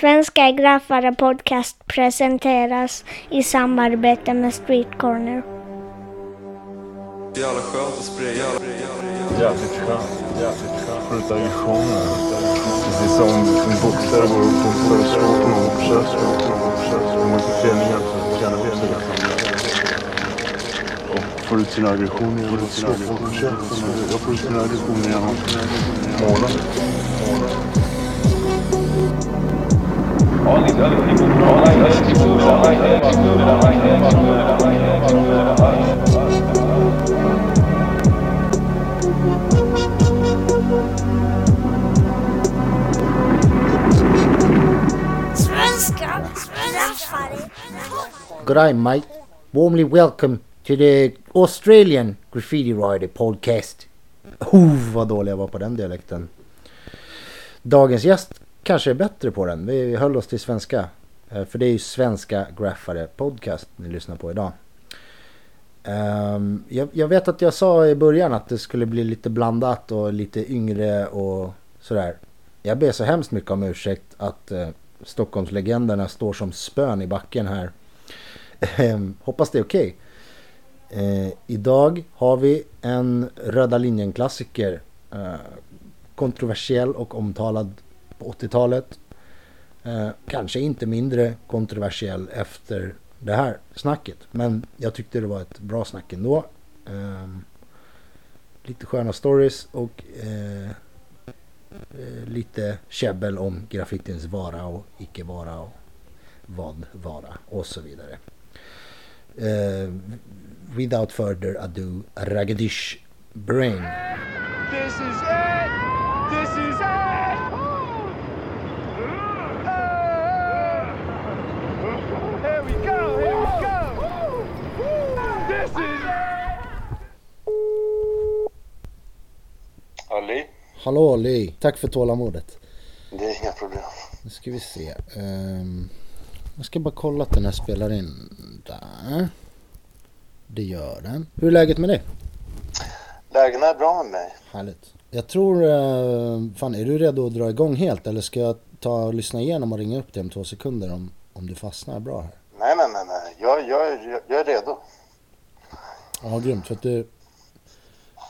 Svenska Graffare Podcast presenteras i samarbete med Street Corner. Jävla skönt att spraya. Jävligt skönt. Jävligt skönt. Skjuta visioner. Precis som en boxare går upp och slår slår på någon försöker. Går man till träningen så tränar vi det Och får ut sin aggression genom att slå på käften. Jag får ut sin aggression genom att måla. Svenska Graffare Good G'day, mate. Warmly welcome to the Australian Graffiti Rider Podcast. Oh, vad dålig jag var på den dialekten. Dagens gäst kanske är bättre på den. Vi höll oss till svenska. Eh, för det är ju Svenska Graffare Podcast ni lyssnar på idag. Ehm, jag, vet att jag sa i början att det skulle bli lite blandat och lite yngre och sådär. Jag ber så hemskt mycket om ursäkt att eh, Stockholmslegenderna står som spön i backen här. Ehm, hoppas det är okej. Eh, idag har vi en Röda linjen-klassiker. Eh, kontroversiell och omtalad på 80-talet. Eh, kanske inte mindre kontroversiell efter det här snacket. Men jag tyckte det var ett bra snack ändå. Eh, lite sköna stories och eh, eh, lite käbbel om graffitins vara och icke vara och vad vara och så vidare. Ehm, without further ado, Ragadish Brain. This is it! This is it! Ali, Hallå Li, tack för tålamodet. det är inga problem. Nu ska vi se. Ehm, jag ska bara kolla att den här spelar in. Där. Det gör den. Hur är läget med dig? Lägena är bra med mig. Härligt. Jag tror, eh, fan är du redo att dra igång helt eller ska jag ta och lyssna igenom och ringa upp dig om två sekunder om, om du fastnar bra här? Nej, nej, nej, nej. Jag, jag, jag, jag är redo. Ja, grymt. För att du,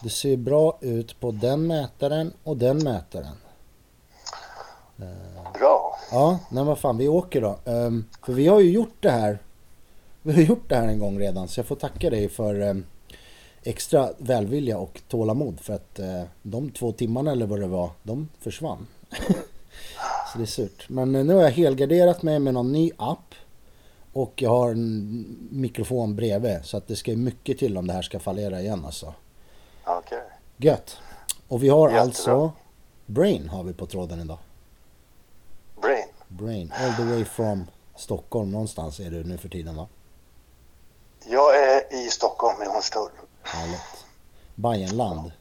det ser bra ut på den mätaren och den mätaren. Bra. Ja, nej vad fan, vi åker då. Ehm, för vi har ju gjort det här. Vi har gjort det här en gång redan så jag får tacka dig för ehm, extra välvilja och tålamod för att eh, de två timmarna eller vad det var, de försvann. så det är surt. Men eh, nu har jag helgarderat mig med någon ny app och jag har en mikrofon bredvid så att det ska mycket till om det här ska fallera igen alltså. Okej. Gött. Och vi har Jättebra. alltså Brain har vi på tråden idag. Brain. Brain, all the way from Stockholm någonstans är du nu för tiden va? Jag är i Stockholm, i Hornstull. Härligt. Bajenland,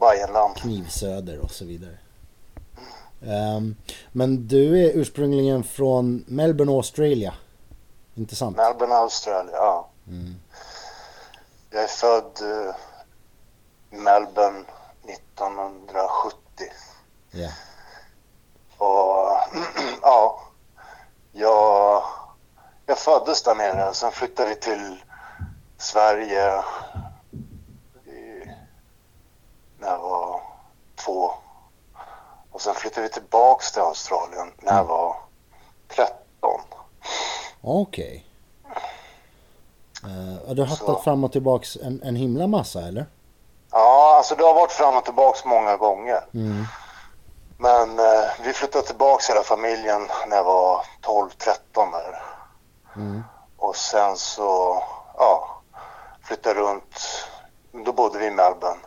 Bajenland. Knivsöder och så vidare. Ehm, men du är ursprungligen från Melbourne, Australia. Inte sant? Melbourne, Australien. Ja. Mm. Jag är född i Melbourne 1970. Ja. Och ja, jag, jag föddes där nere. Sen flyttade vi till Sverige i, när jag var två. Och sen flyttade vi tillbaks till Australien när jag var 13. Okej. Eh, har du hattat Så. fram och tillbaks en, en himla massa eller? Ja, alltså det har varit fram och tillbaks många gånger. Mm. Men eh, vi flyttade tillbaks hela familjen när jag var 12-13 där. Mm. Och sen så, ja, flyttade runt. Då bodde vi i Melbourne.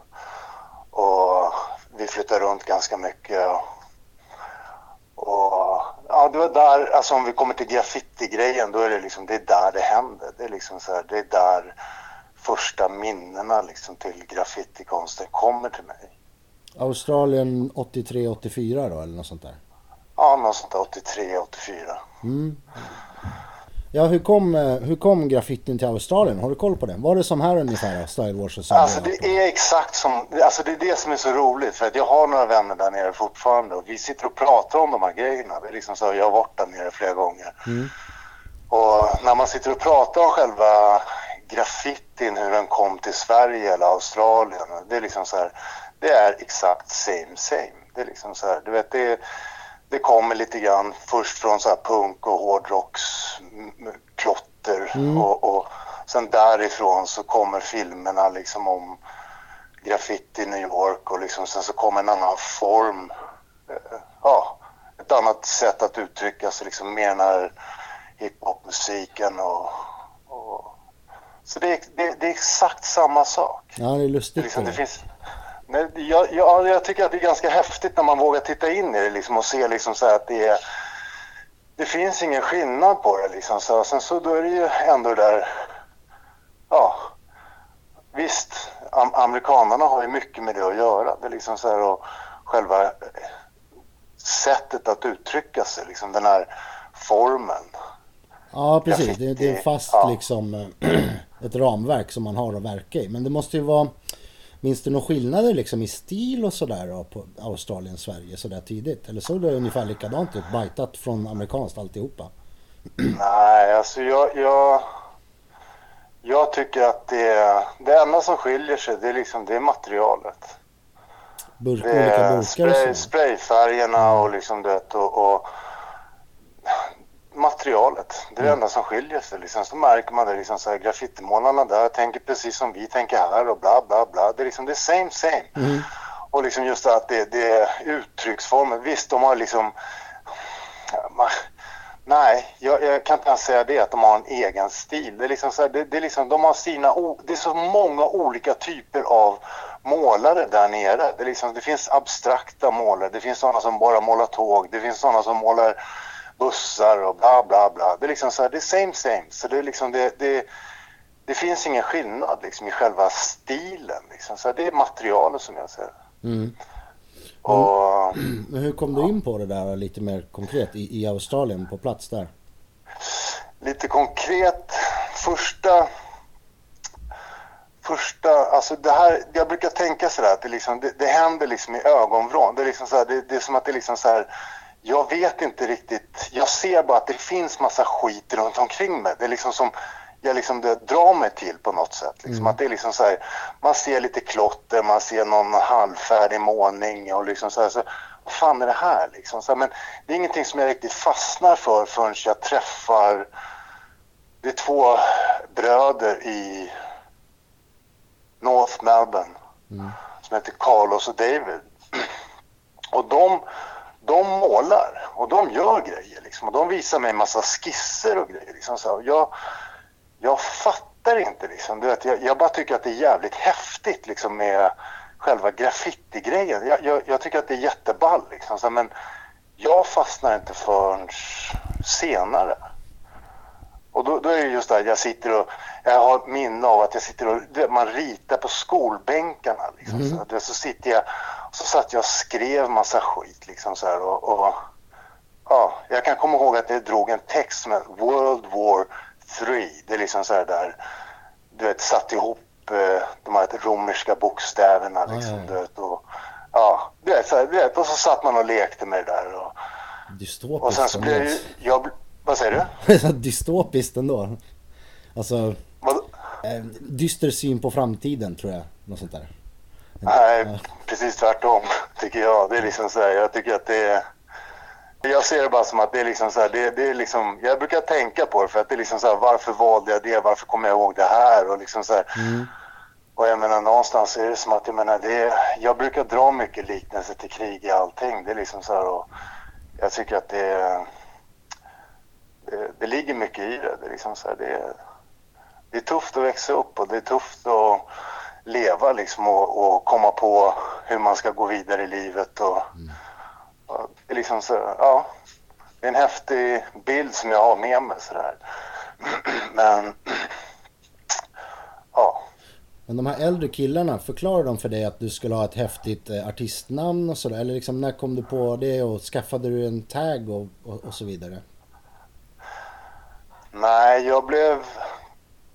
Och vi flyttade runt ganska mycket. Och ja, det var där, alltså om vi kommer till graffiti-grejen, då är det liksom, det är där det händer. Det är liksom så här, det är där första minnena liksom till graffitikonsten kommer till mig. Australien 83-84 då eller något sånt där? Ja, något sånt där 83, 84. Mm. Ja, hur kom, eh, hur kom graffitin till Australien? Har du koll på det? Var det som här ungefär, Style Wars? Alltså det är exakt som, alltså det är det som är så roligt för att jag har några vänner där nere fortfarande och vi sitter och pratar om de här grejerna. Det är liksom så, jag har varit där nere flera gånger. Och när man sitter och pratar om själva graffitin, hur den kom till Sverige eller Australien. Det är liksom så här, det är exakt same same. Det är liksom så här, du vet det, det kommer lite grann först från så här punk och hårdrocksklotter och, och sen därifrån så kommer filmerna liksom om graffiti i New York och liksom sen så kommer en annan form. eh, Ja, ett annat sätt att uttrycka sig liksom mer när hiphopmusiken och, och så det är, det, det är exakt samma sak. Ja, det är lustigt. Liksom, det. finns, nej, jag, jag, jag tycker att det är ganska häftigt när man vågar titta in i det liksom, och se liksom, så att det är det finns ingen skillnad på det liksom. Så, sen så då är det ju ändå där, ja, visst, am, amerikanerna har ju mycket med det att göra. Det är liksom så här och själva sättet att uttrycka sig, liksom den här formen. Ja, precis. Det, det är fast ja. liksom ett ramverk som man har att verka i. Men det måste ju vara... Minns du några skillnader liksom i stil och sådär på Australien, Sverige sådär tidigt? Eller såg det ungefär likadant ut? Bajtat från amerikanskt alltihopa? Nej, alltså jag, jag, jag tycker att det, det enda som skiljer sig det är, liksom, det är materialet. Burk, Det olika är burkar spray, och så? sprayfärgerna och liksom det och, och materialet. Det är det enda som skiljer sig. Liksom. Så märker man det liksom så här, graffitimålarna där tänker precis som vi tänker här och bla bla bla. Det är liksom det är same same. Och liksom just att det, det är uttrycksformen. Visst, de har liksom... Man, nej, jag, jag kan inte ens säga det att de har en egen stil. Det är liksom så här, det, det är liksom, de har sina... Det är så många olika typer av målare där nere. Det, liksom, det finns abstrakta målare, det finns sådana som bara målar tåg, det finns sådana som målar bussar och bla bla bla. Det är liksom så här, det är same same. Så det är liksom det, det, det finns ingen skillnad liksom i själva stilen. Liksom. Så här, det är materialet som jag ser. Mm. Och Men hur kom du in på det där lite mer konkret i, i Australien på plats där? lite konkret, första Första, alltså det här, jag brukar tänka sådär att det, liksom, det, det händer liksom i ögonvrån. Det är, liksom så här, det, det är som att det liksom så här, jag vet inte riktigt, jag ser bara att det finns massa skit runt omkring mig. Det är liksom som jag liksom det drar mig till på något sätt. Liksom att det är liksom så här, man ser lite klotter, man ser någon halvfärdig målning och liksom så här, så, vad fan är det här liksom? Så här, men det är ingenting som jag riktigt fastnar för förrän jag träffar, det är två bröder i North Melbourne som heter Carlos och David. Och de, de målar och de gör grejer liksom. Och de visar mig en massa skisser och grejer. Liksom. Så jag, jag fattar inte liksom. Du vet, jag, jag bara tycker att det är jävligt häftigt liksom med själva graffitigrejen. Jag, jag, jag tycker att det är jätteball liksom. Så, men jag fastnar inte förrän senare. Och då, då är det just det här, jag sitter och, jag har minne av att jag sitter och, man ritar på skolbänkarna liksom. Så, du vet, så sitter jag, så satt jag och skrev massa skit liksom så här och, och ja, jag kan komma ihåg att jag drog en text heter World War 3. Det är liksom så här där, du vet, satt ihop eh, de här romerska bokstäverna liksom, ja. du vet, och ja, du vet, så här, du vet, och så satt man och lekte med det där och, Dystopiskt och sen så blev jag jag, vad säger du? Så Dystopiskt ändå. Alltså, Vad, eh, dyster syn på framtiden tror jag. Något sånt där. Nej, precis tvärtom tycker jag. Det är liksom så här, jag tycker att det är... Jag ser det bara som att det är liksom så här, det, det är liksom, jag brukar tänka på det för att det är liksom så här, varför valde jag det? Varför kommer jag ihåg det här? Och liksom så här, och jag menar någonstans är det som att, jag menar det, jag brukar dra mycket liknelser till krig i allting. Det är liksom så här och jag tycker att det, är- det, det ligger mycket i det. Det är liksom så här, det, det är tufft att växa upp och det är tufft att leva liksom och, och komma på hur man ska gå vidare i livet. Och, och det är liksom så, ja, det är en häftig bild som jag har med mig sådär. Men, ja. Men de här äldre killarna, förklarade de för dig att du skulle ha ett häftigt eh, artistnamn och sådär? Eller liksom när kom du på det och skaffade du en tag och, och, och så vidare? Nej, jag blev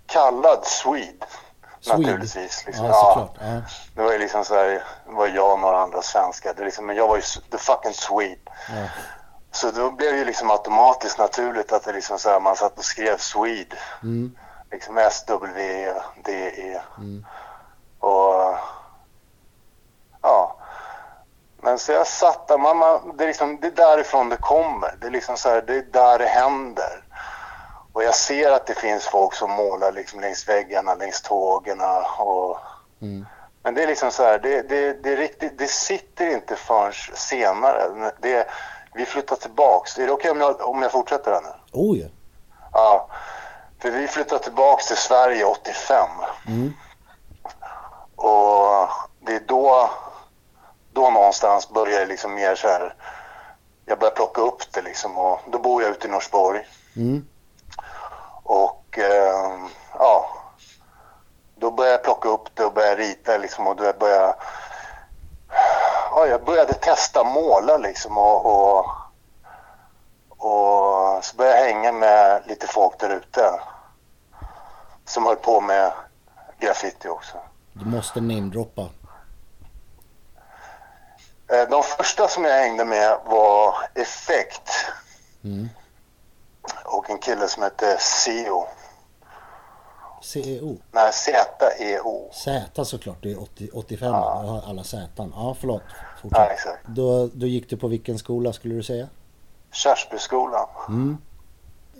kallad Swede. Swede. Naturligtvis. Liksom. Ja, Ja, såklart. Ja. det var ju liksom så här, det var jag och några andra svenskar. Det liksom, men jag var ju the fucking Swede. Ja. Så då blev det ju liksom automatiskt naturligt att det liksom så här, man satt och skrev Swede. Mm. Liksom S-W-D-E. Mm. Och ja. Men så jag satt där, man, man, det, är liksom, det är därifrån det kommer. Det är liksom så här, det är där det händer. Och jag ser att det finns folk som målar liksom längs väggarna, längs tågen och Mm. men det är liksom så här, det, det, det, riktigt, det sitter inte förrän senare. Det, vi flyttar tillbaks. Är det okej om, jag, om jag fortsätter här nu? Oh ja. Ja. För vi flyttade tillbaks till Sverige 85. Mm. Och det är då, då någonstans börjar det liksom mer så här, jag börjar plocka upp det liksom och då bor jag ute i Norsborg. Mm. Eh, ja, då började jag plocka upp det och började rita liksom och då började jag, ja, jag började testa måla liksom och, och, och så började jag hänga med lite folk där ute som höll på med graffiti också. Du måste namedroppa. Eh, De första som jag hängde med var Effekt Mm. och en kille som hette CEO. CEO. Nej, Z-E-O. Z såklart, det är 80, 85. Jag har alla Z. Ja, förlåt. Ja, Fortsätt. exakt. Då, då gick du på vilken skola skulle du säga? Körsbyskolan. Mm.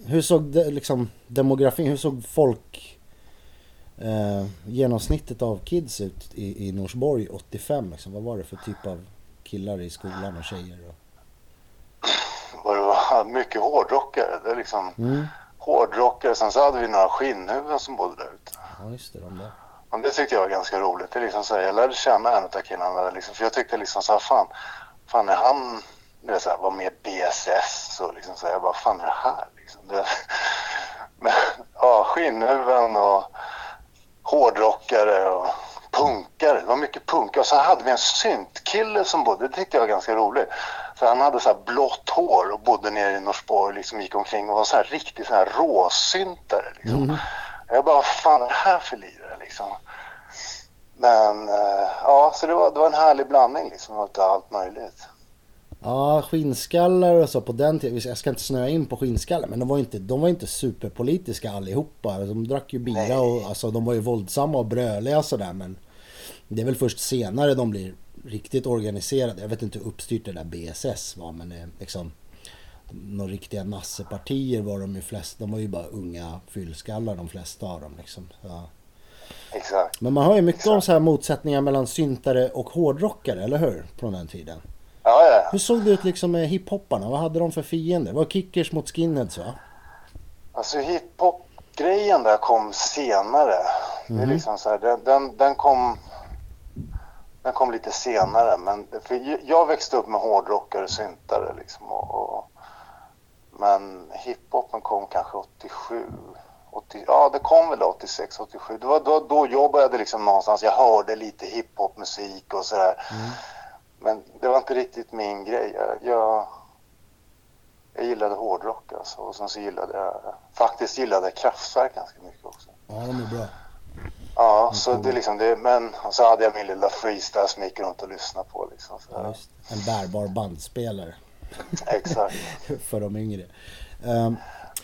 Hur såg det, liksom, demografin, hur såg folk eh, genomsnittet av kids ut i, i Norsborg 85? Liksom? Vad var det för typ av killar i skolan och tjejer? Och... Det var mycket hårdrockare. Det liksom Mm. Hårdrockare. Sen så hade vi några skinnhuvuden som bodde där ute. Ja, just det. De där. Men det tyckte jag var ganska roligt. Det liksom så här, jag lärde känna en av killarna där liksom, för jag tyckte liksom så här, fan, fan är han, det är så här, var med BSS och liksom så här, jag bara, fan är det här liksom? Det, men, ja, skinnhuvuden och hårdrockare och punkare. Det var mycket punkare. Och så hade vi en syntkille som bodde, det tyckte jag var ganska roligt. Så han hade så här blått hår och bodde nere i Norsborg, liksom gick omkring och var så här riktigt så här råsyntare. Liksom. Jag bara, vad fan är det här för lirare liksom? Men eh, ja, så det var, det var en härlig blandning liksom av allt möjligt. Ja, skinnskallar och så på den tiden. Jag ska inte snöa in på skinnskallar men de var inte, de var inte superpolitiska allihopa. De drack ju bira och alltså, de var ju våldsamma och bröliga och sådär men det är väl först senare de blir riktigt organiserade. Jag vet inte hur uppstyrt det där BSS var men eh, liksom några riktiga nassepartier var de ju flest. De var ju bara unga fyllskallar de flesta av dem liksom. Ja. Exakt. Men man har ju mycket om så här motsättningar mellan syntare och hårdrockare, eller hur? Från den tiden. Ja, ja, ja. Hur såg det ut liksom med hiphopparna? Vad hade de för fiender? Det var kickers mot skinheads va? Alltså hiphop-grejen där kom senare. Det är Mhm. liksom så här, den, den, den kom den kom lite senare. Men för jag växte upp med hårdrockare och syntare liksom. Och, och, men hiphopen kom kanske 87. 80, ja, det kom väl 86, 87. Det var då, då jag började liksom någonstans. Jag hörde lite hiphopmusik och sådär. Men det var inte riktigt min grej. Jag, jag, jag gillade hårdrock alltså. Och sen så gillade jag, faktiskt gillade jag Kraftwerk ganska mycket också. Ja, de är bra. Ja, så det är liksom det. Men så hade jag min lilla freestyle som jag gick runt och lyssnade på liksom. Ja. En bärbar bandspelare Exakt. för de yngre. Ehm,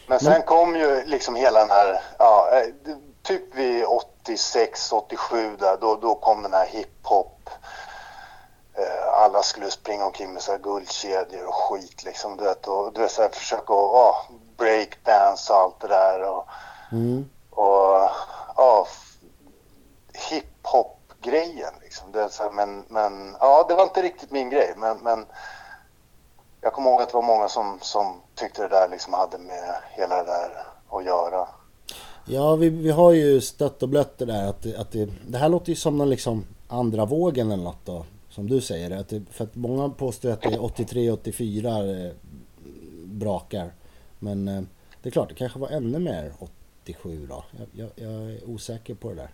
Men sen kom ju liksom hela den här, ja, eh, typ vid 86, 87 där, då, då kom den här hiphop. Eh, alla skulle springa omkring med så här guldkedjor och skit liksom, du vet, och du vet, så här, försöka och, ja, breakdance och allt det där och, mm. och ja, hiphop-grejen liksom. Det här, men, men, ja, det var inte riktigt min grej, men, men jag kommer ihåg att det var många som, som tyckte det där liksom hade med hela det där att göra. Ja, vi, vi har ju stött och blött det där att, det, att det, det här låter ju som den liksom andra vågen eller något då. Som du säger. Att det, för att många påstår att det är 83-84 eh, brakar. Men eh, det är klart, det kanske var ännu mer 87 då. Jag, jag, jag är osäker på det där.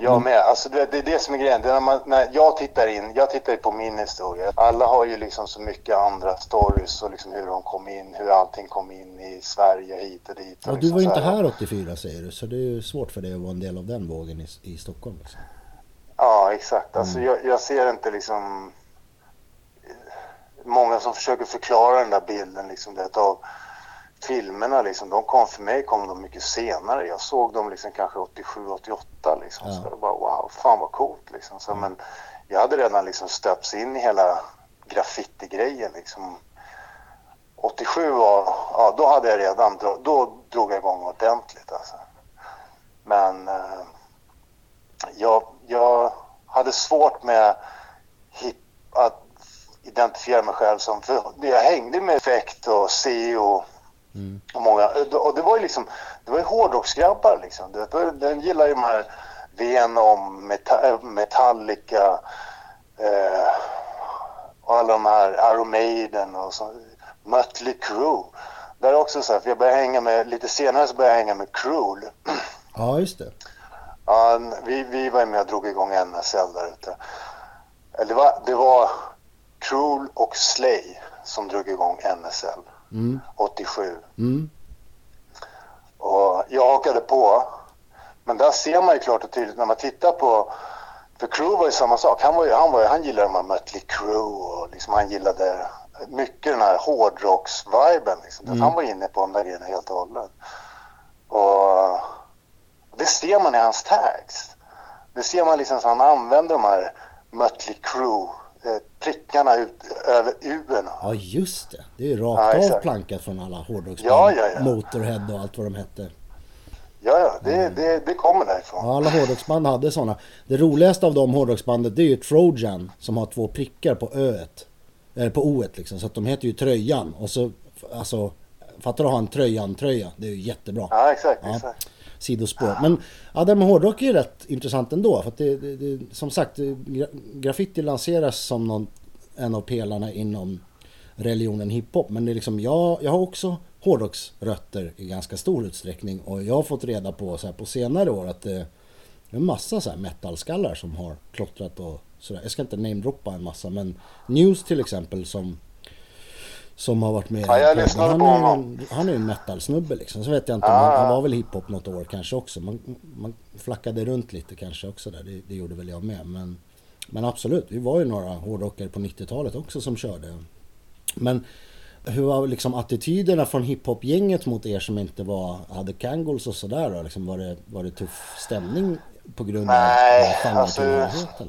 Jag med. Alltså det, det är det som är grejen. Det är när, man, när jag tittar in, jag tittar på min historia. Alla har ju liksom så mycket andra stories och liksom hur de kom in, hur allting kom in i Sverige hit och dit. Ja, och du liksom var ju inte här. här 84 säger du, så det är ju svårt för dig att vara en del av den vågen i, i Stockholm. Liksom. Ja, exakt. Alltså Mm. jag, jag ser inte liksom många som försöker förklara den där bilden liksom det av filmerna liksom. De kom för mig kom de mycket senare. Jag såg dem liksom kanske 87, 88 liksom. Ja. Så jag bara wow, fan vad coolt liksom. Så, men jag hade redan liksom stöpts in i hela graffiti-grejen liksom. 87 var, ja då hade jag redan, dra- då drog jag igång ordentligt alltså. Men eh, jag, jag hade svårt med hip, att identifiera mig själv som... För jag hängde med Effekt och CEO och många... Och det var ju liksom... Det var ju hårdrocksgrabbar liksom. Vet, Den gillar ju de här Venom, Meta- Metallica eh, och alla de här Iron Maiden och så, Mötley Crüe. Där är också så här, för jag började hänga med, lite senare så började jag hänga med Cruel. Ja, just det. Ja, vi, vi var med och drog igång NSL där ute. Det var, det var Cruel och Slay som drog igång NSL Mm. 87. Mm. Och jag hakade på. Men där ser man ju klart och tydligt när man tittar på... För Crew var ju samma sak. Han, var ju, han, var ju, han gillade de här Mötley Crüe och liksom han gillade mycket den här hårdrocks-viben. Liksom. Han var inne på de där grejerna helt och hållet. Och det ser man i hans tags. Det ser man liksom så han använder de här Mötley Crüe prickarna ut, över u Ja, just det. Det är ju rakt Ja, av exakt. plankat från alla hårdrocksband. Ja, ja, ja. Motorhead och allt vad de hette. Ja, ja, det, det, det kommer därifrån. Ja, alla hårdrocksband hade sådana. Det roligaste av de hårdrocksbandet det är ju Trojan som har två prickar på öet. Eller på o liksom. Så att de heter ju Tröjan. Och så, alltså, fattar du att ha en Tröjan-tröja? Det är ju jättebra. Ja, exakt, Ja. exakt. Sidospår. Men ja, det med hårdrock är ju rätt intressant ändå. För att det, det, det, som sagt, gra, graffiti lanseras som någon, en av pelarna inom religionen hiphop. Men det är liksom, jag, jag har också hårdrocksrötter i ganska stor utsträckning. Och jag har fått reda på så här, på senare år att det, det är en massa så här metalskallar som har klottrat och sådär. Jag ska inte namedroppa en massa men News till exempel som som har varit med Ja, jag lyssnade han, på är, honom. han är ju en metalsnubbe liksom. Så vet jag inte, Ja, han, han var väl hiphop något år kanske också. Man, man flackade runt lite kanske också där. Det, det gjorde väl jag med. Men, men absolut, vi var ju några hårdrockare på 90-talet också som körde. Men hur var liksom attityderna från hiphop-gänget mot er som inte var, hade Kangol och sådär? Liksom var, det, var det tuff stämning på grund Nej, av alltså- genretillhörigheten?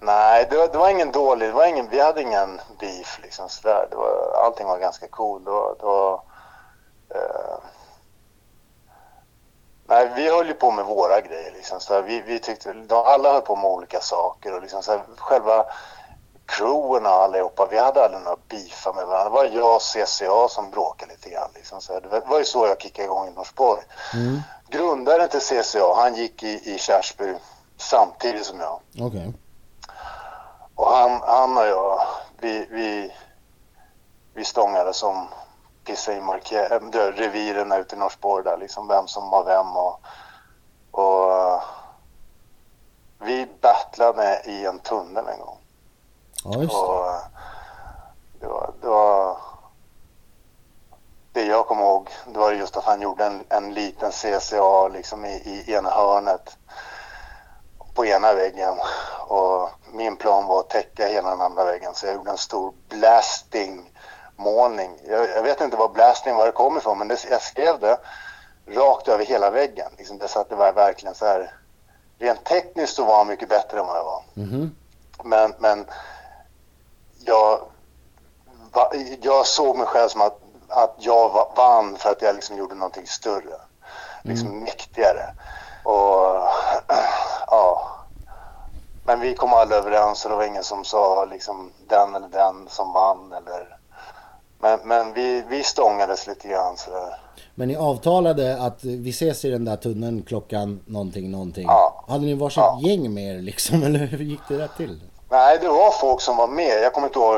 Nej, det var, det var ingen dålig, det var ingen, vi hade ingen beef liksom sådär. Det var, allting var ganska cool. Det var, det var, eh, nej, vi höll ju på med våra grejer liksom. Så vi, vi tyckte, de, alla höll på med olika saker och liksom så här, själva crewen och allihopa, vi hade aldrig några beefar med varandra. Det var jag och CCA som bråkade lite grann liksom. Så här, det var- ju så jag kickade igång i Norsborg. Mm. Grundaren till CCA, han gick i, i Kärsby samtidigt som jag. Okej. Och han, han och jag, vi, vi, vi stångade som pissade i marker- äh, reviren ute i Norsborg där, liksom vem som var vem och, och vi battlade i en tunnel en gång. Ja, just det. Och det var, det var det jag kommer ihåg, det var just att han gjorde en, en liten CCA liksom i, i ena hörnet på ena väggen och min plan var att täcka hela den andra väggen så jag gjorde en stor blasting målning. Jag, jag vet inte var blasting var det kom ifrån men det, jag skrev det rakt över hela väggen. Liksom det, så att det var verkligen så här rent tekniskt så var han mycket bättre än vad jag var. Mhm. Men, men jag, jag såg mig själv som att, att jag va- vann för att jag liksom gjorde någonting större. Liksom mäktigare. Och ja. Men vi kom aldrig överens och det var ingen som sa liksom den eller den som vann eller men, men vi, vi stångades lite grann sådär. Men ni avtalade att vi ses i den där tunneln klockan någonting, någonting. Ja. Hade ni varsitt Ja. gäng med er liksom, eller hur gick det där till? Nej, det var folk som var med. Jag kommer inte ihåg.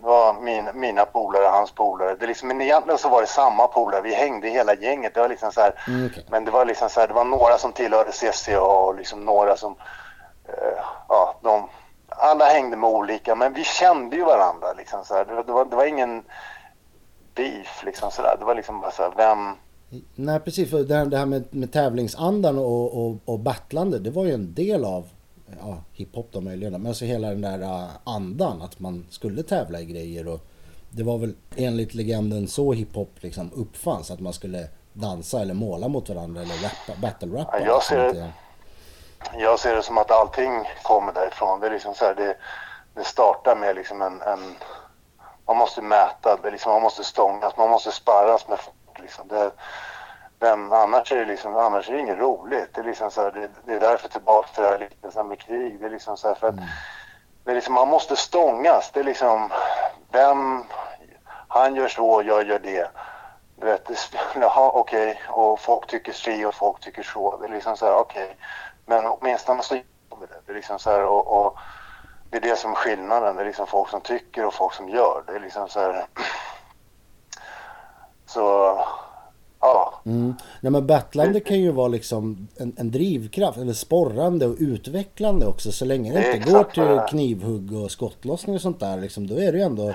Det var min, mina polare, hans polare. Det liksom, men egentligen så var det samma polare. Vi hängde hela gänget. Det var liksom så här, Mm, okej. Men det var liksom så här, det var några som tillhörde CCA och liksom några som, ja, de, alla hängde med olika, men vi kände ju varandra liksom så. Det, var- det, var, det var ingen beef liksom så. Det var liksom bara så här, vem, Nej precis, för det här, det här med, med tävlingsandan och, och, och battlande det var ju en del av ja, hiphop då möjligen. Men alltså hela den där uh, andan att man skulle tävla i grejer och det var väl enligt legenden så hiphop liksom uppfanns att man skulle dansa eller måla mot varandra eller rappa, battle rappa. Ja, jag ser liksom, det. Jag ser det som att allting kommer därifrån. Det är liksom så här, det, det startar med liksom en, en man måste mäta, det liksom, man måste stångas, man måste sparras med folk. Liksom. Det, vem, annars är det liksom, annars är det inget roligt. Det är liksom så här, det, det är därför tillbaka till det här liknelsen med krig. Det är liksom så här, för att det är liksom, man måste stångas. Det är liksom, vem, han gör så, jag gör det. Du vet, det jaha okej, och folk tycker si och folk tycker så. Det är liksom så här, okej. Men åtminstone så gör vi det. Det är liksom så här, och, och det är det som är skillnaden. Det är liksom folk som tycker och folk som gör. Det är liksom så här. Så, ja. Mm. Nej men battlande kan ju vara liksom en, en drivkraft eller sporrande och utvecklande också så länge det Det inte går till knivhugg och skottlossning och sånt där liksom, då är det ju ändå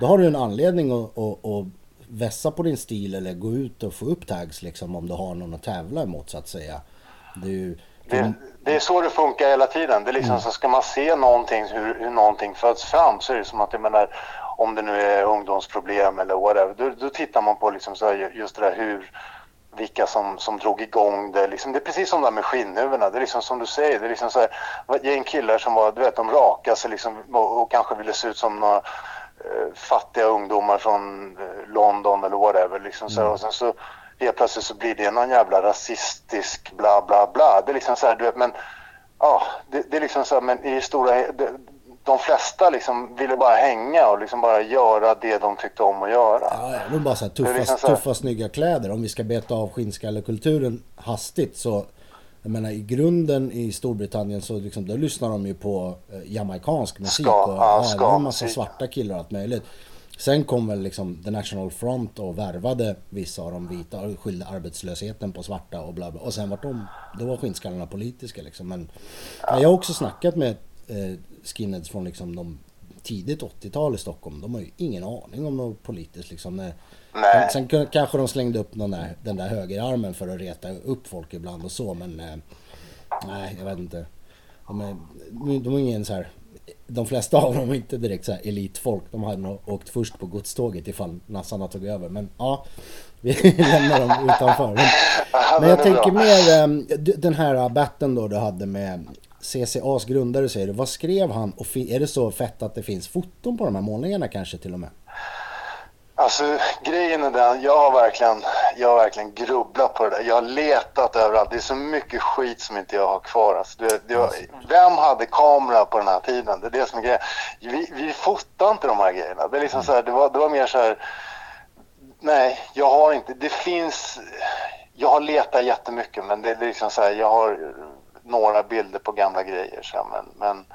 då har du en anledning att, att, att vässa på din stil eller gå ut och få upp tags liksom om du har någon att tävla emot så att säga. Det är ju, Det, det är så det funkar hela tiden. Det är liksom så ska man se någonting, hur, hur någonting föds fram så är det som att, jag menar, om det nu är ungdomsproblem eller whatever, då, då tittar man på liksom så här, just det där hur, vilka som, som drog igång det. Liksom, det är precis som det där med skinnhuvudena. Det är liksom som du säger, det är liksom så här, gäng killar som var, du vet, de rakade sig liksom och, och kanske ville se ut som några eh, fattiga ungdomar från eh, London eller whatever. Liksom så här, och sen så helt plötsligt så blir det någon jävla rasistisk bla bla bla. Det är liksom så här, du vet, men ja, det, det är liksom så här, men i stora, det, de flesta liksom ville bara hänga och liksom bara göra det de tyckte om att göra. Ja, ja, är bara så här tuffa, liksom så här- tuffa snygga kläder. Om vi ska beta av skinnskallekulturen hastigt så jag menar i grunden i Storbritannien så liksom, då lyssnar de ju på eh, jamaicansk musik Ska- och ja, ja, det var en massa svarta killar och allt möjligt. Sen kom väl liksom The National Front och värvade vissa av de vita och skyllde arbetslösheten på svarta och bla bla. Och sen var de, då var skinnskallarna politiska liksom. Men ja, jag har också snackat med eh, skinheads från liksom de tidigt 80-tal i Stockholm. De har ju ingen aning om något politiskt liksom. När, Nej. Sen kanske de slängde upp någon där, den där högerarmen för att reta upp folk ibland och så men eh, nej jag vet inte. De är, de är ingen så här, de flesta av dem är inte direkt så här elitfolk. De hade nog åkt först på godståget ifall nassarna tog över. Men ja, vi lämnar dem utanför. Men, men jag tänker mer eh, d- den här batten då du hade med CCAs grundare säger du. Vad skrev han? Och är det så fett att det finns foton på de här målningarna kanske till och med? Alltså grejen är den, jag har verkligen, jag har verkligen grubblat på det där. Jag har letat överallt. Det är så mycket skit som inte jag har kvar. Alltså, det, det, vem hade kamera på den här tiden? Det är det som är grejen. Vi, vi fotar inte de här grejerna. Det, är liksom så här, det, var, det var mer så här, nej, jag har inte, det finns, jag har letat jättemycket men det är liksom så här, jag har några bilder på gamla grejer så här, men, men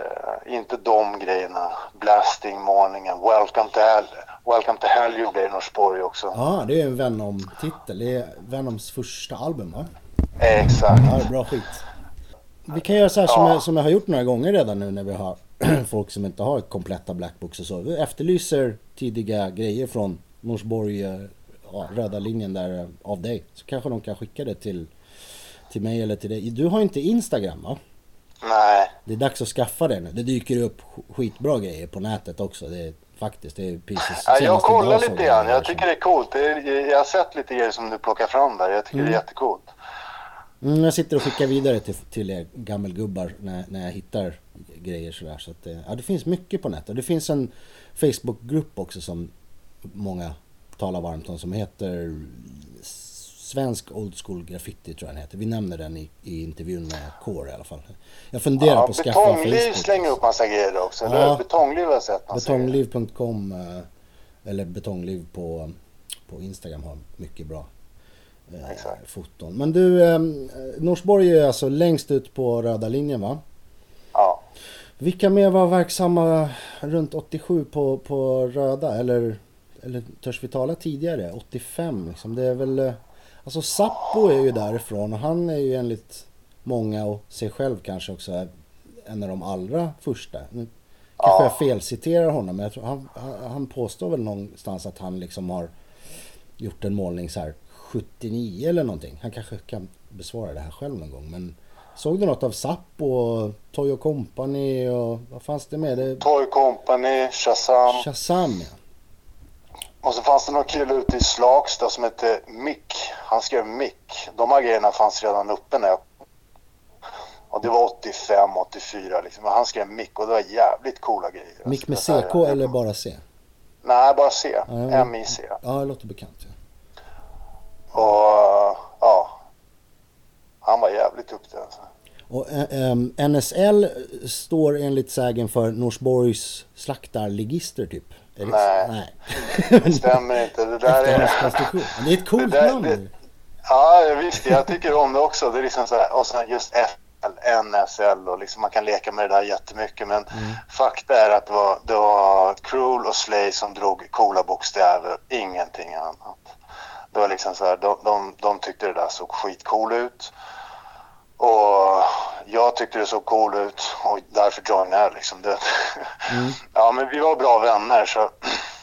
Eh, inte de grejerna. Blasting, Morningen, Welcome to Hell. Welcome to Hell gjorde jag i Norsborg också. Ja, det är en Venom-titel. Det är Venoms första album va? Exakt. Ja, bra skit. Vi kan göra så här som, Ja. jag, som jag har gjort några gånger redan nu när vi har folk som inte har kompletta blackbooks och så. Vi efterlyser tidiga grejer från Norsborg, eh, ja, röda linjen där eh, av dig. Så kanske de kan skicka det till, till mig eller till dig. Du har inte Instagram va? Nej. Det är dags att skaffa det nu. Det dyker upp sk- skitbra grejer på nätet också. Det är faktiskt, det är precis Ja, jag kollar lite grann. Jag tycker det är coolt. Det är, jag har sett lite grejer som du plockar fram där. Jag tycker det är jättecoolt. Mm, jag sitter och skickar vidare till, till er gammelgubbar när, när jag hittar grejer sådär. Så att, eh, ja, det finns mycket på nätet. Det finns en Facebookgrupp också som många talar varmt om som heter Svensk Old School Graffiti tror jag den heter. Vi nämner den i, i intervjun med Core i alla fall. Jag funderar Ja, på att skaffa Facebook. betongliv slänger upp massa grejer också. Ja. Eller? Betongliv har jag sett massa. Betongliv.com eh, eller betongliv på, på Instagram har mycket bra eh, Exakt. foton. Men du, eh, Norsborg är alltså längst ut på röda linjen va? Ja. Vilka mer var verksamma runt 87 på, på Röda? Eller, eller törs vi tala tidigare? 85 liksom. Det är väl... Alltså Sappo är ju därifrån och han är ju enligt många och sig själv kanske också en av de allra första. Nu kanske jag felciterar honom men jag tror han, han- påstår väl någonstans att han liksom har gjort en målning så här 79 eller någonting. Han kanske kan besvara det här själv någon gång men såg du något av Sappo och Toyo Company och vad fanns det med? Det, Toy Company, Shazam. Shazam ja. Och så fanns det någon kille ute i Slagsta som hette Mick. Han skrev Mick. De här grejerna fanns redan uppe när jag... Och det var 85, 84 liksom. Men han skrev Mick och det var jävligt coola grejer. Mick med CK eller bara C? Nej, bara C. Ja, ja. M-I-C. Ja, det låter bekant. Ja. Och ja. Han var jävligt duktig alltså. Och eh, ehm, NSL står enligt sägen för Norsborgs slaktarligister typ? Är det, Nej. Nej. Det stämmer inte. Det där är... Det är ett coolt där- namn. det- Ja, visst. Jag tycker om det också. Det är liksom så här, och sen just FL, NSL och liksom man kan leka med det där jättemycket. Men fakta är att det var, det var Cruel och Slay som drog coola bokstäver, ingenting annat. Det var liksom så här, de, de, de tyckte det där såg skitcool ut. Och jag tyckte det såg cool ut och därför joinade jag liksom. Det. Ja, men vi var bra vänner så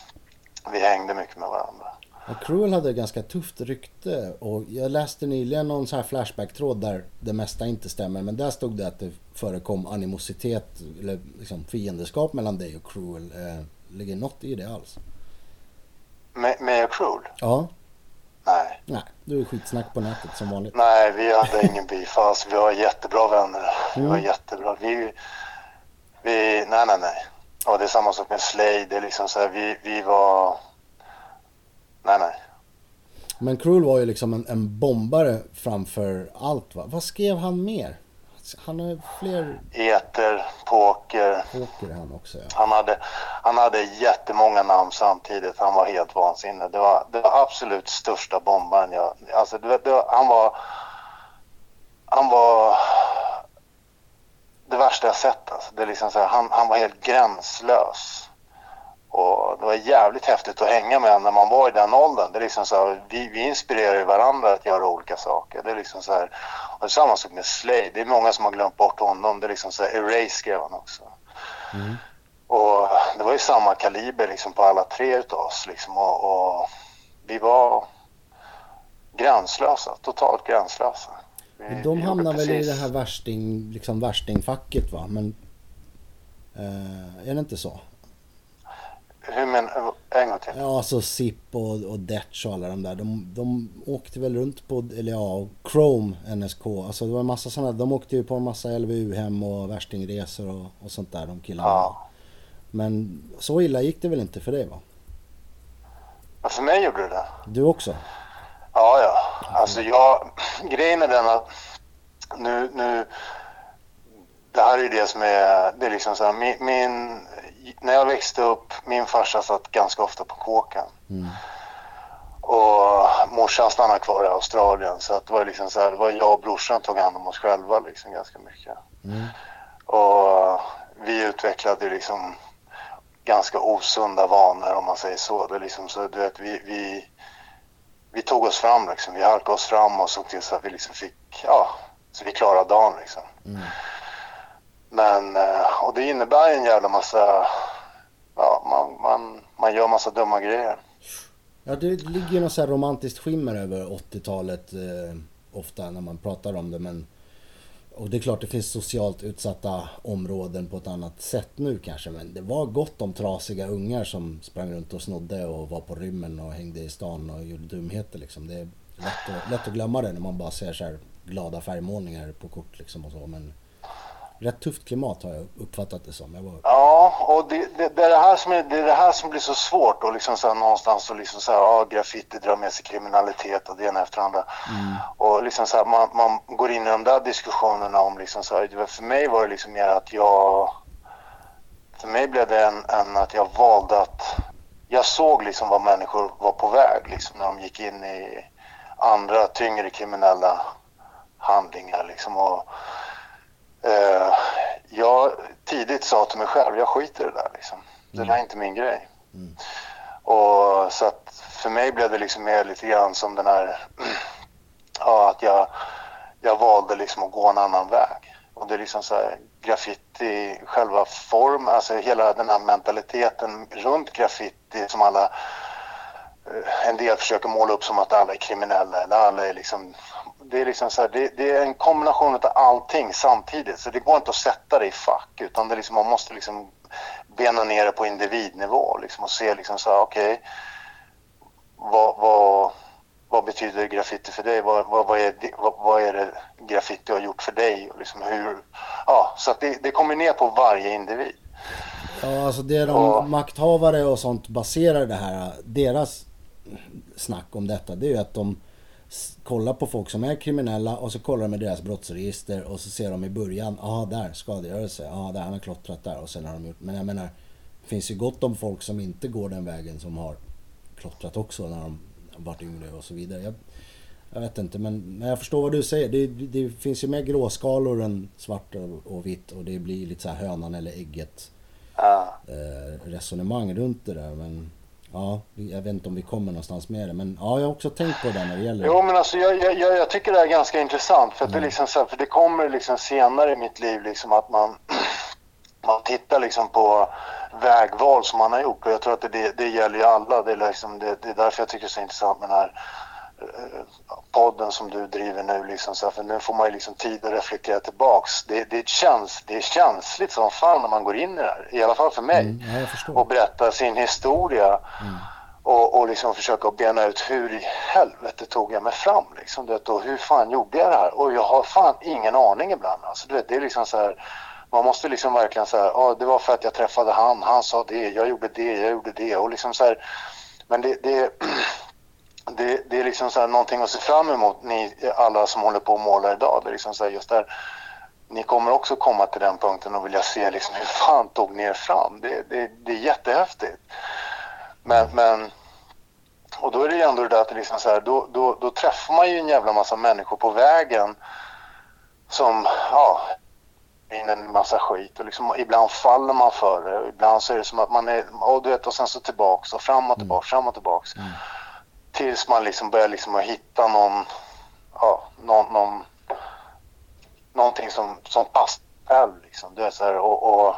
vi hängde mycket med varandra. Och Cruel hade ganska tufft rykte och jag läste nyligen någon så här flashback-tråd där det mesta inte stämmer men där stod det att det förekom animositet eller liksom fiendeskap mellan dig och Cruel. Eh, ligger något i det alls? Med, med Cruel? Ja, Nej. nej, du är skitsnack på nätet som vanligt. Nej, vi hade ingen beef alls. Vi var jättebra vänner. Vi var Mm. jättebra. Vi, vi, nej, nej, nej. Och det är samma sak med Slay. Det är liksom så här, vi, vi var... Nej, nej. Men Cruel var ju liksom en, en bombare framför allt va? Vad skrev han mer? Han har fler Eter, poker. poker han också ja. Han hade, han hade jättemånga namn samtidigt. Han var helt vansinnig. Det var, det var absolut största bombaren jag... Alltså, det, det, han var... Han var... Det värsta jag sett alltså. Det är liksom så här, han, han var helt gränslös. Och det var jävligt häftigt att hänga med när man var i den åldern. Det är liksom så här, vi, vi inspirerar varandra att göra olika saker. Det är liksom så här, och samma sak med Slade. Det är många som har glömt bort honom. Det är liksom så här, Erase skrev han också. Och det var ju samma kaliber liksom på alla tre utav oss liksom och, och vi var gränslösa, totalt gränslösa. Vi- De hamnar väl i precis- det här värsting, liksom värstingfacket va? Men eh, är det inte så? Hur men, en gång till. Ja, alltså SIP och, och Detch och alla de där. De, de åkte väl runt på, eller ja, Chrome NSK. Alltså det var en massa sådana. De åkte ju på en massa LVU-hem och värstingresor och, och sånt där de killarna. Ja. Men så illa gick det väl inte för dig va? Men för mig gjorde det det. Du också? Ja, ja. Alltså jag, grejen är den att nu, nu, det här är ju det som är, det är liksom så här, min, min, när jag växte upp, min farsa satt ganska ofta på kåken. Mm. Och morsan stannade kvar i Australien så att det var liksom så här, det var jag och brorsan tog hand om oss själva liksom ganska mycket. Mm. Och vi utvecklade liksom ganska osunda vanor om man säger så. Det liksom så du vet, vi, vi, vi tog oss fram liksom. Vi halkade oss fram och såg till så att vi liksom fick, ja, så vi klarade dagen liksom. Mm. Men, eh, och det innebär en jävla massa, ja, man, man, man gör massa dumma grejer. Ja, det ligger något så här romantiskt skimmer över 80-talet eh, ofta när man pratar om det. Men, och det är klart det finns socialt utsatta områden på ett annat sätt nu kanske. Men det var gott om trasiga ungar som sprang runt och snodde och var på rymmen och hängde i stan och gjorde dumheter liksom. Det är lätt att, lätt att glömma det när man bara ser så här glada färgmålningar på kort liksom och så. Men rätt tufft klimat har jag uppfattat det som. Jag var, Ja, och det, det, det, är det, här som är, det är det här som blir så svårt och liksom så här, någonstans och liksom så här, ja, graffiti drar med sig kriminalitet och det ena efter det andra. Och liksom så här, man, man går in i de där diskussionerna om liksom så här, för mig var det liksom mer att jag, för mig blev det en, en att jag valde att, jag såg liksom vad människor var på väg liksom när de gick in i andra tyngre kriminella handlingar liksom och eh, jag tidigt sa till mig själv, jag skiter i det där liksom. Det där är inte min grej. Och så att för mig blev det liksom mer lite grann som den här, ja att jag, jag valde liksom att gå en annan väg. Och det är liksom så här, graffiti, själva form, alltså hela den här mentaliteten runt graffiti som alla eh, en del försöker måla upp som att alla är kriminella eller alla är liksom det är liksom så här, det, det är en kombination av allting samtidigt så det går inte att sätta det i fack utan det är liksom, man måste liksom bena ner det på individnivå liksom, och se liksom så här, okej vad, vad, vad betyder graffiti för dig? Vad, vad, vad, är, vad, vad är det graffiti har gjort för dig? Och liksom hur, ja, så att det, det kommer ner på varje individ. Ja, alltså det de Ja. makthavare och sånt baserar det här, deras snack om detta, det är ju att de kollar på folk som är kriminella och så kollar de med deras brottsregister och så ser de i början, ja där, skadegörelse, ja där, han har klottrat där och sen har de gjort, men jag menar, det finns ju gott om folk som inte går den vägen som har klottrat också när de varit yngre och så vidare. Jag, jag vet inte men, men jag förstår vad du säger. Det, det finns ju mer gråskalor än svart och, och vitt och det blir lite så här hönan eller ägget Ja. eh, resonemang runt det där. Men ja, jag vet inte om vi kommer någonstans med det. Men ja, jag har också tänkt på det när det gäller... Jo men alltså jag, jag, jag, tycker det är ganska intressant för att det är liksom så här, för det kommer liksom senare i mitt liv liksom att man man tittar liksom på vägval som man har gjort och jag tror att det, det, det gäller ju alla. Det är, liksom, det, det är därför jag tycker det är så intressant med den här podden som du driver nu liksom så för nu får man ju liksom tid att reflektera tillbaks. Det, det, känns, det är känsligt som fan när man går in i det här, i alla fall för mig Mm, och berätta sin historia och, och liksom försöka bena ut hur i helvete tog jag mig fram liksom, du vet, och hur fan gjorde jag det här? Och jag har fan ingen aning ibland alltså, du vet, det är liksom så här man måste liksom verkligen säga, ja det var för att jag träffade han, han sa det, jag gjorde det, jag gjorde det och liksom så här, men det, det, det, det är liksom så här någonting att se fram emot, ni alla som håller på och målar idag, det är liksom så här just där, ni kommer också komma till den punkten och vilja se liksom hur fan tog ni er fram, det, det, det är jättehäftigt. Men, men och då är det ju ändå det där att liksom så här, då, då, då träffar man ju en jävla massa människor på vägen som, ja, in en massa skit och liksom, ibland faller man för det. Ibland så är det som att man är, och du vet, och sen så tillbaks och fram och tillbaks, fram och tillbaks. Tills man liksom börjar liksom att hitta någon, ja, någon, någon någonting som, som passar själv liksom. Du är så här, och, och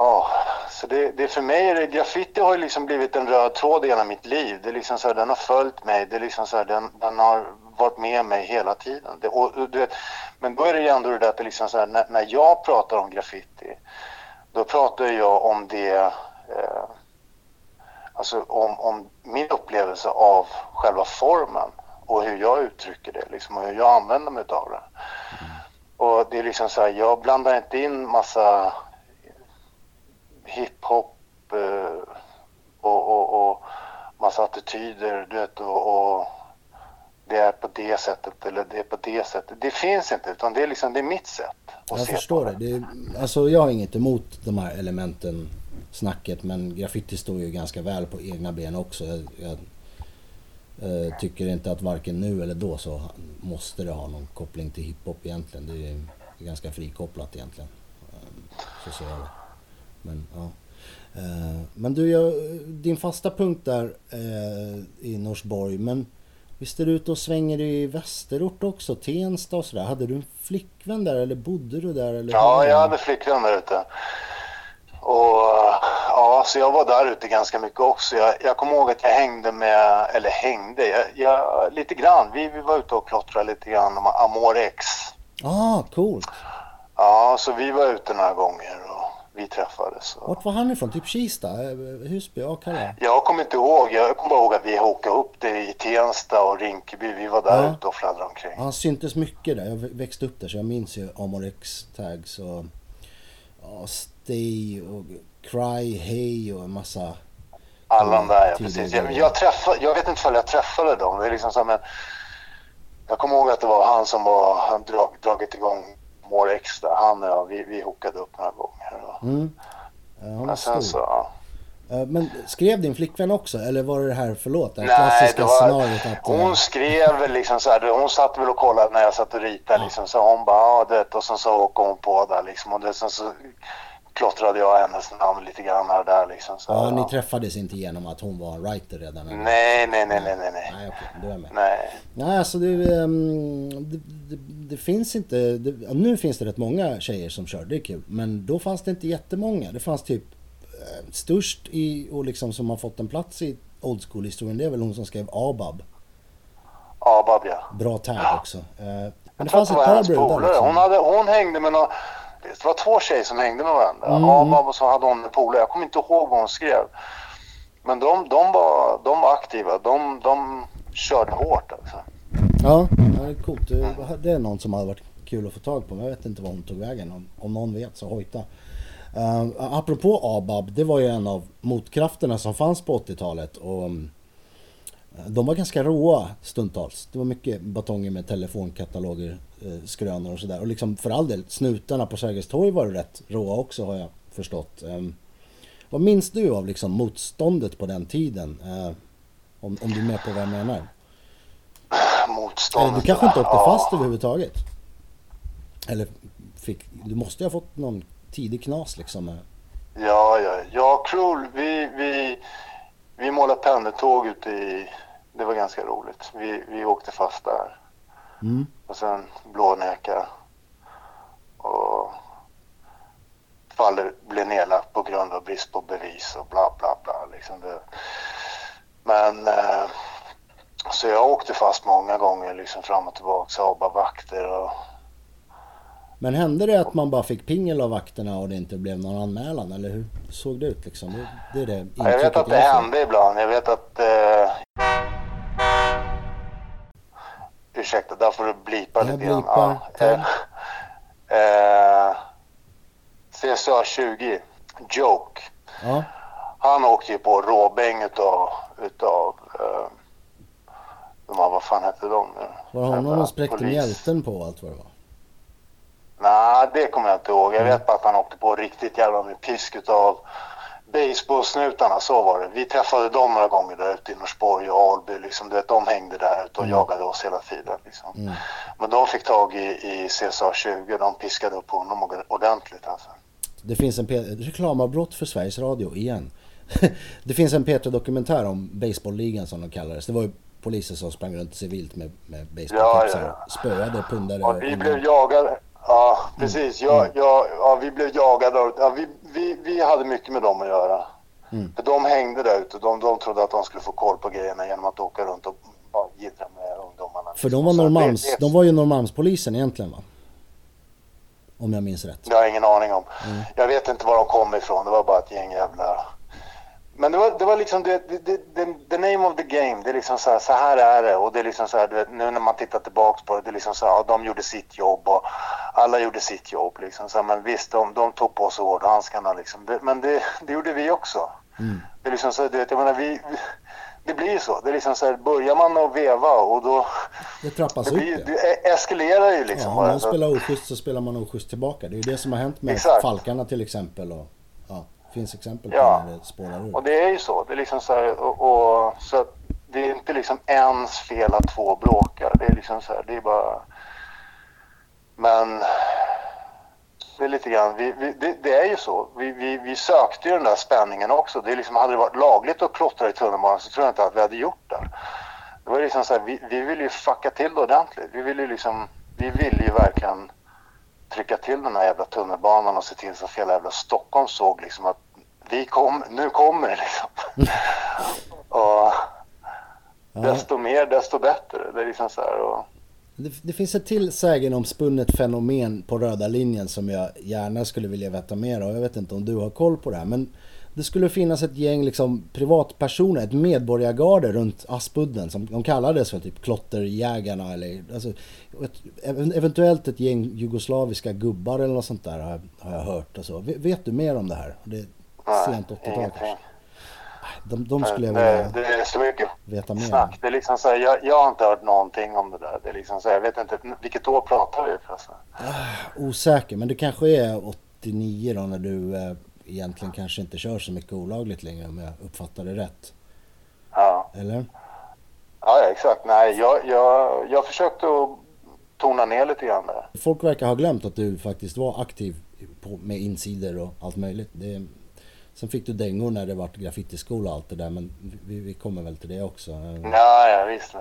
Ja, så det, det för mig är det, graffiti har ju liksom blivit en röd tråd i hela mitt liv. Det är liksom så här, den har följt mig, det är liksom så här, den, den har varit med mig hela tiden. Det, och, och du vet, men då är det ju ändå det där att det liksom så här, när, när jag pratar om graffiti, då pratar jag om det, eh, alltså om, om min upplevelse av själva formen och hur jag uttrycker det liksom, och hur jag använder mig av det. Och det är liksom så här, jag blandar inte in massa hiphop eh, och, och, och massa attityder, du vet, och, och det är på det sättet eller det är på det sättet. Det finns inte, utan det är liksom, det är mitt sätt Jag förstår det. det är, alltså jag har inget emot de här elementen, snacket, men graffiti står ju ganska väl på egna ben också. Jag, jag eh, tycker inte att varken nu eller då så måste det ha någon koppling till hiphop egentligen. Det är ganska frikopplat egentligen. Eh, Så ser jag det. Men, ja. Eh, men du, jag, din fasta punkt där eh, i Norsborg, men visst är du ute och svänger i Västerort också? Tensta och sådär. Hade du en flickvän där eller bodde du där? Eller Ja, jag hade flickvän där ute. Och ja, så jag var där ute ganska mycket också. Jag, jag kommer ihåg att jag hängde med, eller hängde, jag, jag, lite grann. Vi, vi var ute och klottrade lite grann om Amor X. Ah, coolt. Ja, så vi var ute några gånger och vi träffades. Och... Vart var han ifrån? Typ Kista? Eh, Husby? Akalla? Jag kommer inte ihåg, jag kommer bara ihåg att vi hokade upp det i Tensta och Rinkeby. Vi var där Ja. ute och fladdrade omkring. Han syntes mycket där. Jag växte upp där så jag minns ju Amorex tags och ja, Stay och Cry Hey och en massa... Alla de där, ja precis. Jag, jag, träffade, jag vet inte om jag träffade dem. Det är liksom så här, men jag kommer ihåg att det var han som var, han drag, dragit igång More där. Han och jag, vi, vi hokade upp några gånger. Mm. Ja, men sen så, ja. Eh, Men skrev din flickvän också eller var det det här, förlåt, det här Nej, klassiska det var, scenariot att... eh, hon skrev väl liksom så här, hon satt väl och kollade när jag satt och ritade liksom, så hon bara, ja och sen så åkte hon på där liksom och det, sen så klottrade jag hennes namn lite grann här och där liksom. Så, Ja, ni träffades inte genom att hon var en writer redan? eller? Nej, nej, nej, nej, nej, nej. Nej, okej, då är med. Nej. Nej, alltså det, ehm, det, det, det finns inte... Det, ja, nu finns det rätt många tjejer som kör, det är kul. Men då fanns det inte jättemånga. Det fanns typ eh, störst i, och liksom som har fått en plats i old school-historien, det är väl hon som skrev ABAB. Abab ja. Bra tag också. Eh, Men det fanns ett par brudar liksom. Hon, hade, hon hängde med några... Det var två tjejer som hängde med varandra. Mm. Abab och så hade hon en polare. Jag kommer inte ihåg vad hon skrev. Men de, de, var, de var aktiva. De, de körde hårt alltså. Ja, det är coolt. Det- Det är någon som hade varit kul att få tag på. Men jag vet inte var hon tog vägen. Om, om någon vet så hojta. Uh, apropå ABAB, det var ju en av motkrafterna som fanns på 80-talet. Och um, de var ganska råa stundtals. Det var mycket batonger med telefonkataloger, eh, skrönor och sådär. Och liksom för all del, snutarna på Sergels torg var rätt råa också har jag förstått. Um, vad minns du av liksom motståndet på den tiden? Eh, om, om du är med på vad jag menar? Motstånd. Eller du kanske inte åkte fast överhuvudtaget? Eller fick, du måste ju ha fått någon tidig knas liksom. eh. Ja, ja. Ja, Krull, vi, vi, vi målade pendeltåg ute i... Det var ganska roligt. Vi, vi åkte fast där. Mm. Och sen Blånäka. Och fallet blev nedlagt på grund av brist på bevis och bla bla bla. Liksom det. Men eh, så jag åkte fast många gånger liksom fram och tillbaka, ABA vakter och Men hände det att man bara fick pingel av vakterna och det inte blev någon anmälan? Eller hur såg det ut liksom? Det, det är det Ja, jag vet att det hände ibland. Jag vet att... Eh... där får du blipa lite grann. Ja. Eh, eh, CSA 20, Joke. Ja, Han åkte ju på råbäng utav... utav eh... de här, vad fan hette de nu? var det honom de spräckte mjälten på allt vad det var? Nej, det kommer jag inte ihåg. Jag Mm. vet bara att han åkte på riktigt jävla med pisk utav baseballsnutarna, så var det. Vi träffade dem några gånger där ute i Norsborg och Alby. Liksom, du vet, de hängde där ute och jagade oss hela tiden. Liksom. Mm. Men de fick tag i, i CSA 20. De piskade upp honom ord- ordentligt. Alltså. Det finns en reklamavbrott för Sveriges Radio igen. det finns en P3-dokumentär om baseballligan som de kallades. Det var ju poliser som sprang runt civilt med, med baseballkepsar Ja, ja, spöade pundare. Ja, vi blev jagade. Ja, precis. Ja, ja, ja, vi blev jagade. Ja, vi, vi, vi hade mycket med dem att göra. Mm. För de hängde där ute. De, de trodde att de skulle få koll på grejerna genom att åka runt och bara jiddra med ungdomarna. För de var, Norrmalms, det- det- de var ju Norrmalmspolisen egentligen va? Om jag minns rätt. Det har jag ingen aning om. Mm. Jag vet inte var de kom ifrån. Det var bara ett gäng jävla... Men det var, det var liksom det, det, det, det, the name of the game. Det är liksom så här, så här är det. Och det är liksom så här, du vet, nu när man tittar tillbaks på det, det är liksom så här, ja, de gjorde sitt jobb och alla gjorde sitt jobb. Liksom. Så här, men visst, de, de tog på sig hårdhandskarna liksom. Det, men det, det gjorde vi också. Mm. Det är liksom så här, du vet, jag menar, vi, det blir ju så. Det är liksom så här, börjar man att veva och då... Det trappas Det, upp blir, det. det e- eskalerar ju liksom. Ja, om Så- spelar oschysst så spelar man oschysst tillbaka. Det är ju det som har hänt med Exakt. Falkarna till exempel. Och, ja, det finns exempel på Ja. när det spårar ur. Och det är ju så. Det är liksom så här, och, och, så det är inte liksom ens fel att två bråkar. Det är liksom så här, det är bara... Men det är lite grann, vi, vi, det, det är ju så. Vi, vi, vi sökte ju den där spänningen också. Det är liksom, hade det varit lagligt att klottra i tunnelbanan så tror jag inte att vi hade gjort det. Det var liksom så här, vi, vi ville ju fucka till det ordentligt. Vi ville ju liksom, vi ville ju verkligen trycka till den här jävla tunnelbanan och se till så att hela jävla Stockholm såg liksom att vi kom, nu kommer det liksom. och desto mer, desto bättre. Det är liksom så här och, Det, det finns ett till sägenomspunnet fenomen på röda linjen som jag gärna skulle vilja veta mer av. Jag vet inte om du har koll på det här. Men det skulle finnas ett gäng liksom privatpersoner, ett medborgargarde runt Aspudden som de kallades för typ klotterjägarna eller alltså, ett, ev- eventuellt ett gäng jugoslaviska gubbar eller något sånt där har, jag hört. Alltså, vet, du mer om det här? Det nej, sent 80-tal ingenting. kanske. De, de skulle jag det, vilja det är så mycket veta mer snack. Det är liksom så här, jag, jag har inte hört någonting om det där. Det är liksom så här, jag vet inte, vilket år pratar vi förresten? Osäker, men det kanske är 89 då när du eh, egentligen kanske inte kör så mycket olagligt längre om jag uppfattar det rätt. Ja, Eller? ja exakt. Nej, jag, jag, jag försökte att tona ner lite grann där. Folk verkar ha glömt att du faktiskt var aktiv på, med insidor och allt möjligt. Det, sen fick du dängor när det vart graffitiskola och allt det där men vi, vi kommer väl till det också. Ja, ja visst.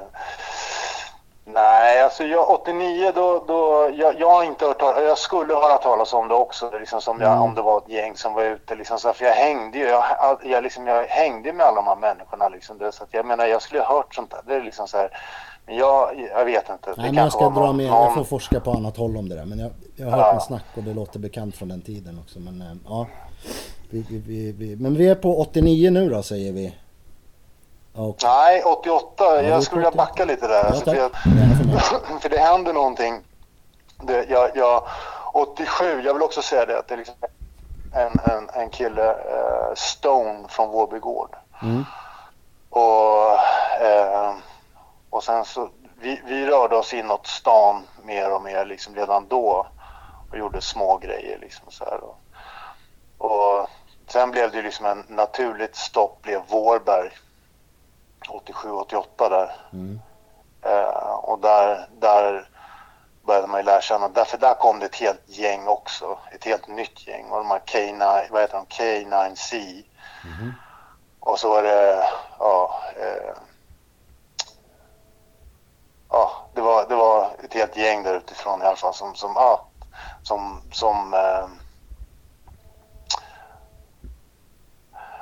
Nej, alltså jag, 89 då, då jag, jag har inte hört talas, jag skulle höra talas om det också, liksom som jag, Mm. om det var ett gäng som var ute liksom så här, för jag hängde ju, jag, jag, liksom, jag hängde med alla de här människorna liksom, det, så att jag menar jag skulle ha hört sånt där, det är liksom så här, men jag, jag vet inte. Nej men jag ska dra någon- med, jag får forska på annat håll om det där. Men jag, jag har hört Ja. med snack och det låter bekant från den tiden också. Men eh, ja. Vi, vi, vi, men vi är på 89 nu då säger vi. Och, Nej, 88, det är jag skulle vilja 88. backa lite där. ja alltså, för jag, för det händer någonting. Det, jag, jag, 87, jag vill också säga det att det är liksom en, en, en kille, eh, Stone från Vårby gård. Mm. Och, eh, och sen så, vi, vi rörde oss inåt stan mer och mer liksom redan då och gjorde små grejer liksom så här. Och, och sen blev det liksom en naturligt stopp blev Vårberg 87-88 där. Mm. Eh, och där, där började man ju lära känna, därför där kom det ett helt gäng också. Ett helt nytt gäng. Och de här K9, vad heter de? K9C. Och så var det, ja, eh, ja det, var, det var ett helt gäng där utifrån i alla fall som, som, ja, som, som eh,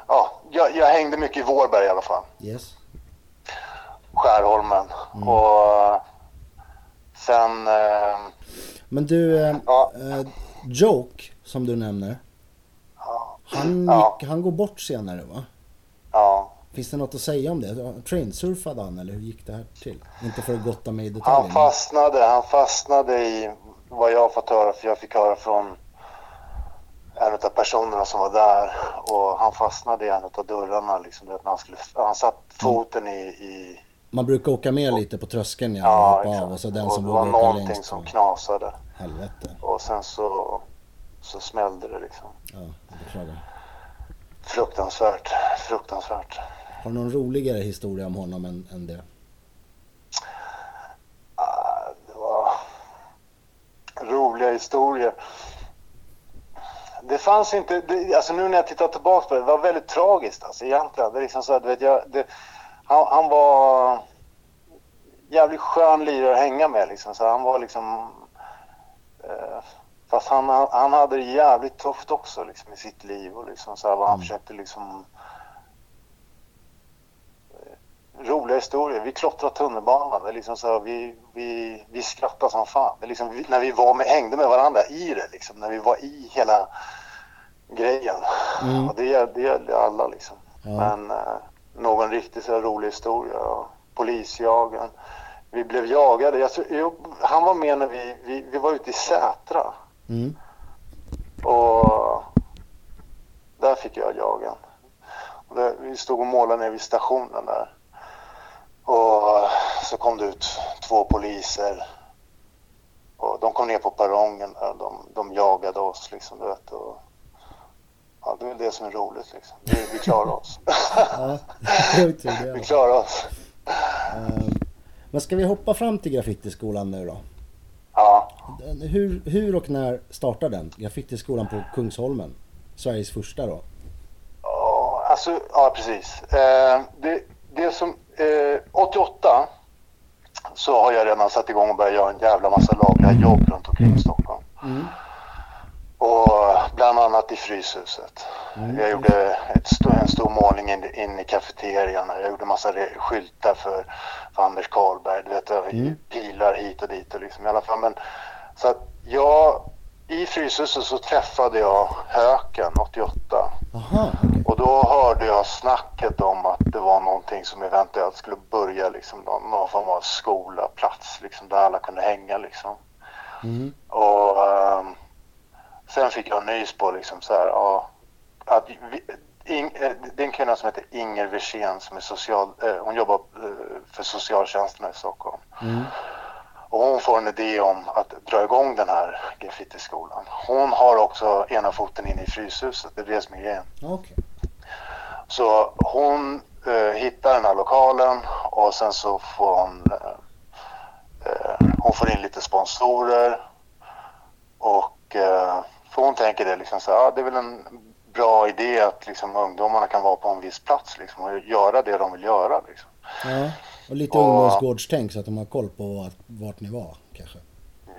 ja, jag, jag hängde mycket i Vårberg i alla fall. Yes. Skärholmen. Och sen... Eh, Men du, eh, Ja. eh, Joke som du nämner. ja, Han, Ja. han går bort senare va? ja. Finns det något att säga om det? Trainsurfade han eller hur gick det här till? Inte för att gotta mig i Han detalj. men- fastnade, han fastnade i vad jag har fått höra, för jag fick höra från en av personerna som var där och han fastnade i en av dörrarna liksom, när han, skulle, han satt foten i, i Man brukar åka med lite på tröskeln ja, ja, och hoppa exakt. av och så den och som det var någonting som knasade Helvete. och sen så, så smällde det liksom. Ja, beklagar. Fruktansvärt, fruktansvärt. Har du någon roligare historia om honom än, än det? Ah, det var roliga historier. Det fanns inte, det, alltså nu när jag tittar tillbaka på det, det var väldigt tragiskt alltså egentligen. Det är liksom så att, du vet, jag, det, han, han var jävligt skön lirare att hänga med liksom. Så han var liksom, eh, fast han, han hade det jävligt tufft också liksom i sitt liv och liksom så här, vad han försökte liksom roliga historier. Vi klottrade tunnelbanan. Det är liksom så här, vi, vi, vi skrattade som fan. Det är liksom, vi, när vi var med, hängde med varandra i det, liksom, när vi var i hela grejen. Mm. Och det, det gällde alla liksom. Ja. Men eh, någon riktigt så här rolig historia. Och polisjagen. Vi blev jagade. Jag, jo, han var med när vi, vi, vi var ute i Sätra. Mm. Och där fick jag jagen. Och där, vi stod och målade nere vid stationen där. Och så kom det ut två poliser. Och de kom ner på perrongen där. De, de jagade oss liksom, du vet. Och, ja, det är väl det som är roligt liksom. Vi, vi klarar oss. Ja, det vi klarar oss. Ehm, Men ska vi hoppa fram till graffitiskolan nu då? Ja. Hur, hur och när startade den? Graffitiskolan på Kungsholmen. Sveriges första då. Ja, alltså, ja precis. Eh, det, det som, eh, 88 så har jag redan satt igång och börjat göra en jävla massa lagliga jobb runt omkring Stockholm. Mm. Och bland annat i Fryshuset. Jag gjorde ett st- en stor målning in, in i kafeterian. Jag gjorde massa skyltar för, för Anders Karlberg. Du vet, Mm. pilar hit och dit och liksom i alla fall. Men, så att jag, i Fryshuset så träffade jag Höken 88. Aha. Och då hörde jag snacket om att det var någonting som eventuellt skulle börja liksom någon, någon form av skola, plats liksom där alla kunde hänga liksom. Mm. Och ehm, sen fick jag nys på liksom så här, ja, att vi, ing, eh, det är en kvinna som heter Inger Wirsén som är social, eh, hon jobbar eh, för socialtjänsten i Stockholm. Mm. Och hon får en idé om att dra igång den här graffitiskolan. Hon har också ena foten inne i Fryshuset, det är det som är grejen. Okej. Så hon eh, hittar den här lokalen och sen så får hon, eh, eh, hon får in lite sponsorer och eh, för hon tänker det liksom så här, ja, det är väl en bra idé att liksom ungdomarna kan vara på en viss plats liksom och göra det de vill göra liksom. Ja. Och lite Och- ungdomsgårdstänk så att de har koll på vart, vart ni var kanske.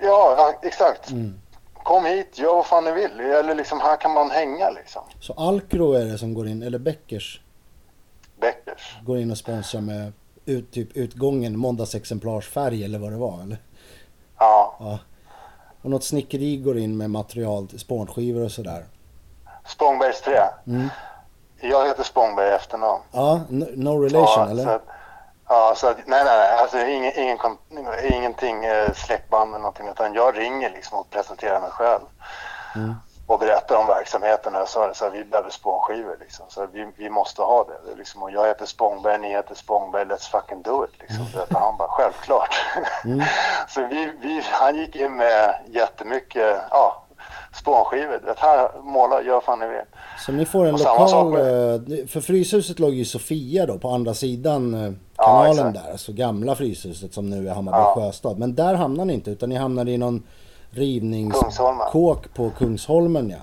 Ja, exakt. Mm. Kom hit, gör vad fan ni vill. Eller liksom här kan man hänga liksom. Så Alcro är det som går in, eller Beckers Beckers. går in och sponsrar med ut, typ utgången måndagsexemplarsfärg eller vad det var eller? Ja, Ja. Och något snickeri går in med material, spånskivor och sådär. Spångbergs trä. Mm. Jag heter Spångberg i efternamn. Ja, no, no relation ja, eller? Så ja, så att, nej, nej, nej. Alltså, ingen, ingen, ingenting eh, släktband eller någonting. Utan jag ringer liksom och presenterar mig själv. Mm. Och berättar om verksamheten. Och jag sa så här, vi behöver spånskivor liksom. Så vi, vi måste ha det. det liksom, och jag heter Spångberg, ni heter Spångberg, let's fucking do it. Liksom. Så att han bara, självklart. Mm. så vi, vi, han gick in med jättemycket, ja, spånskivor. Det här, måla, gör fan ni vill. Så ni får en Och lokal... eh, För Fryshuset låg ju Sofia då på andra sidan Ja, kanalen exakt. där. Alltså gamla Fryshuset som nu är Hammarby Ja. sjöstad. Men där hamnar ni inte utan ni hamnar i någon rivningskåk på Kungsholmen ja.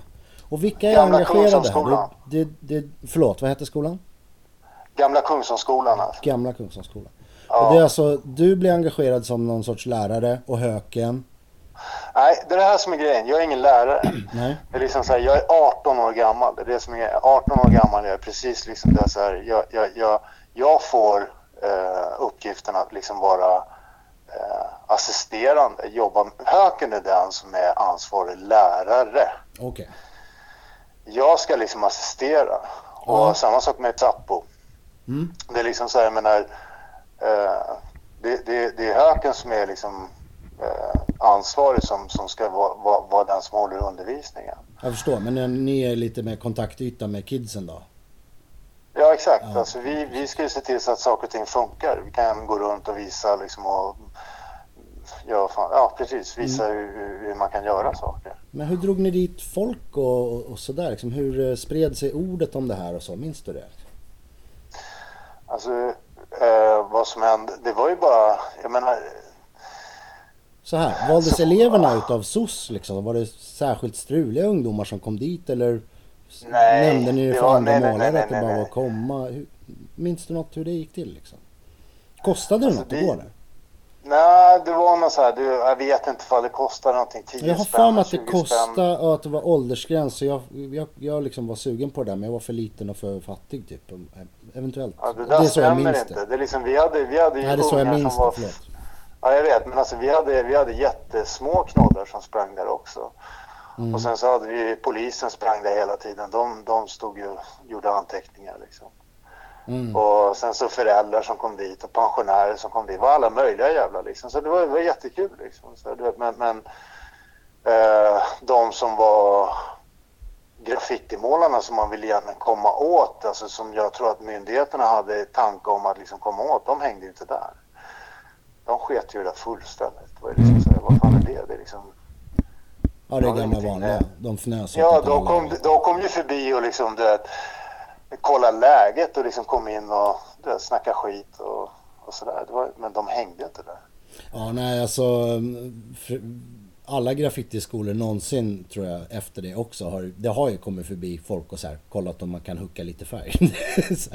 Och vilka är Gamla engagerade här? Kungsholmsskolan. Det, det, det, förlåt, vad heter skolan? Gamla Kungsholmsskolan alltså. Gamla Kungsholmsskolan. Ja. Och det är alltså, du blir engagerad som någon sorts lärare och Höken. Nej, det är det här som är grejen. Jag är ingen lärare. Nej. Det är liksom så här, jag är 18 år gammal. Det är det som är 18 år gammal. Jag är precis liksom det så här, jag, jag, jag, jag får uppgiften att liksom vara eh, assisterande, jobba. Höken är den som är ansvarig lärare. Okej. Jag ska liksom assistera. Och Ja. samma sak med Zappo. Mm. Det är liksom så här, jag menar, eh, det, det, det är Höken som är liksom eh, ansvarig som, som ska vara, vara, vara den som håller undervisningen. Jag förstår, men ni är lite mer kontaktyta med kidsen då? Ja exakt, Ja. alltså, vi, vi ska ju se till så att saker och ting funkar. Vi kan gå runt och visa liksom och ja, fan, ja precis, visa Mm. hur, hur- man kan göra saker. Men hur drog ni dit folk och, och, och sådär? Liksom, hur eh, spred sig ordet om det här och så? Minns du det? Alltså eh, vad som hände, det var ju bara, jag menar, Så här, valdes eleverna utav SOS liksom? Var det särskilt struliga ungdomar som kom dit eller Nej, nämnde ni det det för var- andra nej, målare nej, att det bara var att komma? Hur, minns du något hur det gick till liksom? Kostade det Alltså, något att det- gå där? nej det var något så här, du, jag vet inte vad det kostar någonting, 10 Jag har för mig att det 20 spänn. kostade och att det var åldersgräns så jag, jag, jag liksom var sugen på det där men jag var för liten och för fattig typ. Eventuellt. Ja, det det är så jag minns inte. det. Det är liksom, vi hade, vi hade ju Nej, det är så jag minns var det, förlåt. Ja, jag vet. Men alltså vi hade, vi hade jättesmå knådar som sprang där också. Mm. Och sen så hade vi polisen sprang där hela tiden. De, de stod ju gjorde anteckningar liksom. Mm. Och sen så föräldrar som kom dit och pensionärer som kom dit. Det var alla möjliga jävla liksom. Så det var, det var jättekul liksom. Så, vet, men men eh, de som var graffitimålarna som man ville gärna komma åt, alltså som jag tror att myndigheterna hade tanke om att liksom komma åt, de hängde ju inte där. De sket ju det fullständigt. Det var ju liksom så här, vad fan är det? det är liksom, Ja, det är gamla vanliga. De fnös ja, de kom, de kom ju förbi och liksom kolla läget och liksom kom in och du vet, snacka skit och, och sådär. Det Men de hängde inte där. Ja, nej alltså. för- Alla graffitiskolor någonsin tror jag efter det också har, det har ju kommit förbi folk och så här kollat om man kan hucka lite färg.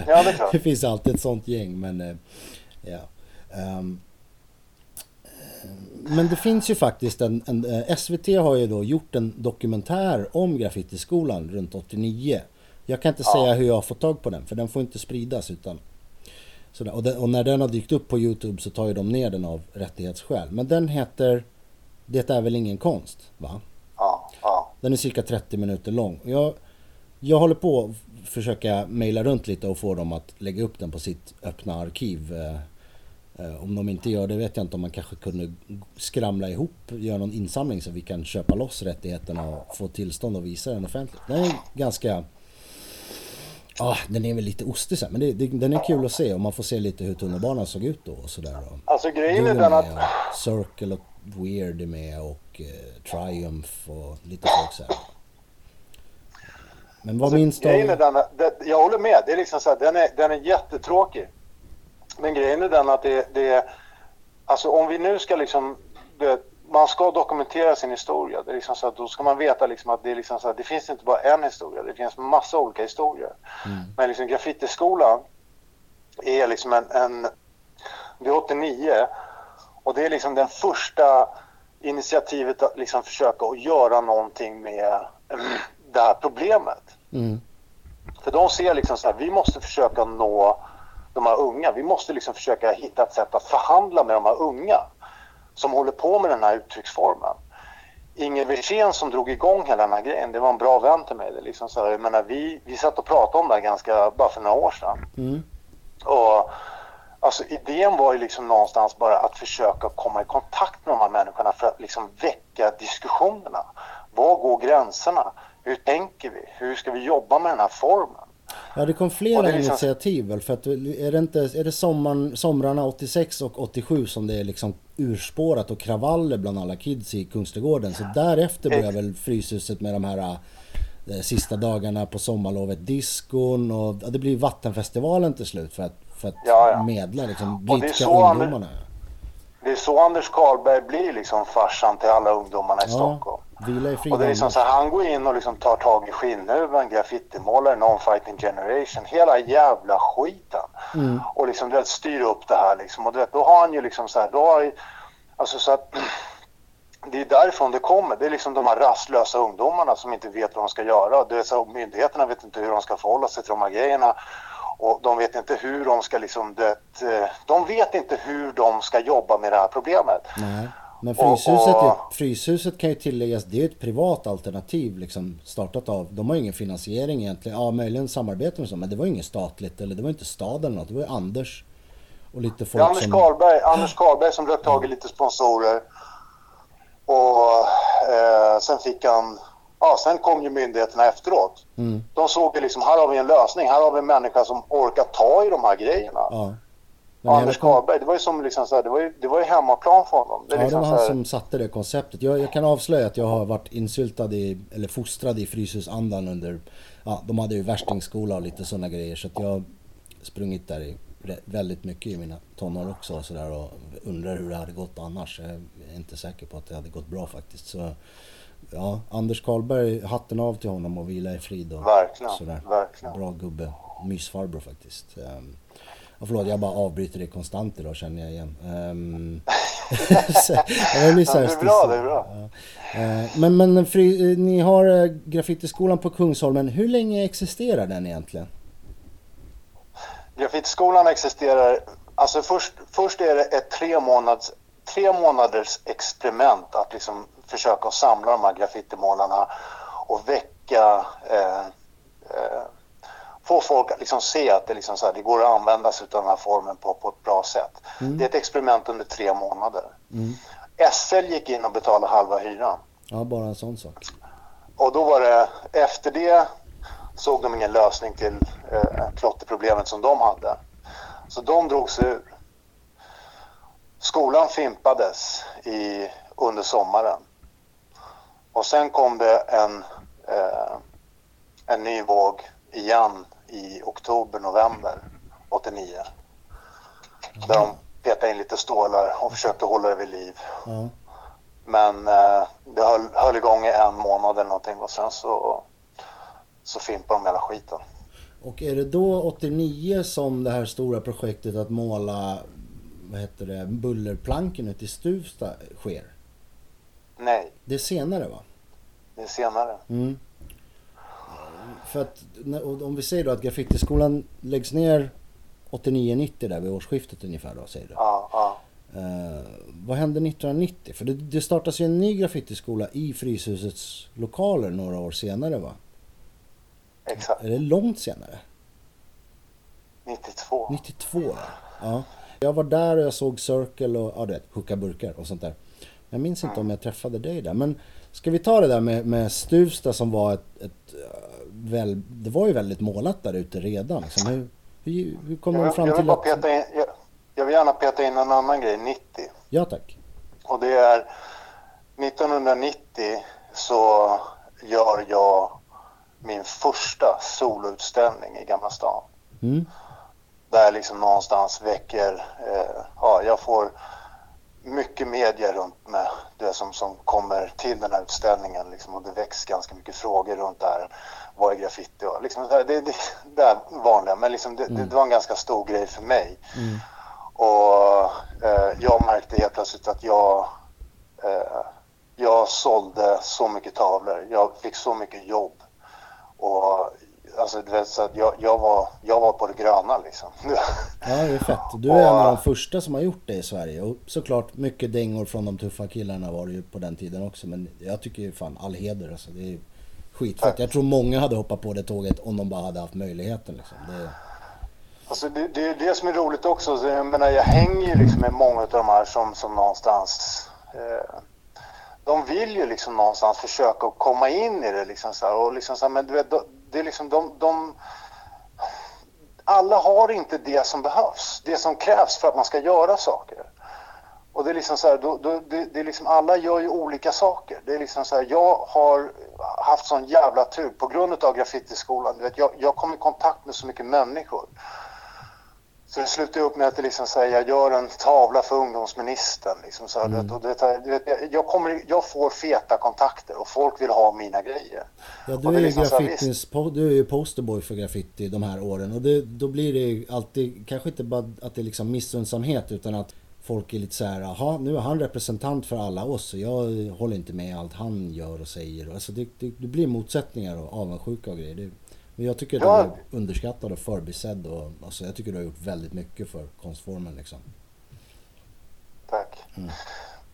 Ja, det är klart. det finns alltid ett sånt gäng men eh, ja. Eh, men det finns ju faktiskt en, en eh, SVT har ju då gjort en dokumentär om graffitiskolan runt 89. Jag kan inte Ja. säga hur jag har fått tag på den för den får inte spridas utan Sådär. Och, den, och när den har dykt upp på Youtube så tar ju de ner den av rättighetsskäl. Men den heter Det är väl ingen konst? Va? Ja, ja. Den är cirka 30 minuter lång. Jag, jag håller på att försöka mejla runt lite och få dem att lägga upp den på sitt öppna arkiv. Eh, Om de inte gör det vet jag inte om man kanske kunde skramla ihop, göra någon insamling så vi kan köpa loss rättigheterna och få tillstånd att visa den offentligt. Den är ganska Ja, den är väl lite ostig sen, men det, det, den är kul att se och man får se lite hur tunnelbanan såg ut då och sådär. Alltså grejen är den att... och Circle och Weird är med och eh, Triumph och lite folk så här. Men vad minns du? Alltså, Grejen är av- jag håller med, det är liksom så här, den, är, den är jättetråkig. Men grejen är den att det, det alltså om vi nu ska liksom, det, man ska dokumentera sin historia. Det är liksom så att då ska man veta liksom att det, är liksom så att det finns inte bara en historia, det finns massa olika historier. Men liksom graffitiskolan är liksom en, en, det är 89 och det är liksom den första initiativet att liksom försöka att göra någonting med det här problemet. Mm. För de ser liksom så här, vi måste försöka nå de här unga. Vi måste liksom försöka hitta ett sätt att förhandla med de här unga som håller på med den här uttrycksformen. Inger Wirsén som drog igång hela den här grejen, det var en bra vän till mig. Det liksom så här, jag menar, vi, vi satt och pratade om det här ganska, bara för några år sedan. Mm. Och, alltså, idén var ju liksom någonstans bara att försöka komma i kontakt med de här människorna för att liksom väcka diskussionerna. Var går gränserna? Hur tänker vi? Hur ska vi jobba med den här formen? Ja, det kom flera det initiativ väl? För att är det inte, är det sommaren, somrarna 86 och 87 som det är liksom urspårat och kravaller bland alla kids i Kungsträdgården. Så därefter börjar väl Fryshuset med de här eh, sista dagarna på sommarlovet, diskon och ja, det blir Vattenfestivalen till slut för att, för att Ja, ja. medla liksom, blidka ungdomarna. Det är så Anders Karlberg blir liksom farsan till alla ungdomarna i Stockholm. Vila i frid. Och det är liksom så här, han går in och liksom tar tag i skinnhuven, graffitimålare, non-fighting generation, hela jävla skiten. Mm. Och liksom du vet, styr upp det här liksom. Och du vet, då har han ju liksom så här, då har alltså så att det är därifrån det kommer. Det är liksom de här rastlösa ungdomarna som inte vet vad de ska göra. Du vet, så myndigheterna vet inte hur de ska förhålla sig till de här grejerna. Och de vet inte hur de ska liksom, det, eh, de vet inte hur de ska jobba med det här problemet. Nej. Men Och- Fryshuset, är, och- Fryshuset kan ju tilläggas, det är ett privat alternativ liksom startat av, de har ingen finansiering egentligen, ja möjligen samarbete med så, men det var ju inget statligt eller det var inte staden eller något, det var ju Anders och lite Det folk är Anders som... Karlberg, Anders Karlberg som drog tag i lite sponsorer. Och eh, sen fick han, ja sen kom ju myndigheterna efteråt. Mm. De såg ju liksom, här har vi en lösning, här har vi en människa som orkar ta i de här grejerna. Ja. Men Anders hela- Karlberg, det var ju som liksom så här, det var ju, det var ju hemmaplan för honom. Det Ja, det liksom var så han som satte det konceptet. Jag, jag kan avslöja att jag har varit insyltad i, eller fostrad i Fryshusandan under, ja de hade ju värstingskola och lite sådana grejer så att jag har sprungit där i väldigt mycket i mina tonår också och sådär och undrar hur det hade gått annars. Jag är inte säker på att det hade gått bra faktiskt. Så ja, Anders Karlberg, hatten av till honom och vila i frid och Verkligen, sådär. verkligen. Bra gubbe, mysfarbror faktiskt. Ja, förlåt, jag bara avbryter det konstant idag känner jag igen. Um, så, blir här Ja, det är bra, det är bra. Ja. Eh, Men, men fri, eh, ni har eh, graffitiskolan på Kungsholmen. Hur länge existerar den egentligen? Graffitiskolan existerar, alltså först, först är det ett tre månaders, tre månaders experiment att liksom försöka samla de här graffitimålarna och väcka, eh, eh, få folk att liksom se att det, liksom så här, det går att använda sig av den här formen på, på ett bra sätt. Det är ett experiment under tre månader. SL gick in och betalade halva hyran. Ja, bara en sån sak. Och då var det, efter det såg de ingen lösning till eh, klotterproblemet som de hade. Så de drog sig ur. Skolan fimpades i, under sommaren. Och sen kom det en, eh, en ny våg igen i oktober, november 89. Där de petade in lite stålar och försökte hålla det vid liv. Ja. Men eh, det höll, höll igång i en månad eller någonting och sen så, så fimpade de hela skiten. Och är det då 89 som det här stora projektet att måla vad heter det, bullerplanken ute i Stuvsta sker? Nej, Det är senare va? det är senare. Mm. För att om vi säger då att graffitiskolan läggs ner 89-90 där vid årsskiftet ungefär då säger du. Ja, ja. Eh, vad hände 1990? För det, det startas ju en ny graffitiskola i Fryshusets lokaler några år senare va? Exakt. Är det långt senare? 92. 92 ja. ja. Jag var där och jag såg Circle och ja, du vet, hooka burkar och sånt där. Jag minns inte om jag träffade dig där. Men ska vi ta det där med, med Stuvsta som var ett, ett väl, det var ju väldigt målat där ute redan. Liksom. Hur, hur, hur kom Jag vill, fram jag vill till att... peta in, jag, jag vill gärna peta in en annan grej, 90. Ja tack. Och det är 1990 så gör jag min första soloutställning i Gamla stan. Mm. Där liksom någonstans väcker, eh, ja jag får mycket media runt med det som, som kommer till den här utställningen liksom, och det väcks ganska mycket frågor runt där. Vad är graffiti? Och, liksom, det, det, det, det är vanliga men liksom, det, det, det var en ganska stor grej för mig. Och eh, jag märkte helt plötsligt att jag, eh, jag sålde så mycket tavlor. Jag fick så mycket jobb. Och alltså, du vet, så att jag, jag, var, jag var på det gröna liksom. Ja, det är fett. Du är en av de första som har gjort det i Sverige. Och såklart mycket dängor från de tuffa killarna var det ju på den tiden också. Men jag tycker ju fan all heder alltså. Det är skitfett. Jag tror många hade hoppat på det tåget om de bara hade haft möjligheten liksom. Det... Alltså det, det är det som är roligt också. Så Jag, menar, jag hänger ju liksom med många av de här som, som någonstans... Eh, de vill ju liksom någonstans försöka komma in i det. Liksom så här, och liksom så här, men du vet, det är liksom de, de... Alla har inte det som behövs. Det som krävs för att man ska göra saker. Och det är liksom så här, då, då, det, det är liksom, alla gör ju olika saker. Det är liksom så här, jag har haft sån jävla tur på grund av graffitiskolan. Du vet, jag, jag kom i kontakt med så mycket människor. Så det slutar upp med att det liksom säger, jag gör en tavla för ungdomsministern. Liksom så här, du vet, du jag, kommer, jag får feta kontakter och folk vill ha mina grejer. Ja, du är, ju liksom så här, du är ju posterboy för graffiti de här åren. Och det, då blir det alltid, kanske inte bara att det är liksom missundsamhet utan att folk är lite så här, jaha nu är han representant för alla oss och jag håller inte med allt han gör och säger. Alltså det, det, det blir motsättningar och avundsjuka och grejer. Det, men jag tycker Ja. du är underskattad och förbisedd och alltså jag tycker du har gjort väldigt mycket för konstformen liksom. Tack.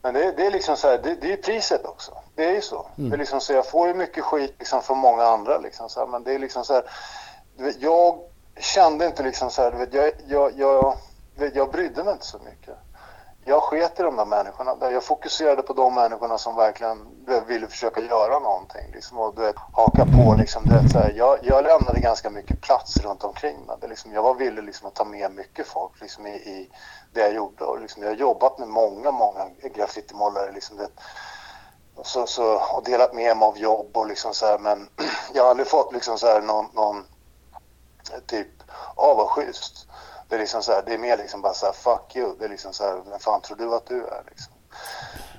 Men det, det är liksom så här, det, det är priset också. Det är ju så. Det är liksom så jag får ju mycket skit liksom från många andra liksom så här, men det är liksom så här, jag kände inte liksom så här, jag, jag, jag, jag brydde mig inte så mycket. Jag sket i de där människorna. Jag fokuserade på de människorna som verkligen ville försöka göra någonting. Liksom, och du vet, haka på. Liksom, du vet, så här, jag, jag lämnade ganska mycket plats runt omkring mig. Det, liksom, jag var villig liksom, att ta med mycket folk liksom, i, i det jag gjorde. Och, liksom, jag har jobbat med många, många graffitimålare. Liksom, det, och så, så, och delat med mig av jobb och liksom så här, men jag har aldrig fått liksom så här någon, någon typ avundsjukt. Det är liksom så här, det är mer liksom bara så här, fuck you. Det är liksom så här, vem fan tror du att du är liksom?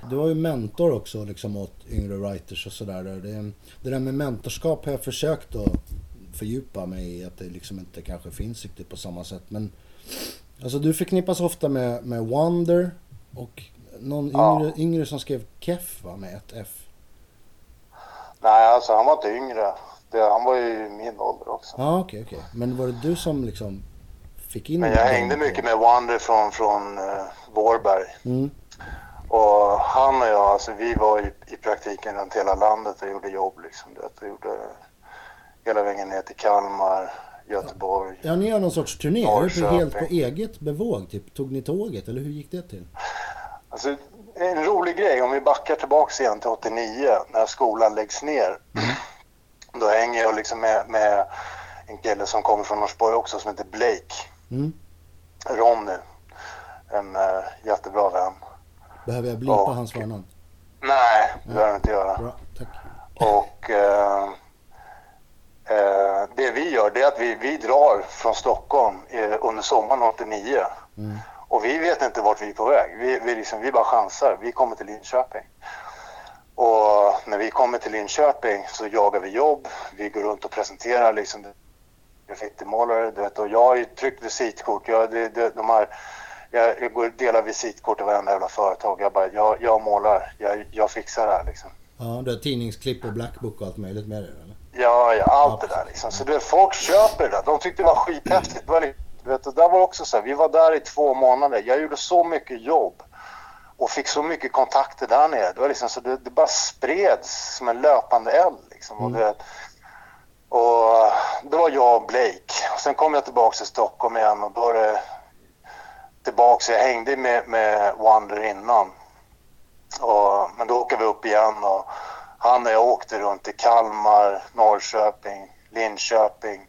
Du var ju mentor också liksom åt yngre writers och sådär. Det, det där med mentorskap har jag försökt att fördjupa mig i. Att det liksom inte kanske finns riktigt på samma sätt. Men alltså du förknippas ofta med, med Wonder och någon Ja. yngre, yngre som skrev Kef va, med ett F. Nej, alltså han var inte yngre. Det, han var ju i min ålder också. Ja okej okej. Men var det du som liksom fick in Men jag hängde mycket med Wander från, från uh, Vårberg. Mm. Och han och jag, alltså vi var i, i praktiken runt hela landet och gjorde jobb liksom. Vet, vi gjorde hela vägen ner till Kalmar, Göteborg. Ja ni gör någon sorts turné. Det på- helt på Norrköping. eget bevåg? Typ, tog ni tåget eller hur gick det till? Alltså, en rolig grej, om vi backar tillbaks igen till 89 när skolan läggs ner. Då hänger jag liksom med, med en kille som kommer från Norsborg också som heter Blake. Mm. Ronny. En uh, jättebra vän. Behöver jag blipa hans förnamn? Nej, det behöver du inte göra. Bra, tack. Och eh, eh, det vi gör det är att vi, vi drar från Stockholm under sommaren 89. Mm. Och vi vet inte vart vi är på väg. Vi, vi, liksom, vi bara chansar. Vi kommer till Linköping. Och när vi kommer till Linköping så jagar vi jobb. Vi går runt och presenterar liksom graffitimålare. Du vet, och jag har ju tryckt visitkort. Jag, det, det, de här, jag, går delar visitkort i varenda jävla företag. Jag bara, jag, jag målar. Jag, jag fixar det här liksom. Ja, du har tidningsklipp och blackbook och allt möjligt med det eller? Ja, ja, allt det där liksom. Så det, folk köper det där. De tyckte det var skithäftigt. Det var, li- du vet, och där var också så här, vi var där i två månader. Jag gjorde så mycket jobb och fick så mycket kontakter där nere. Det var liksom så det, det bara spreds som en löpande eld liksom. Och, det, och eh, det var jag och Blake. Och sen kom jag tillbaka till Stockholm igen och då var det tillbaka. Jag hängde med, med Wonder innan. Och, men då åker vi upp igen och han och jag åkte runt i Kalmar, Norrköping, Linköping.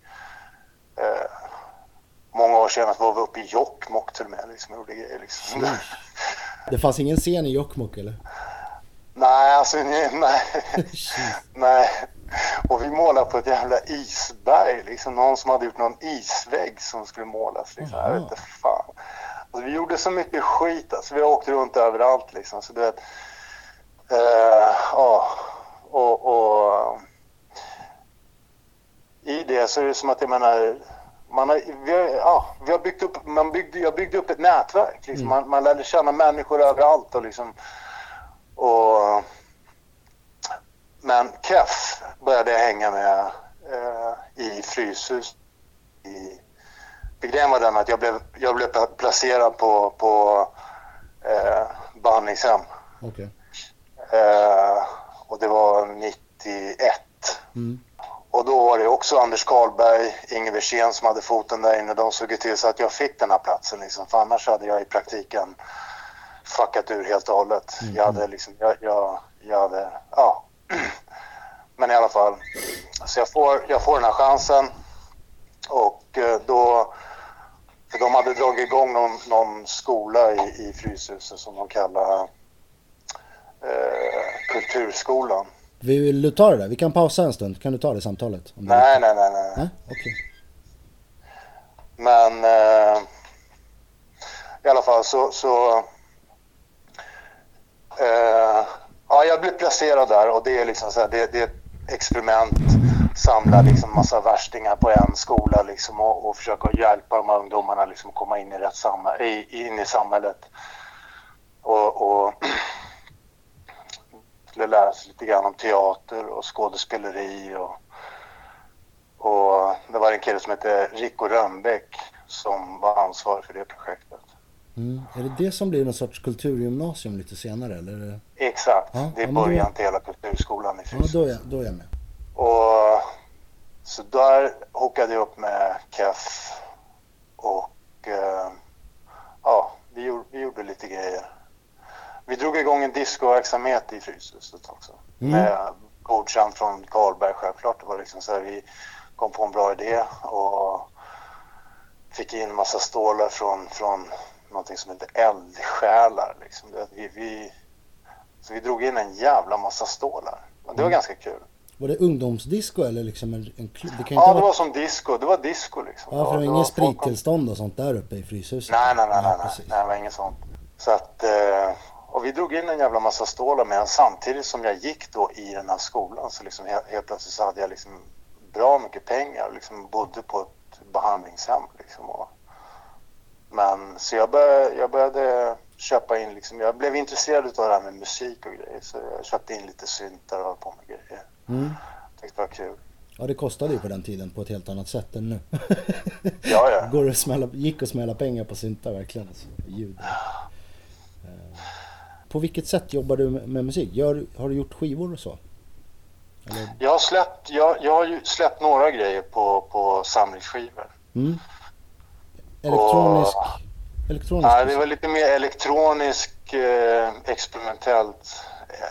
Eh, många år senare var vi uppe i Jokkmokk till och med. Liksom, och gjorde grejer, liksom. Det fanns ingen scen i Jokkmokk eller? Nej, alltså nej. nej. nej. Och vi målade på ett jävla isberg. Liksom, någon som hade gjort någon isvägg som skulle målas. Liksom. Jag vet inte fan. Alltså, vi gjorde så mycket skit. Alltså, vi åkte runt överallt. Liksom. Så du vet, eh, ja, och, och i det så är det som att jag menar man har, vi har, ja, vi har byggt upp, man byggde, jag byggde upp ett nätverk. Liksom. Man, man lärde känna människor överallt. Och liksom, och, men Keff började jag hänga med eh, i Fryshus. I, grejen var den att jag blev, jag blev placerad på, på eh, behandlingshem. Okej. Eh, och det var 91. Mm. Och då var det också Anders Karlberg, Inge Wirsén som hade foten där inne. De såg till så att jag fick den här platsen liksom. För annars hade jag i praktiken fuckat ur helt och hållet. Jag hade liksom, jag, jag, jag hade, ja. Men i alla fall. Så jag får, jag får den här chansen. Och eh, då, för de hade dragit igång någon, någon skola i, i Fryshuset som de kallar eh, Kulturskolan. Vill du ta det där? Vi kan pausa en stund. Kan du ta det samtalet? Nej, nej, nej, nej. Nej? Okej. Men eh, i alla fall så... så eh, ja, jag blev placerad där och det är liksom så här, det, det är ett experiment. Samla liksom massa värstingar på en skola liksom och, och försöka hjälpa de här ungdomarna liksom att komma in i, rätt samma, i, in i samhället. Och, och skulle lära sig lite grann om teater och skådespeleri och och det var en kille som hette Rico Rönnbäck som var ansvarig för det projektet. Mm. Är det det som blir någon sorts kulturgymnasium lite senare eller? Exakt, Ja, det är ja, början till hela kulturskolan i Ja, Fryshuset. då är, jag, då är jag med. Och så där hookade jag upp med Keff och eh, ja, vi gjorde, vi gjorde lite grejer. Vi drog igång en discoverksamhet i Fryshuset också. Mm. Med godkänt från Karlberg självklart. Det var liksom så här, vi kom på en bra idé och fick in massa stålar från, från någonting som heter eldsjälar. Liksom. Vi, vi, så vi drog in en jävla massa stålar. Och det var ganska kul. Var det ungdomsdisco eller liksom en, en klubb? Det kan inte Ja, ha det varit... var som disco. Det var disco liksom. Ja, för det var kom- sprittillstånd och sånt där uppe i Fryshuset? Nej, nej, nej, nej, nej, nej, det var inget sånt. Så att, eh, och vi drog in en jävla massa stålar men samtidigt som jag gick då i den här skolan så liksom helt plötsligt så hade jag liksom bra mycket pengar och liksom bodde på ett behandlingshem liksom. Och, men så jag började, jag började köpa in liksom, jag blev intresserad av det här med musik och grejer så jag köpte in lite syntar och höll på med grejer. Mm. Tyckte det var kul. Ja, det kostade ju på den tiden på ett helt annat sätt än nu. Ja, ja. Går att smälla, gick att smälla pengar på syntar verkligen. Alltså, ljud. Eh, På vilket sätt jobbar du med, musik? Gör, har du gjort skivor och så? Eller? Jag har släppt, jag, jag har ju släppt några grejer på, på samlingsskivor. Mm. Elektronisk... Elektronisk Ja, det var lite mer elektronisk, eh, experimentellt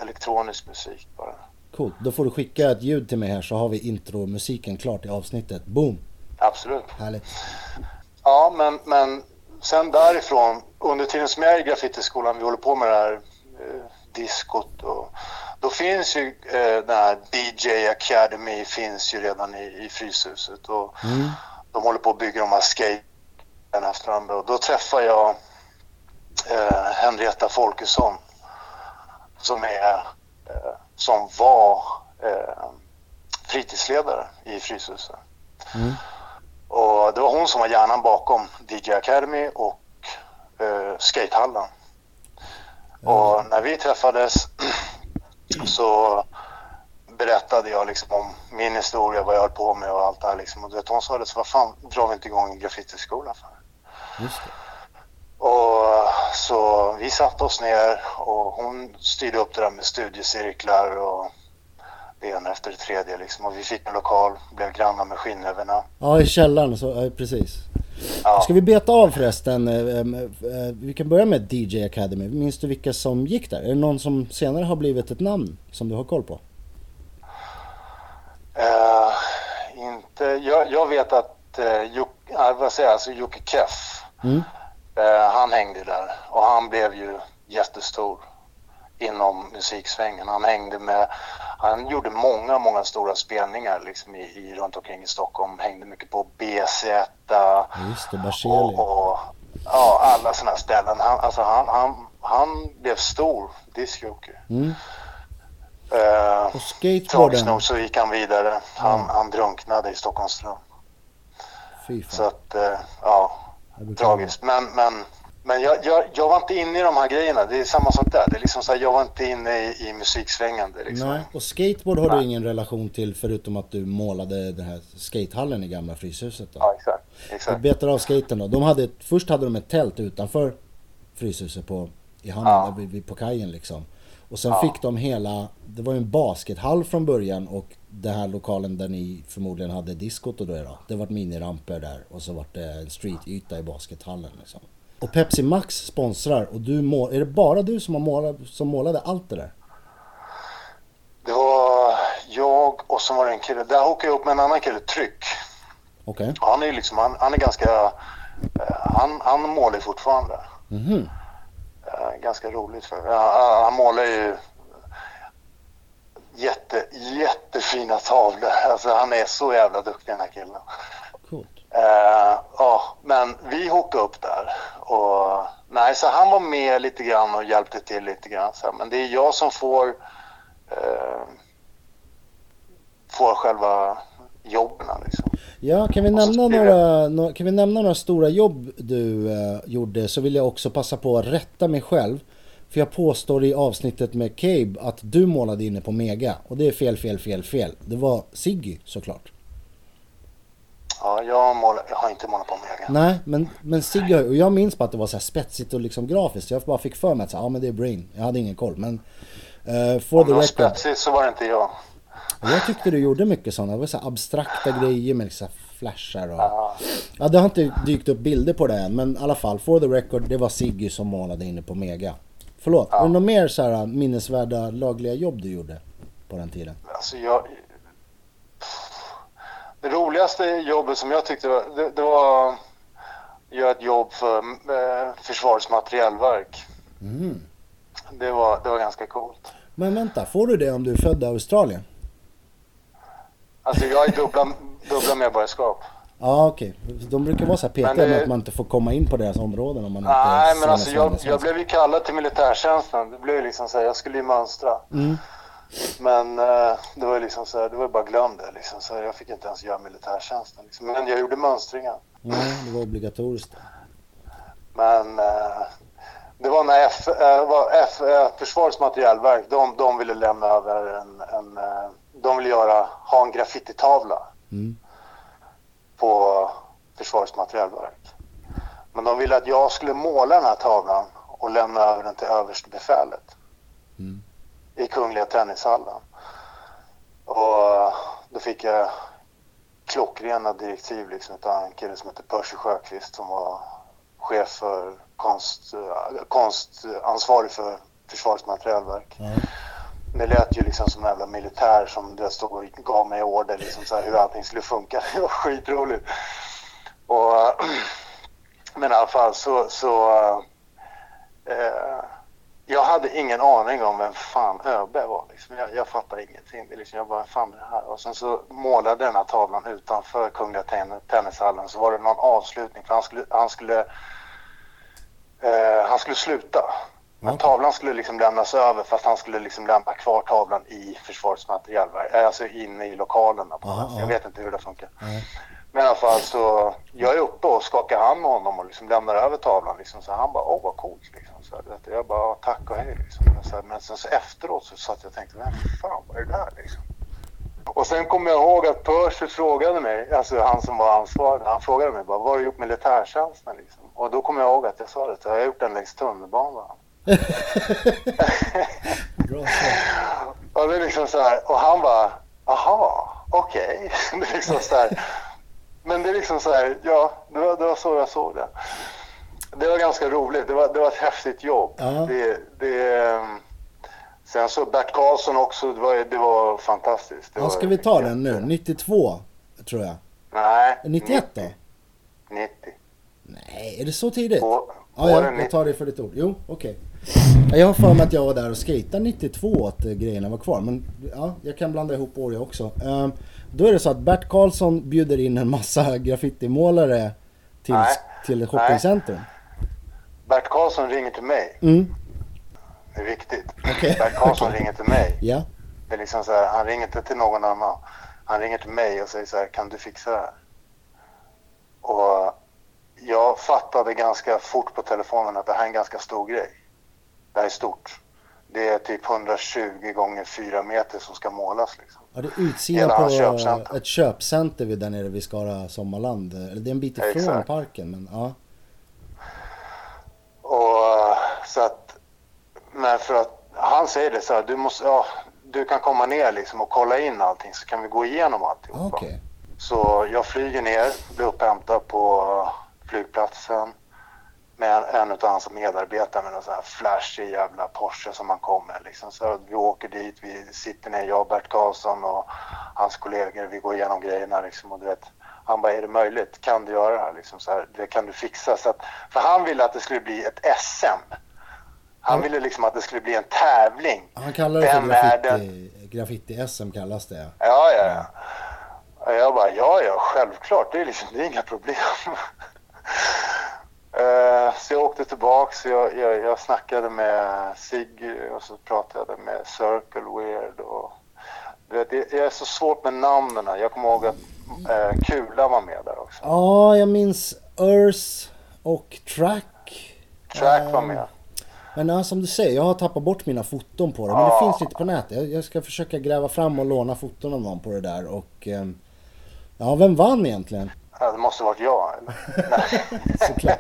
elektronisk musik bara. Coolt. Då får du skicka ett ljud till mig här så har vi intromusiken klart i avsnittet. Boom! Absolut. Härligt. Ja, men, men sen därifrån, under tiden som jag är i graffitiskolan, vi håller på med det här eh, diskot och då finns ju eh, den här DJ Academy finns ju redan i, i Fryshuset och Mm. de håller på att bygga de här skaterna efter varandra och då träffar jag eh, Henrietta Folkesson som är eh, som var eh, fritidsledare i Fryshuset. Mm. Och det var hon som var hjärnan bakom DJ Academy och eh, skatehallen. Och när vi träffades så berättade jag liksom om min historia, vad jag höll på med och allt det här liksom. Och du vet, hon sa det, så vad fan drar vi inte igång en graffitiskola för? Just det. Och så vi satte oss ner och hon styrde upp det där med studiecirklar och det ena efter det tredje liksom. Och vi fick en lokal, blev grannar med Skinnöverna. Ja, i källaren så, precis. Ja. Ska vi beta av förresten? eh, em, eh, Vi kan börja med DJ Academy. Minns du vilka som gick där? Är det någon som senare har blivit ett namn som du har koll på? Eh, inte eh, jag, jag vet att eh, Juk, äh, vad säger jag, alltså Jocke Keff, Mm. eh, han hängde där och han blev ju jättestor inom musiksvängen. Han hängde med, han gjorde många, många stora spelningar liksom i, i, runt omkring i Stockholm. Hängde mycket på BZ Ja, Just det, Berzelii. och, och ja, alla sådana ställen. Han, alltså han, han, han blev stor discjockey. Mm. Eh, Och skateboarden. Tragiskt nog så gick han vidare. Han, han drunknade i Stockholms ström. Så att, eh, ja, tragiskt. Men, men, men jag, jag, jag var inte inne i de här grejerna. Det är samma sak där. Det är liksom så här, jag var inte inne i, i musiksvängen. Liksom. Nej, och skateboard har du ingen relation till förutom att du målade den här skatehallen i gamla Fryshuset då? Ja, exakt. Exakt. betar av skaten då. De hade, ett- först hade de ett tält utanför Fryshuset på, i hamnen, Ja. på kajen liksom. Och sen Ja. fick de hela, det var ju en baskethall från början och den här lokalen där ni förmodligen hade diskot och då, då. Det var miniramper där och så var det en streetyta i baskethallen liksom. Och Pepsi Max sponsrar och du mål, är det bara du som, har målat, som målade allt det där? Det var jag och så var det en kille. Där hookade jag upp med en annan kille, Tryck. Okej. Och Han är ju liksom, han, han är ganska, eh, han, han målar fortfarande. Mhm. Eh, ganska roligt för ja, Han målar ju jätte, jättefina tavlor. Alltså han är så jävla duktig den här killen. Coolt. Eh, ja, men vi hookade upp där. Och, nej, så han var med lite grann och hjälpte till lite grann. Så, men det är jag som får, eh, får själva jobben. Liksom. Ja, kan vi, nämna skriver några, nå- kan vi nämna några stora jobb du eh, gjorde så vill jag också passa på att rätta mig själv. För jag påstår i avsnittet med Cabe att du målade inne på Mega. Och det är fel, fel, fel, fel. Det var Siggy såklart. Ja, jag, målar, jag har inte målat på egen. Nej, men, men Siggy och jag minns bara att det var så här spetsigt och liksom grafiskt. Jag bara fick för mig att så, här, ja men det är Brain. Jag hade ingen koll. Men uh, for Om det var spetsigt så var det inte jag. Och Jag tyckte du gjorde mycket sådana. Det var så abstrakta grejer med så flashar och... Ja. Ja, det har inte dykt upp bilder på det än, men i alla fall, for the record, det var Siggy som målade inne på Mega. Förlåt, var det några mer så här minnesvärda lagliga jobb du gjorde på den tiden? Alltså jag... Det roligaste jobbet som jag tyckte var, det, det var att göra ett jobb för eh, Försvarets materielverk. Mm. Det var, det var ganska coolt. Men vänta, får du det om du är född i Australien? Alltså jag har dubbla, dubbla medborgarskap. Ja, okej. De brukar vara så här petiga det- med att man inte får komma in på deras områden om man inte Nej, men alltså jag, jag blev ju kallad till militärtjänsten. Det blev liksom så här, jag skulle ju mönstra. Mm. Men eh, det var ju liksom så här, det var ju bara glöm det liksom. Så här, jag fick inte ens göra militärtjänsten. Liksom. Men jag gjorde mönstringen. Nej, det var obligatoriskt. Men eh, det var när F, eh, var F, eh, Försvarets materielverk, de, de ville lämna över en, en eh, de ville göra, ha en graffititavla Mm. på Försvarets materielverk. Men de ville att jag skulle måla den här tavlan och lämna över den till överstebefälet Mm. i Kungliga Tennishallen. Och då fick jag klockrena direktiv liksom av en kille som heter Percy Sjöqvist som var chef för konst, eh, konstansvarig för Försvarets materielverk. Ja. Det lät ju liksom som en jävla militär som det stod och gav mig order liksom så här, hur allting skulle funka. Det var skitroligt. Och, men i alla fall så, så eh, jag hade ingen aning om vem fan ÖB var. Liksom. Jag, jag fattade ingenting. Det liksom, jag bara, fan är det här? Och sen så målade den här tavlan utanför Kungliga Ten- Tennishallen. Så var det någon avslutning för han skulle, han skulle, eh, han skulle sluta. Men tavlan skulle liksom lämnas över fast han skulle liksom lämna kvar tavlan i Försvarets materielverk. eh, Alltså inne i lokalerna. På Aha, jag vet inte hur det funkar. Nej. Men i alla fall så, jag är uppe och skakar hand med honom och liksom lämnar över tavlan. Liksom. Så han bara, åh vad coolt. Liksom. Så vet jag bara, tack och hej. Liksom. Så men sen så efteråt så satt jag och tänkte, vem fan var det där liksom? Och sen kommer jag ihåg att Percy frågade mig, alltså han som var ansvarig, han frågade mig bara, vad har du gjort militärtjänsten liksom? Och då kommer jag ihåg att jag sa det, jag har gjort den längs tunnelbanan. Bra. Och det är liksom så här, och han bara, aha, okej. Det är liksom så här. Men det är liksom så här, ja, det var, det var så jag såg det. Det var ganska roligt, det var, det var ett häftigt jobb. Ja. Det, det, ehm, sen så Bert Karlsson också, det var, det var fantastiskt. Det Ja, var ska vi ta den nu? jätte- 92 tror jag. Nej. 91 då? 90. Nej, är det så tidigt? På, Ja, åren jag tar det för ditt ord. Jo, okej. Ja, Jag har för mig att jag var där och skejtade 92 att eh, grejerna var kvar. Men ja, jag kan blanda ihop år jag också. Ehm, då är det så att Bert Karlsson bjuder in en massa graffitimålare till, Nej. till shoppingcentrum. Bert Karlsson ringer till mig. Mm, Det är viktigt. Okej. Bert Karlsson ringer till mig. ja. Det är liksom så här, han ringer inte till någon annan. Han ringer till mig och säger så här, kan du fixa det här? Och jag fattade ganska fort på telefonen att det här är en ganska stor grej. Det här är stort. Det är typ 120 gånger 4 meter som ska målas liksom. ja det är utsidan på köpcenter. ett köpcenter vid där nere vid Skara Sommarland. Eller det är en bit ifrån Exakt. parken, men ja. Och eh, så att, men för att han säger det så här, du måste, ja, du kan komma ner liksom och kolla in allting så kan vi gå igenom alltihopa. Okej. Så jag flyger ner, blir upphämtad på flygplatsen med en av hans medarbetare med någon sån här flashig jävla Porsche som han kom med. Liksom. Så vi åker dit, vi sitter ner, jag, Bert Karlsson och hans kollegor, vi går igenom grejerna liksom, och du vet, han bara, är det möjligt? Kan du göra det här? Liksom, så här det kan du fixa? Så att, för han ville att det skulle bli ett SM. Han ville liksom att det skulle bli en tävling. Han kallar det för Vem graffiti, graffiti-SM kallas det. Ja, ja, ja. Och jag bara, ja, ja, självklart. Det är liksom, det är inga problem. Eh, så jag åkte tillbaks, jag, jag, jag snackade med Siggy och så pratade jag med Circle Weird och du vet, det, jag är så svårt med namnen. Jag kommer ihåg att eh, Kula var med där också. Ja, jag minns Earth och Track. Track var Eh, med. Men ja, som du säger, jag har tappat bort mina foton på det. Men det Ja. finns lite på nätet. Jag, jag ska försöka gräva fram och låna foton av någon på det där. Och ehm, ja, vem vann egentligen? Ja, det måste varit jag. Såklart.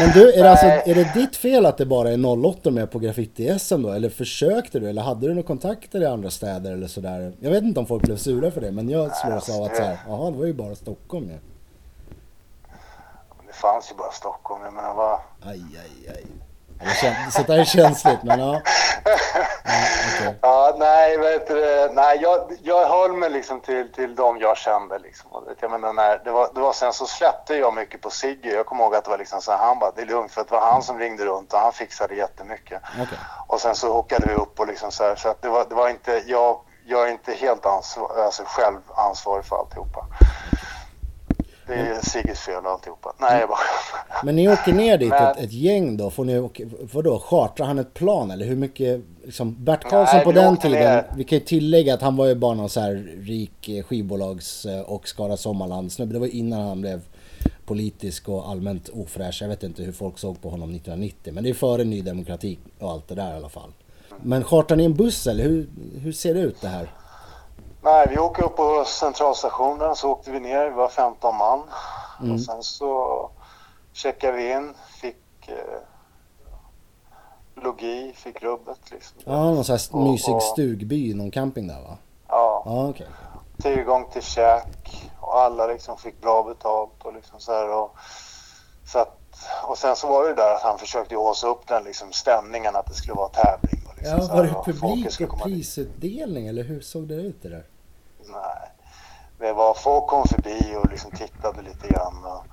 Men du, är det, alltså, är det ditt fel att det bara är 08 med på graffiti-SM då? Eller försökte du? Eller hade du några kontakter i andra städer eller sådär? Jag vet inte om folk blev sura för det, men jag slås av att så här, jaha, det var ju bara Stockholm ja. Det fanns ju bara Stockholm. Jag menar, vad... Aj, aj, aj. Det kän- Sånt där är känsligt, men ja. ja okej. Ja, nej, vet du, nej jag, jag höll mig liksom till, till de jag kände. Liksom. Jag menar, när, det, var, det var sen så släppte jag mycket på Sigge. Jag kommer ihåg att det var liksom så här, han bara, det är lugnt för det var han som ringde runt och han fixade jättemycket. Okej. Och sen så hookade vi upp och liksom så här, så att det var, det var inte, jag, jag är inte helt ansvar, alltså själv ansvarig för alltihopa. Det är Sigges fel alltihopa. Nej, jag bara Men ni åker ner dit Men- ett, ett gäng då? Får ni åka, vadå, chartrar han ett plan eller hur mycket? Liksom, Bert Karlsson Nej, på den tiden, ner. vi kan ju tillägga att han var ju bara någon så här rik eh, skivbolags eh, och Skara Sommarland snubbe. Det var innan han blev politisk och allmänt ofräsch. Jag vet inte hur folk såg på honom 1990. Men det är före Ny Demokrati och allt det där i alla fall. Men chartrar ni en buss eller hur, hur ser det ut det här? Nej, vi åker upp på centralstationen så åkte vi ner, vi var 15 man. Och sen så checkade vi in, fick eh, logi, fick rubbet liksom. Ja, någon sån här Och- mysig och- stugby, någon camping där va? Ja, Ja, okej. tillgång till käk och alla liksom fick bra betalt och liksom så här och, så att, och sen så var det där att han försökte håsa upp den liksom stämningen att det skulle vara tävling. Och liksom Ja, var det publik och prisutdelning eller hur såg det ut det där? Nej. Det var, folk kom förbi och liksom tittade lite grann. Och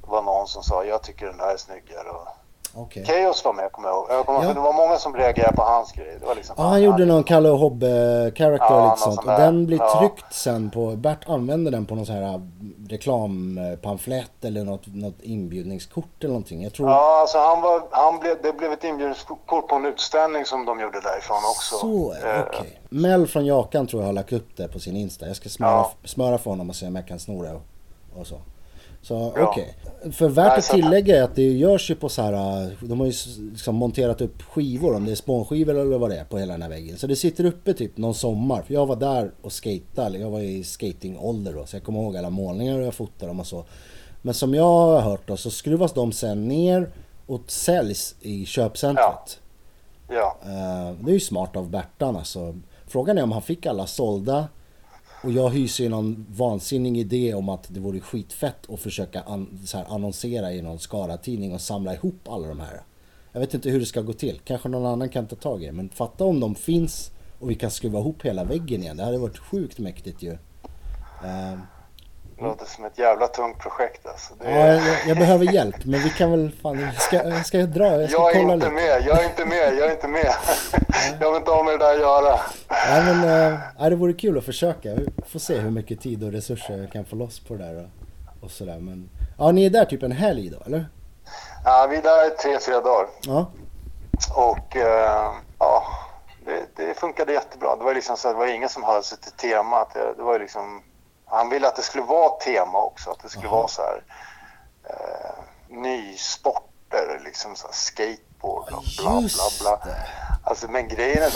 det var någon som sa, jag tycker den där är snyggare. Och Okej. Chaos var med, kommer jag ihåg. Jag kommer ihåg Ja. det var många som reagerade på hans grej. Det var liksom, Ja, han gjorde någon Kalle och Hobbe-character Ja, och lite sånt. sån Och den blir Ja. tryckt sen på... Bert använder den på någon sån här äh, reklampamflett eller något, något inbjudningskort eller någonting. Jag tror... Ja, alltså han var, han blev, det blev ett inbjudningskort på en utställning som de gjorde därifrån också. Så, Eh, okej. Mel från Jakan tror jag har lagt upp det på sin Insta. Jag ska smöra, Ja. smöra för honom och se om jag kan sno det och, och så. Så Ja. okej. För värt att tillägga är att det görs ju på så här, de har ju liksom monterat upp skivor, om det är spånskivor eller vad det är, på hela den här väggen. Så det sitter uppe typ någon sommar. För jag var där och skejtade, jag var i skatingålder då, så jag kommer ihåg alla målningar och jag fotade dem och så. Men som jag har hört då så skruvas de sen ner och säljs i köpcentret. Ja, Eh, Det är ju smart av Bertan alltså. Frågan är om han fick alla sålda. Och jag hyser ju någon vansinnig idé om att det vore skitfett att försöka an- så här, annonsera i någon Skara-tidning och samla ihop alla de här. Jag vet inte hur det ska gå till. Kanske någon annan kan ta tag i det. Men fatta om de finns och vi kan skruva ihop hela väggen igen. Det hade varit sjukt mäktigt ju. Eh, låter som ett jävla tungt projekt alltså. Det Ja, jag, jag behöver hjälp men vi kan väl fan, ska, jag ska dra? Jag ska jag är kolla inte lite. med, jag är inte med, jag är inte med. jag vill inte ha med det där att göra. Ja, men, äh, det vore kul att försöka. Vi får se hur mycket tid och resurser jag kan få loss på det där. Och, och sådär. Men, ja, ni är där typ en helg då, eller? Ja, vi är där tre, fyra dagar. Ja. Och eh, ja, det, det funkade jättebra. Det var liksom så att det var ingen som höll sig till temat. Det, var liksom, han ville att det skulle vara tema också. Att det skulle Aha. vara så här eh, nysporter, liksom så här skateboard och bla bla bla. Alltså men grejen är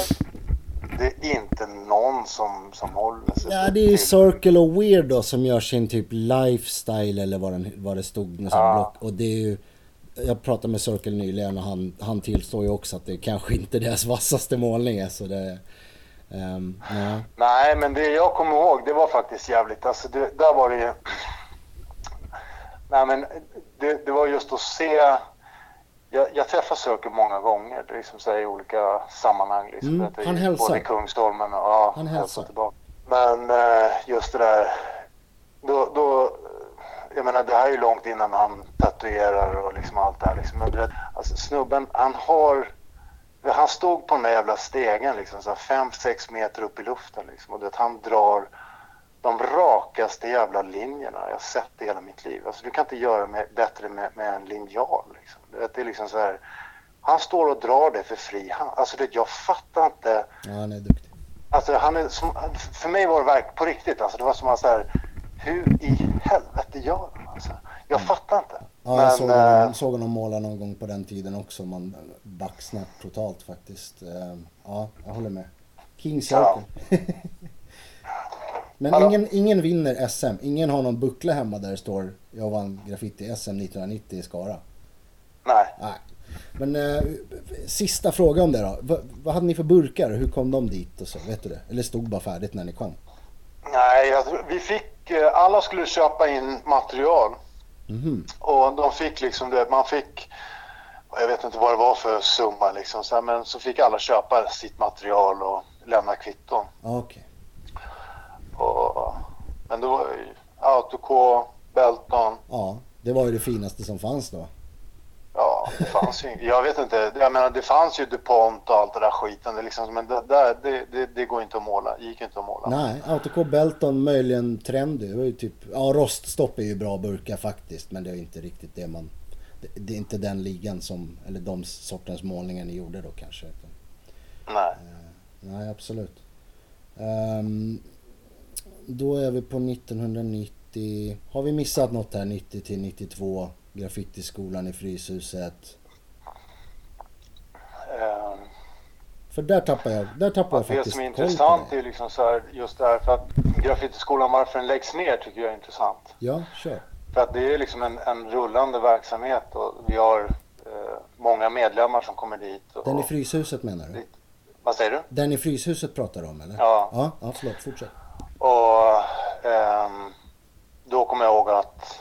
det är inte någon som, som håller sig Ja, det är ju Circle och Weirdo som gör sin typ lifestyle eller vad, den, vad det stod. Ja. block. Och det är ju... Jag pratade med Circle nyligen och han, han tillstår ju också att det kanske inte är deras vassaste målning är, så det... Um, ja. Nej, men det jag kommer ihåg, det var faktiskt jävligt. Alltså, det, där var det ju... Nej, men det, det var just att se... Jag, jag träffar Circle många gånger, liksom så här, i olika sammanhang. Liksom, Mm, han hälsar. Både i Kungsholmen och ja, Han hälsar. tillbaka. Men eh, just det där... Då, då, jag menar, det här är ju långt innan han tatuerar och liksom allt det här. Liksom. Alltså, snubben, han har... Han stod på den där jävla stegen liksom, så här fem, sex meter upp i luften liksom. Och du vet, han drar de rakaste jävla linjerna jag sett i hela mitt liv. Alltså, du kan inte göra med, bättre med, med en linjal. Liksom. Det är liksom så här, han står och drar det för fri hand. Alltså, det, jag fattar inte. ja, han är duktig. Alltså, han är som, för mig var det verk på riktigt. Alltså, det var som att så här, hur i helvete gör han? Alltså, jag fattar inte. Ja, jag såg, eh, honom, såg honom måla någon gång på den tiden också. Man baxnat totalt faktiskt. Ehm, Ja, jag håller med. King Circle. Men Hallå? ingen, ingen vinner SM. Ingen har någon buckla hemma där det står jag vann graffiti-SM 1990 i Skara. nej. Nej. Men eh, sista fråga om det då. Va, vad hade ni för burkar hur kom de dit och så? Vet du det? Eller stod bara färdigt när ni kom? Nej, jag, vi fick, eh, alla skulle köpa in material. Mhm. Och de fick liksom det, man fick, jag vet inte vad det var för summa liksom, så men så fick alla köpa sitt material och lämna kvitton. Ja, Okej. Och, men då var ju Autoco, Belton, Ja, det var ju det finaste som fanns då. Ja det fanns ju Jag vet inte, jag menar det fanns ju DuPont och allt det där skiten, det liksom, men det, där, det, det, det går inte att måla, gick inte att måla. Nej, Autoco Belton möjligen Trendy. Det var ju typ, ja roststopp är ju bra burkar faktiskt men det är inte riktigt det man... Det, är inte den ligan som, eller de sortens målningar ni gjorde då kanske. Nej. nej absolut. Ehm, då är vi på 1990. Har vi missat något här 90 till 92? Graffitiskolan i Fryshuset. Ehm, För där tappar jag, där tappar jag det faktiskt som är intressant det. är liksom så här, just det här för att graffitiskolan, varför den läggs ner tycker jag är intressant. Ja, kör. För att det är liksom en, en rullande verksamhet och vi har eh, många medlemmar som kommer dit. Och, Den i Fryshuset menar du? Vad säger du? Den i Fryshuset pratar du om eller? Ja. Ja, ja förlåt, fortsätt. Och ehm, då kommer jag ihåg att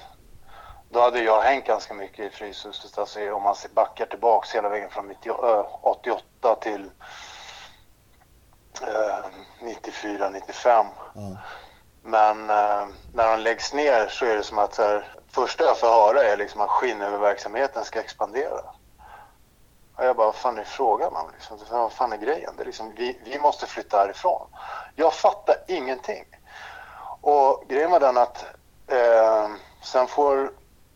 då hade jag hängt ganska mycket i Fryshuset. Alltså om man backar tillbaks hela vägen från 90, ö, 88 till eh, 94, 95. Ja. Men eh, när de läggs ner så är det som att här, första jag får höra är liksom att skinnöververksamheten ska expandera. Och jag bara, vad fan är frågan om? Liksom, vad fan är grejen? Det är liksom, vi, vi måste flytta härifrån. Jag fattar ingenting. Och grejen var den att eh, sen får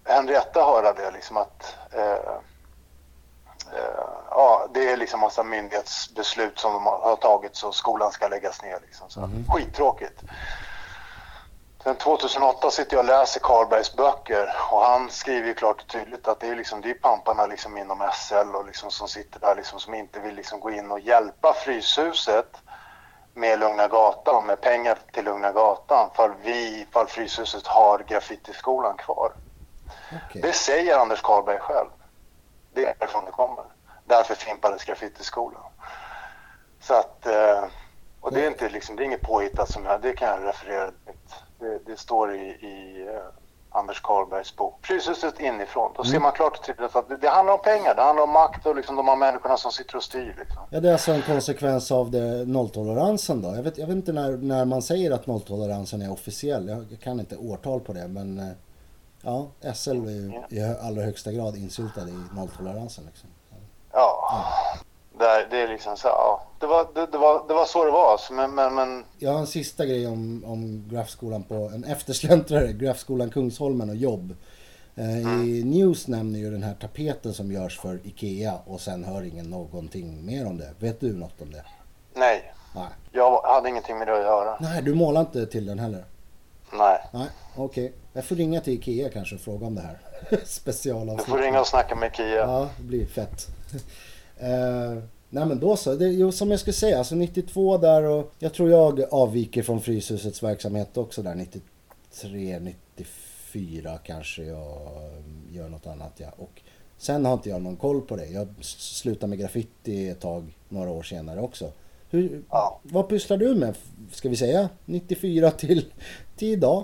Henrietta höra det liksom att eh, eh, ja, det är liksom massa myndighetsbeslut som de har tagits och skolan ska läggas ner. Liksom, så. Skittråkigt. Sen 2008 sitter jag och läser Karlbergs böcker och han skriver ju klart och tydligt att det är, liksom, det är pamparna liksom inom SL och liksom som sitter där liksom, som inte vill liksom gå in och hjälpa Fryshuset med Lugna Gatan, med pengar till Lugna Gatan för vi, för Fryshuset har graffitiskolan kvar. Okej. Det säger Anders Karlberg själv. Det är därifrån det kommer. Därför fimpades graffitiskolan. Så att, eh, och det är inte liksom, det är inget påhittat som jag, det kan jag referera. Det, det står i, i eh, Anders Karlbergs bok. Fryshuset inifrån. Då ser man klart och tydligt att det, det handlar om pengar. Det handlar om makt och liksom de här människorna som sitter och styr. Liksom. Ja, det är alltså en konsekvens av det, nolltoleransen då. Jag vet, jag vet inte när, när man säger att nolltoleransen är officiell. Jag, jag kan inte årtal på det men eh, ja, SL är i allra högsta grad insyltad i nolltoleransen. Liksom. Ja, det, det är liksom så. Ja, det, var, det, det, var, det var så det var. Men, men, men Jag har en sista grej om, om Grafskolan på en eftersläntrare, Grafskolan Kungsholmen och jobb. Eh, I News nämner ju den här tapeten som görs för IKEA och sen hör ingen någonting mer om det. Vet du något om det? nej. Nej. Jag hade ingenting med det att göra. Nej, du målar inte till den heller? Nej. Nej, okej. Jag får ringa till IKEA kanske och fråga om det här. Du får Specialavsnitt. ringa och snacka med Kia. Ja, det blir fett. eh, nej men då så. Det, jo, som jag skulle säga, alltså 92 där och jag tror jag avviker från Fryshusets verksamhet också där 93, 94 kanske jag gör något annat ja. Och sen har inte jag någon koll på det. Jag s- slutade med graffiti ett tag, några år senare också. Hur, Ja. Vad pysslar du med, ska vi säga, 94 till, till idag?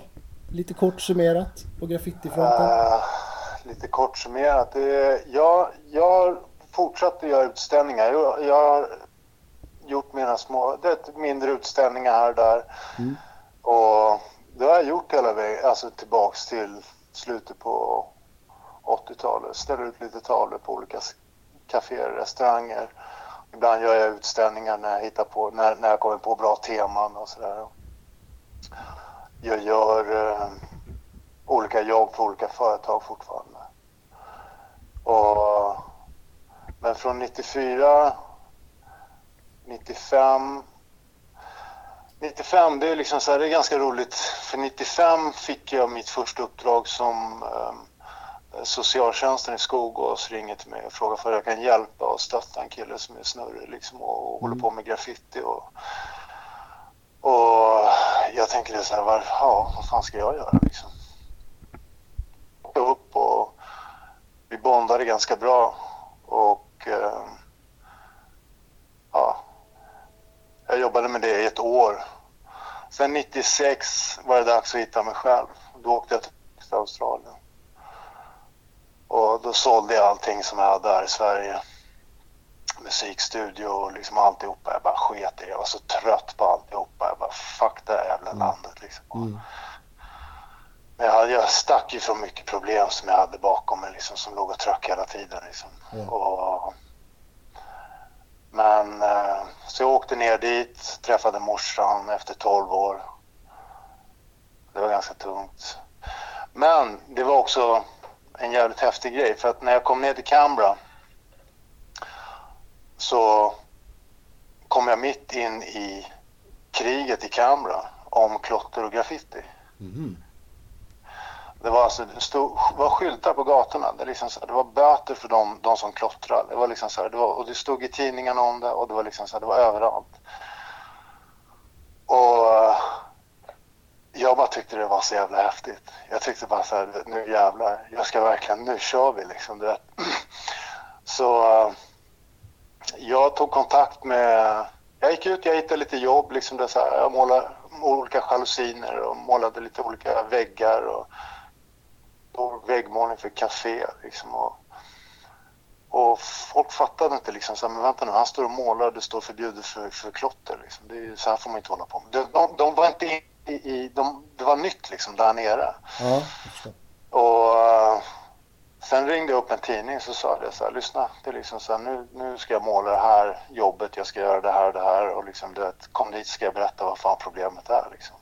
Lite kort summerat på graffitifronten. Eh, lite kort summerat. Jag, jag fortsatte göra utställningar. Jag, jag har gjort mina små, det mindre utställningar här och där. Mm. Och det har jag gjort hela vägen, alltså tillbaks till slutet på 80-talet. Ställer ut lite tavlor på olika kaféer, restauranger. Ibland gör jag utställningar när jag hittar på, när, när jag kommer på bra teman och sådär. Jag gör eh, olika jobb för olika företag fortfarande. Och, men från 94, 95 95, det är liksom så här, det är ganska roligt. För 95 fick jag mitt första uppdrag som eh, socialtjänsten i Skogås ringer till mig och frågar för jag kan hjälpa och stötta en kille som är snurrig liksom och håller på med graffiti och och jag tänker det så här, var, ja, vad fan ska jag göra liksom? Upp och vi bondade ganska bra och eh, ja, jag jobbade med det i ett år. Sen 96 var det dags att hitta mig själv. Då åkte jag till Australien. Och då sålde jag allting som jag hade här i Sverige. Musikstudio och liksom alltihopa. Jag bara sket i det. Jag var så trött på alltihopa. Jag bara fuck det här jävla landet liksom. Mm. Men jag, hade, jag stack ju från mycket problem som jag hade bakom mig liksom, som låg och tröck hela tiden. Liksom. Ja. Och, men eh, så jag åkte ner dit, träffade morsan efter 12 år. Det var ganska tungt. Men det var också en jävligt häftig grej för att när jag kom ner till Canberra så kom jag mitt in i kriget i Canberra om klotter och graffiti. Mhm. Det var, alltså, det stod, var skyltar på gatorna. Det, liksom det var böter för de, de som klottrade. Det var liksom så här, det var, och det stod i tidningarna om det och det var, liksom så här, det var överallt. Och jag bara tyckte det var så jävla häftigt. Jag tyckte bara så här, nu jävlar, jag ska verkligen, nu kör vi liksom. Du vet. Så jag tog kontakt med, jag gick ut, jag hittade lite jobb, liksom det så här, jag målade olika jalusiner och målade lite olika väggar och, och väggmålning för café liksom. Och, och folk fattade inte liksom så här, men vänta nu, han står och målar och det står förbjudet för, för klotter liksom. Det är, så här får man inte hålla på med. De, de, de var inte i, i, i de, det var nytt liksom där nere. Ja, jag förstår. Och eh, sen ringde jag upp en tidning så sa det så här, lyssna, det är liksom så här, nu, nu ska jag måla det här jobbet, jag ska göra det här och det här och liksom, det, kom dit ska jag berätta vad fan problemet är liksom.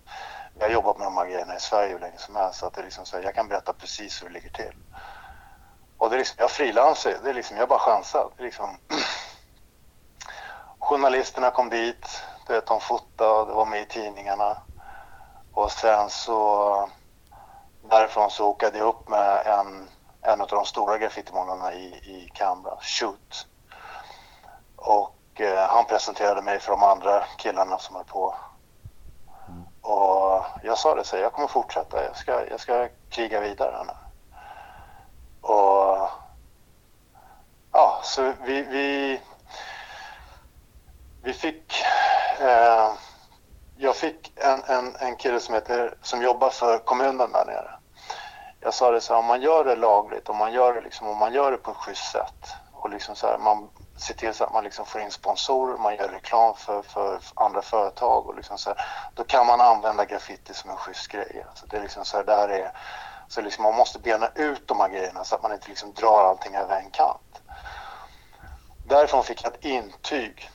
Jag har jobbat med de här grejerna i Sverige hur länge som helst så att det är liksom så här, jag kan berätta precis hur det ligger till. Och det är liksom, jag frilansar det är liksom, jag bara chansar. Det är liksom, journalisterna kom dit, du vet, de fotade, det var med i tidningarna. Och sen så därifrån så åkade jag upp med en, en av de stora graffitimålarna i, i Canberra, Shoot. Och eh, han presenterade mig för de andra killarna som höll på. Och jag sa det så jag kommer fortsätta, jag ska, jag ska kriga vidare. här nu. Och ja, så vi, vi, vi fick eh, jag fick en, en, en kille som, heter, som jobbar för kommunen där nere jag sa det så här, om man gör det lagligt, om man gör det, liksom, om man gör det på ett schysst sätt och liksom så här, man ser till så att man liksom får in sponsorer, man gör reklam för, för andra företag och liksom så här, då kan man använda graffiti som en schysst grej. Alltså det är liksom så här, där är, så liksom man måste bena ut de här grejerna så att man inte liksom drar allting över en kant. Därifrån fick jag ett intyg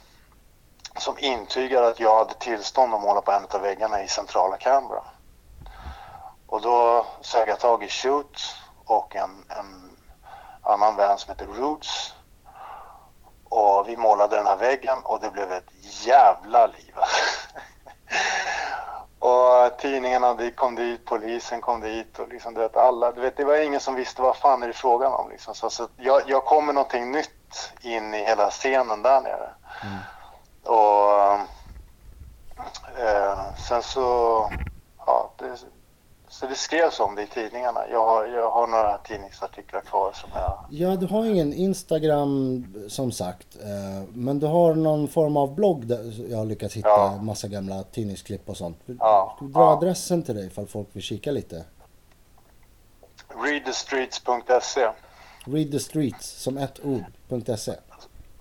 som intygade att jag hade tillstånd att måla på en av väggarna i centrala Canberra. Och då sög jag tag i Shoot och en, en annan vän som heter Roots. Och vi målade den här väggen och det blev ett jävla liv. och tidningarna de kom dit, polisen kom dit och liksom, du vet, alla, du vet, det var ingen som visste vad fan är det frågan om. Liksom. Så, så jag, jag kom med någonting nytt in i hela scenen där nere. Och eh, sen så, ja, det, så det skrevs om det i tidningarna. Jag har, jag har några tidningsartiklar kvar som jag... Ja, du har ingen Instagram som sagt. eh, Men du har någon form av blogg där jag har lyckats hitta Ja. massa gamla tidningsklipp och sånt. Ja, du dra ja. adressen till dig ifall folk vill kika lite? Readthestreets.se. Read the streets som ett ord.se.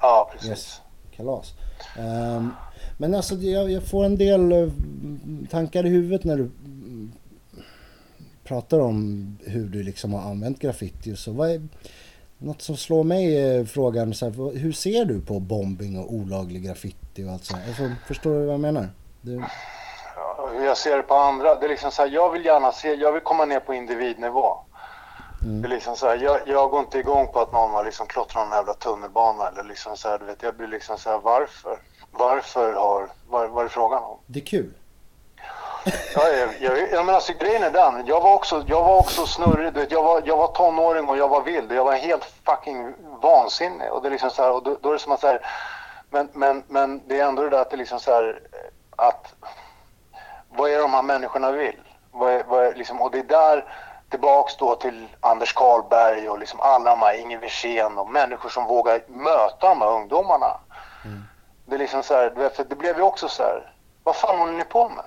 Ja, precis. Yes. Kalas. Ehm, men alltså jag, jag får en del eh, tankar i huvudet när du pratar om hur du liksom har använt graffiti så. Vad är, något som slår mig är frågan så här, hur ser du på bombing och olaglig graffiti och allt sånt? Alltså, förstår du vad jag menar? Du, Ja, Hur jag ser det på andra. Det är liksom så här, jag vill gärna se, jag vill komma ner på individnivå. Det är liksom så här, jag, jag går inte igång på att någon har liksom klottrat någon jävla tunnelbana eller liksom så här, du vet, jag blir liksom så här, varför? Varför har, vad, vad är frågan om? det är kul. Ja, jag, jag, jag menar, alltså, grejen är den. Jag var också, jag var också snurrig. Du vet, jag, var, jag var tonåring och jag var vild. Jag var helt fucking vansinnig. Och, det är liksom så här, och då, då är det som att så här, men, men, men det är ändå det där att det är liksom så här, att vad är det de här människorna vill? Vad är, vad är, liksom, och det är där tillbaks då till Anders Karlberg och liksom alla de här, Inge Wirsén och människor som vågar möta de här ungdomarna. Det är liksom så här, för det blev ju också så här, vad fan håller ni på med?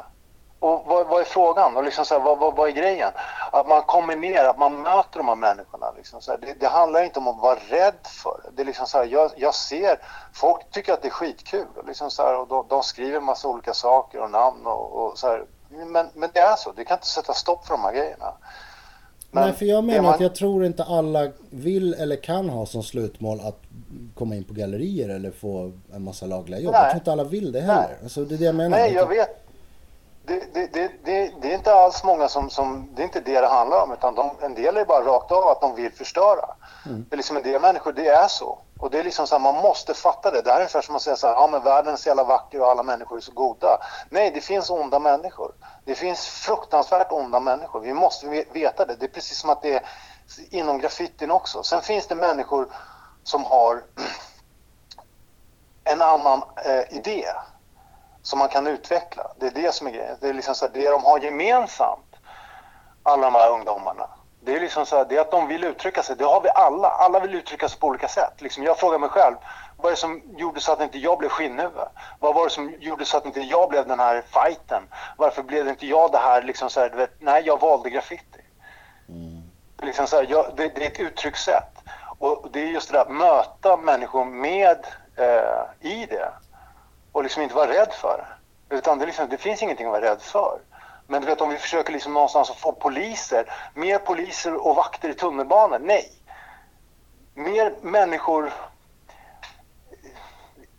Och vad, vad är frågan? Och liksom så här, vad, vad, vad är grejen? Att man kommer ner, att man möter de här människorna. Liksom så här, det, det handlar inte om att vara rädd för det. det är liksom så här, jag, jag ser, folk tycker att det är skitkul. Och liksom så och de, de skriver en massa olika saker och namn och, och så. Men, men det är så, det kan inte sätta stopp för de här grejerna. Men Nej, för jag menar man- att jag tror inte alla vill eller kan ha som slutmål att komma in på gallerier eller få en massa lagliga jobb. Nej. Jag tror inte alla vill det heller. Nej. Alltså, det är det jag menar. Nej, jag vet. Det, det, det, det, är inte alls många som, som... Det är inte det det handlar om. Utan de, en del är bara rakt av att de vill förstöra. Det är liksom en del människor, det är så. Och det är liksom så här, man måste fatta det. Det här är ungefär som att säga så här, ja men världen är så jävla vacker och alla människor är så goda. Nej, det finns onda människor. Det finns fruktansvärt onda människor. Vi måste ve- veta det. Det är precis som att det är inom graffitin också. Sen finns det människor som har en annan eh, idé som man kan utveckla. Det är det som är grejen. Det är liksom så här, det de har gemensamt, alla de här ungdomarna. Det är liksom så här, det är att de vill uttrycka sig. Det har vi alla. Alla vill uttrycka sig på olika sätt. Liksom jag frågar mig själv, vad är det som gjorde så att inte jag blev skinnhuvud? Vad var det som gjorde så att inte jag blev den här fighten? Varför blev inte jag det här, liksom så här, vet, nej jag valde graffiti. Det är Liksom så jag, det, det är ett uttryckssätt. Och det är just det där, möta människor med eh, i det. Och liksom inte vara rädd för det. Utan det, liksom, det finns ingenting att vara rädd för. Men du vet om vi försöker liksom någonstans att få poliser, mer poliser och vakter i tunnelbanan, nej. Mer människor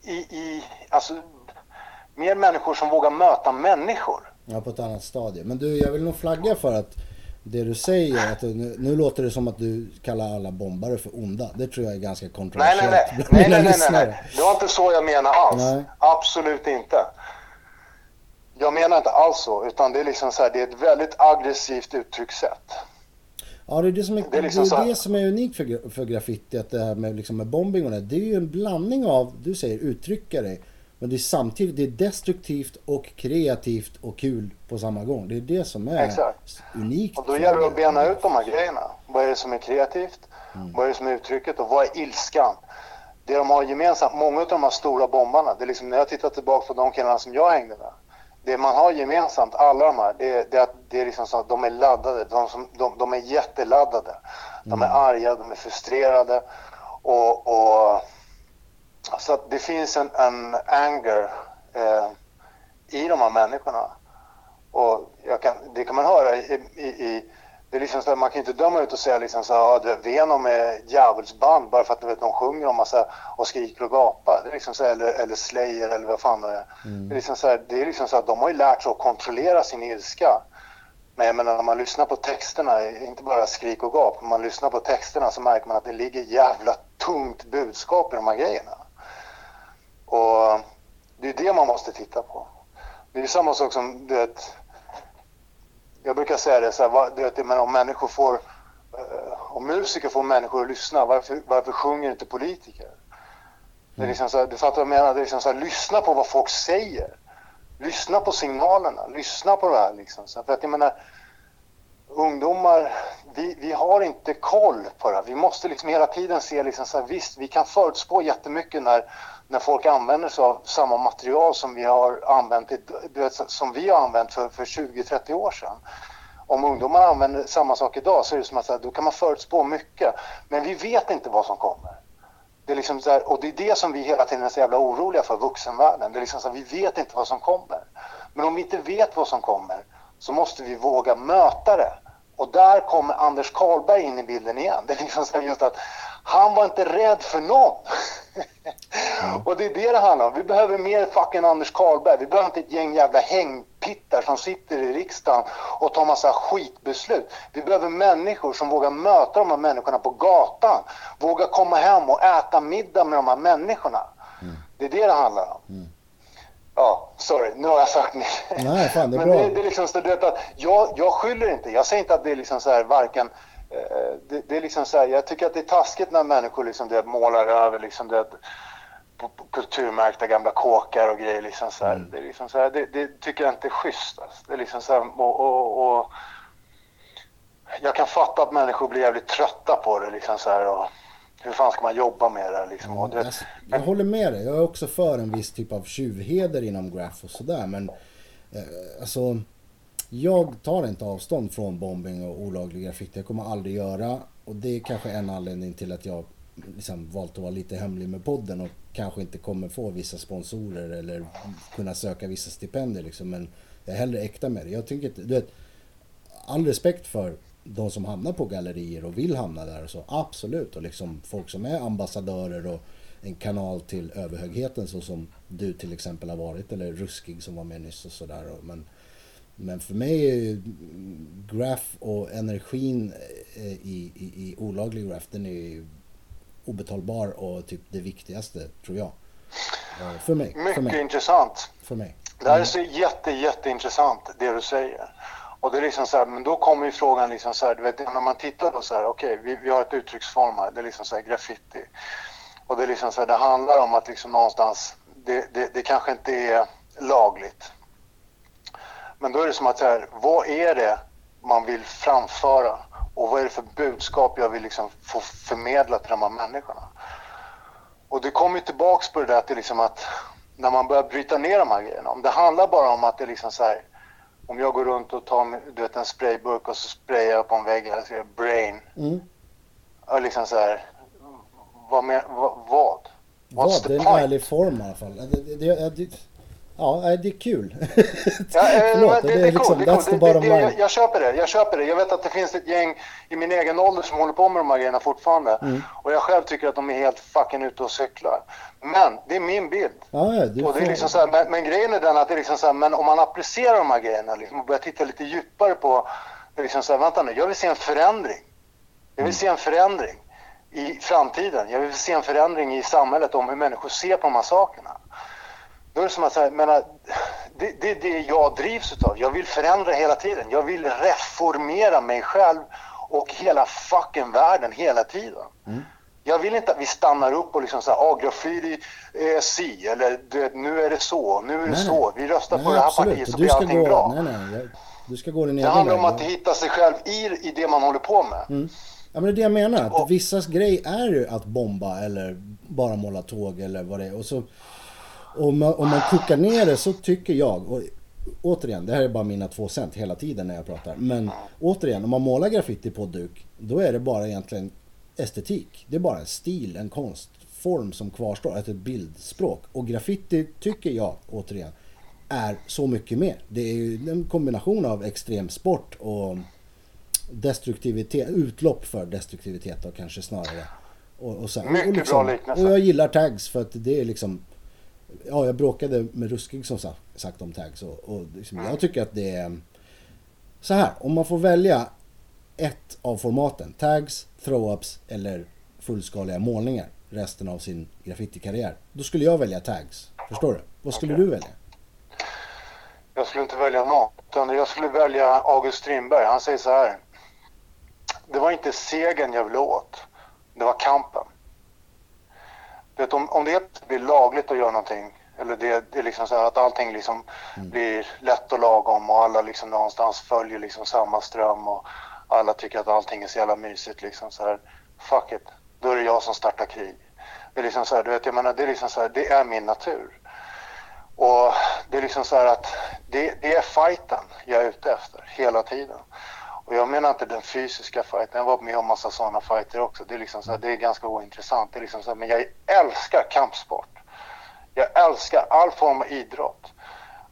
i, i alltså mer människor som vågar möta människor. Ja, på ett annat stadie. Men du, jag vill nog flagga för att det du säger, att nu, nu låter det som att du kallar alla bombare för onda. Det tror jag är ganska Nej, kontroversiellt nej, nej. bland nej, mina nej, nej, nej, lyssnare. nej. Det var inte så jag menade alls. Nej. Absolut inte. Jag menar inte alls så, utan det är liksom så här, det är ett väldigt aggressivt uttryckssätt. Ja, det är det som är, Det det är liksom är så här- det som är unikt för, för graffiti. Att det här med, liksom med bombing och det, det är ju en blandning av, du säger uttrycka dig. Men det är samtidigt det är destruktivt och kreativt och kul på samma gång. Det är det som är Exakt. unikt. Och då gäller det det. att bena ut de här grejerna. Vad är det som är kreativt? Vad är det som är uttrycket? Och vad är ilskan? Det de har gemensamt, många av de här stora bombarna, det är liksom när jag tittar tillbaka på de killarna som jag hängde med. det man har gemensamt, alla de här, det, det, är att det är liksom så att de är laddade. De, som, de, de är jätteladdade. De är arga, de är frustrerade. Och, och så att det finns en, en anger eh, i de här människorna. Och kan, det kan man höra i, i, i det är liksom så här, man kan inte döma ut och säga liksom så här, ja, Venom är djävulsband bara för att vet, de sjunger om massa och skriker och gapar. Det är liksom så här, eller, eller Slayer eller vad fan det är. Det är liksom så här, det är liksom så här, de har ju lärt sig att kontrollera sin ilska. Men jag menar när man lyssnar på texterna, inte bara skrik och gap, när man lyssnar på texterna så märker man att det ligger jävla tungt budskap i de här grejerna. Och det är det man måste titta på. Det är samma sak som, du vet, jag brukar säga det så här, du vet, men om människor får, eh, om musiker får människor att lyssna, varför, varför sjunger inte politiker? Det är liksom så här, du fattar vad jag menar? Det är liksom så här, lyssna på vad folk säger. Lyssna på signalerna, lyssna på det här liksom. Så för att jag menar, ungdomar, vi, vi har inte koll på det här. Vi måste liksom hela tiden se liksom så här, visst, vi kan förutspå jättemycket när, när folk använder sig av samma material som vi har använt, som vi har använt för, för 20-30 år sedan. Om ungdomar använder samma sak idag så är det som att då kan man förutspå mycket. Men vi vet inte vad som kommer. Det är liksom så här, och det är det som vi hela tiden är så jävla oroliga för, vuxenvärlden. Det är liksom så här, vi vet inte vad som kommer. Men om vi inte vet vad som kommer så måste vi våga möta det. Och där kommer Anders Karlberg in i bilden igen. Det är liksom så här just att han var inte rädd för någon. och det är det det handlar om. Vi behöver mer fucking Anders Karlberg. Vi behöver inte ett gäng jävla hängpittar som sitter i riksdagen och tar massa skitbeslut. Vi behöver människor som vågar möta de här människorna på gatan. Våga komma hem och äta middag med de här människorna. Det är det det handlar om. Ja, sorry, nu har jag sagt mitt. Nej, fan, det är Men bra. Det, det är liksom så, att jag, jag skyller inte. Jag säger inte att det är liksom så här varken... eh, Det, det är liksom så här, jag tycker att det är taskigt när människor liksom det, målar över liksom det, på, på kulturmärkta gamla kåkar och grejer. Liksom så här. Mm. Det, är liksom så här, det, det tycker jag inte är schysst. Alltså. Det är liksom så här, och, och, och, jag kan fatta att människor blir jävligt trötta på det. Liksom så här, och, hur fan ska man jobba med det? Liksom? Och, du vet, Alltså, jag håller med dig. Jag är också för en viss typ av tjuvheder inom Graph och sådär. Men eh, alltså, jag tar inte avstånd från bombing och olaglig graffiti. Jag kommer aldrig göra. Och det är kanske en anledning till att jag liksom valt att vara lite hemlig med podden och kanske inte kommer få vissa sponsorer eller kunna söka vissa stipendier liksom. Men jag är hellre äkta med det. Jag tycker inte, du vet, all respekt för de som hamnar på gallerier och vill hamna där och så. Absolut. Och liksom folk som är ambassadörer och en kanal till överhögheten så som du till exempel har varit. Eller Ruskig som var med nyss och sådär. Men, men för mig är graph och energin eh, i, i, i olaglig graph den är obetalbar och typ det viktigaste tror jag. Eh, För mig. För mycket mig. intressant. För mig. Det här är så jätte, jätteintressant det du säger. Och det är liksom så här, men då kommer ju frågan liksom så här, du vet när man tittar då så här, okej vi, vi har ett uttrycksform här, det är liksom så här graffiti. Och det är liksom så här, det handlar om att liksom någonstans, det, det, det kanske inte är lagligt. Men då är det som att så här, vad är det man vill framföra? Och vad är det för budskap jag vill liksom få förmedla till de här människorna? Och det kommer ju tillbaks på det där att det liksom att när man börjar bryta ner de här grejerna. Om det handlar bara om att det är liksom så här. Om jag går runt och tar du vet, en sprayburk och så sprayar jag på en vägg och skriver brain. Mm. Och liksom så här. Vad? Med, vad, vad? What's Vad? Det är en ärlig form i alla fall. Det, det, det, ja, det är kul. Ja, eh, Förlåt, men det, är liksom, coolt, det the Det- bottom det- jag, jag köper det, jag köper det. Jag vet att det finns ett gäng i min egen ålder som håller på med de här grejerna fortfarande. Mm. Och jag själv tycker att de är helt fucking ute och cyklar. Men det är min bild. Ja, ja, du Och det är liksom så här, men, men grejen är den att det är liksom så här, men om man applicerar de här grejerna liksom, och börjar titta lite djupare på, det är liksom så här, vänta nu, jag vill se en förändring. Jag vill se en förändring i framtiden. Jag vill se en förändring i samhället om hur människor ser på de här sakerna. Då är det som att säga, menar, det, det är det jag drivs utav. Jag vill förändra hela tiden. Jag vill reformera mig själv och hela fucking världen hela tiden. Jag vill inte att vi stannar upp och liksom säger ah, graffiti är si eller du nu är det så, nu är det Nej, så. Vi röstar på Nej, det här absolut. partiet så blir allting gå, bra. Nej, nej. jag- Du ska gå din Det egen handlar väg. om att hitta sig själv i, i det man håller på med. Mm. Ja men det är det jag menar. Att Och- vissas grej är ju att bomba eller bara måla tåg eller vad det är. Och så, om, man, om man kokar ner det så tycker jag, och återigen, det här är bara mina två cent hela tiden när jag pratar. Men återigen, om man målar graffiti på duk, då är det bara egentligen estetik. Det är bara en stil, en konstform som kvarstår, ett bildspråk. Och graffiti tycker jag, återigen, är så mycket mer. Det är ju en kombination av extremsport och destruktivitet, utlopp för destruktivitet då kanske snarare. Och, och sen, Mycket och bra liknelse. Och jag gillar tags för att det är liksom Ja, jag bråkade med Ruskig som sa- sagt om tags och, och liksom, jag tycker att det är så här, om man får välja ett av formaten, tags, throw-ups eller fullskaliga målningar resten av sin graffitikarriär. Då skulle jag välja tags. Förstår du? Vad skulle Okej. du välja? Jag skulle inte välja något, utan jag skulle välja August Strindberg. Han säger så här. Det var inte segern jag ville åt, det var kampen. Du vet, om, om det blir lagligt att göra någonting, eller det, det är liksom så här att allting liksom blir lätt och lagom och alla liksom någonstans följer liksom samma ström och alla tycker att allting är så jävla mysigt liksom så här. Fuck it, då är det jag som startar krig. Det är liksom så här, du vet, jag menar, det är liksom så här, det är min natur. Och det är liksom så här att det, det är fighten jag är ute efter hela tiden. Och jag menar inte den fysiska fighten, jag har varit med om massa sådana fighter också. Det är liksom så här, det är ganska ointressant. Det är liksom så här, men jag älskar kampsport. Jag älskar all form av idrott.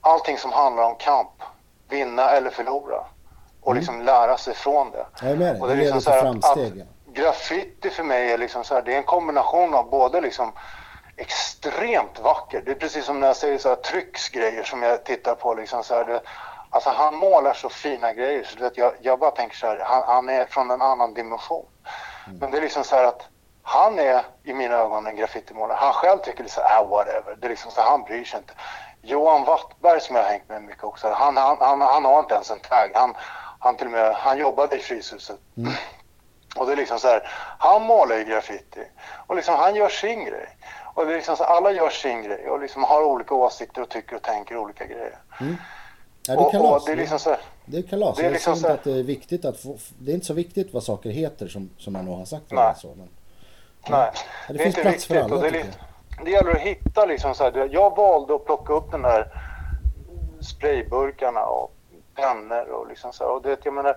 Allting som handlar om kamp. Vinna eller förlora. Och liksom lära sig från det. Jag är med dig. Och Det är liksom så här framsteg. Att graffiti för mig är liksom så här, det är en kombination av både liksom extremt vacker. Det är precis som när jag säger så här trycksgrejer som jag tittar på liksom så här. Det, alltså han målar så fina grejer så vet, jag, jag bara tänker så här, han, han är från en annan dimension. Men det är liksom så här att han är i mina ögon en graffitimålare. Han själv tycker det är så här, ah, whatever. Det är liksom så här, han bryr sig inte. Johan Wattberg som jag har hängt med mycket också, han, han, han, han har inte ens en tag. Han, han till och med, han jobbade i Fryshuset. Och det är liksom så här, han målar ju graffiti och liksom han gör sin grej. Och det är liksom så här, alla gör sin grej och liksom har olika åsikter och tycker och tänker olika grejer. Ja, det är kalas. och det är liksom så här, Det är kalas. det är liksom så här- att det är viktigt att få, det är inte så viktigt vad saker heter som, som jag nog har sagt. Nej. Så, men, nej, Ja, det är finns inte plats för viktigt. alla, Och det, li- det gäller att hitta liksom så här, det- jag valde att plocka upp den där sprayburkarna och pennor och liksom så här. Och det, jag menar,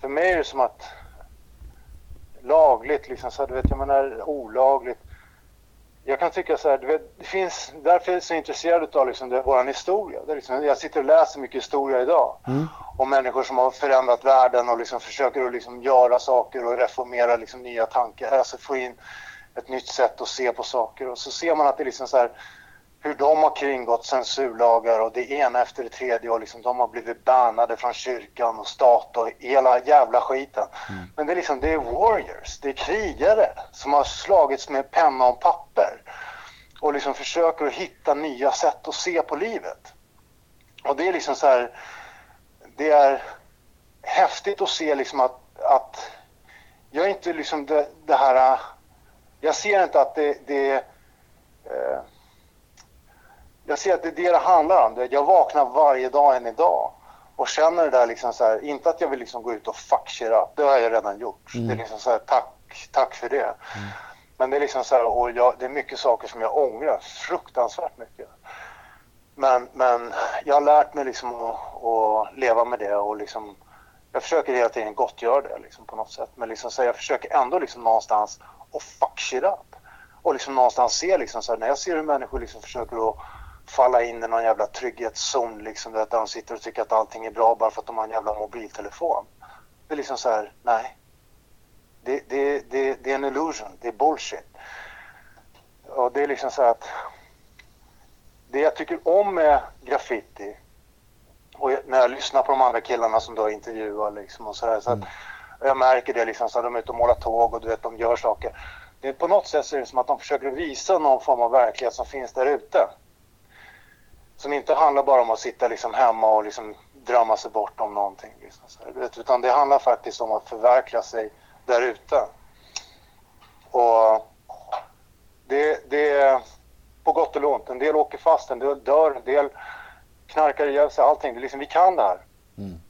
för mig är det som att lagligt liksom så här, du vet, jag menar olagligt. Jag kan tycka så här, det finns, därför är jag så intresserad av liksom det, våran historia. Det liksom, jag sitter och läser mycket historia idag. Om människor som har förändrat världen och liksom försöker att liksom göra saker och reformera liksom nya tankar. Alltså få in ett nytt sätt att se på saker. Och så ser man att det är liksom så här, hur de har kringgått censurlagar och det ena efter det tredje och liksom de har blivit bannade från kyrkan och stat och hela jävla skiten. Men det är liksom, det är warriors, det är krigare som har slagits med penna och papper och liksom försöker att hitta nya sätt att se på livet. Och det är liksom så här, det är häftigt att se liksom att, att jag är inte liksom det, det här, jag ser inte att det, det eh, jag ser att det är det det handlar om. Det- Jag vaknar varje dag än idag och känner det där liksom så här, inte att jag vill liksom gå ut och fuck shit up, det har jag redan gjort. Det är liksom så här, tack, tack för det. Men det är liksom så här, och jag, det är mycket saker som jag ångrar, fruktansvärt mycket. Men, men jag har lärt mig liksom att, att leva med det och liksom, jag försöker hela tiden gottgöra det liksom på något sätt. Men liksom så här, jag försöker ändå liksom någonstans att fuck shit up. Och liksom någonstans se liksom så här, när jag ser hur människor liksom försöker att falla in i någon jävla trygghetszon liksom, där de sitter och tycker att allting är bra bara för att de har en jävla mobiltelefon. Det är liksom så här, nej. Det, det, det, det är en illusion, det är bullshit. Och det är liksom så att det jag tycker om med graffiti och när jag lyssnar på de andra killarna som då intervjuar liksom och så här, så att jag märker det liksom så att de är ute och målar tåg och du vet de gör saker. Det är på något sätt så är det som att de försöker visa någon form av verklighet som finns där ute. Som inte handlar bara om att sitta liksom hemma och liksom drömma sig bort om någonting. Liksom så här, utan det handlar faktiskt om att förverkliga sig där ute. Och det, det är på gott eller ont. En del åker fast, en del dör, en del knarkar ihjäl sig. Allting. Det är liksom, vi kan det här. Mm.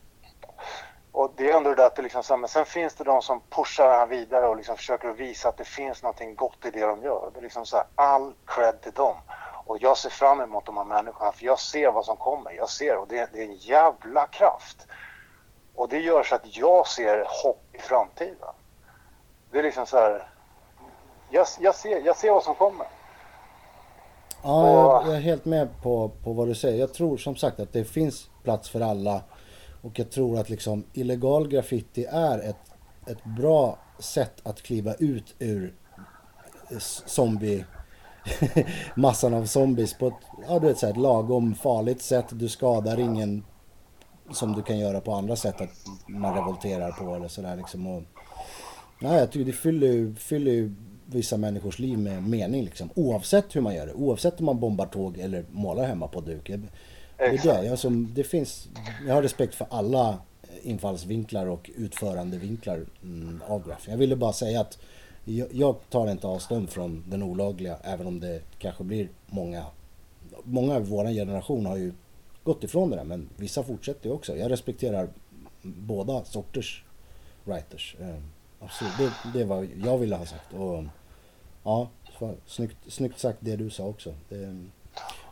Och det är ändå det att det liksom, så men sen finns det de som pushar det här vidare och liksom försöker visa att det finns någonting gott i det de gör. Det är liksom så här, all cred till dem. Och jag ser fram emot de här människorna för jag ser vad som kommer. Jag ser och det, det är en jävla kraft. Och det gör så att jag ser hopp i framtiden. Det är liksom så här. Jag, jag, ser, jag ser vad som kommer. Ja, jag, jag är helt med på, på vad du säger. Jag tror som sagt att det finns plats för alla. Och jag tror att liksom illegal graffiti är ett, ett bra sätt att kliva ut ur zombie massan av zombies på ett, ja, du vet, så här, ett lagom farligt sätt. Du skadar ingen som du kan göra på andra sätt att man revolterar på eller sådär liksom. Och, nej, jag tycker det fyller, ju- fyller ju vissa människors liv med mening liksom. Oavsett hur man gör det. Oavsett om man bombar tåg eller målar hemma på duk. Det det. Jag, som, det finns, jag har respekt för alla infallsvinklar och utförandevinklar mm, av graff. Jag ville bara säga att jag, jag tar inte avstånd från den olagliga även om det kanske blir många Många i vår generation har ju gått ifrån det där men vissa fortsätter ju också. Jag respekterar båda sorters writers. Eh, absolut. Det, det var jag ville ha sagt. Och, ja, snyggt, snyggt sagt det du sa också. Det,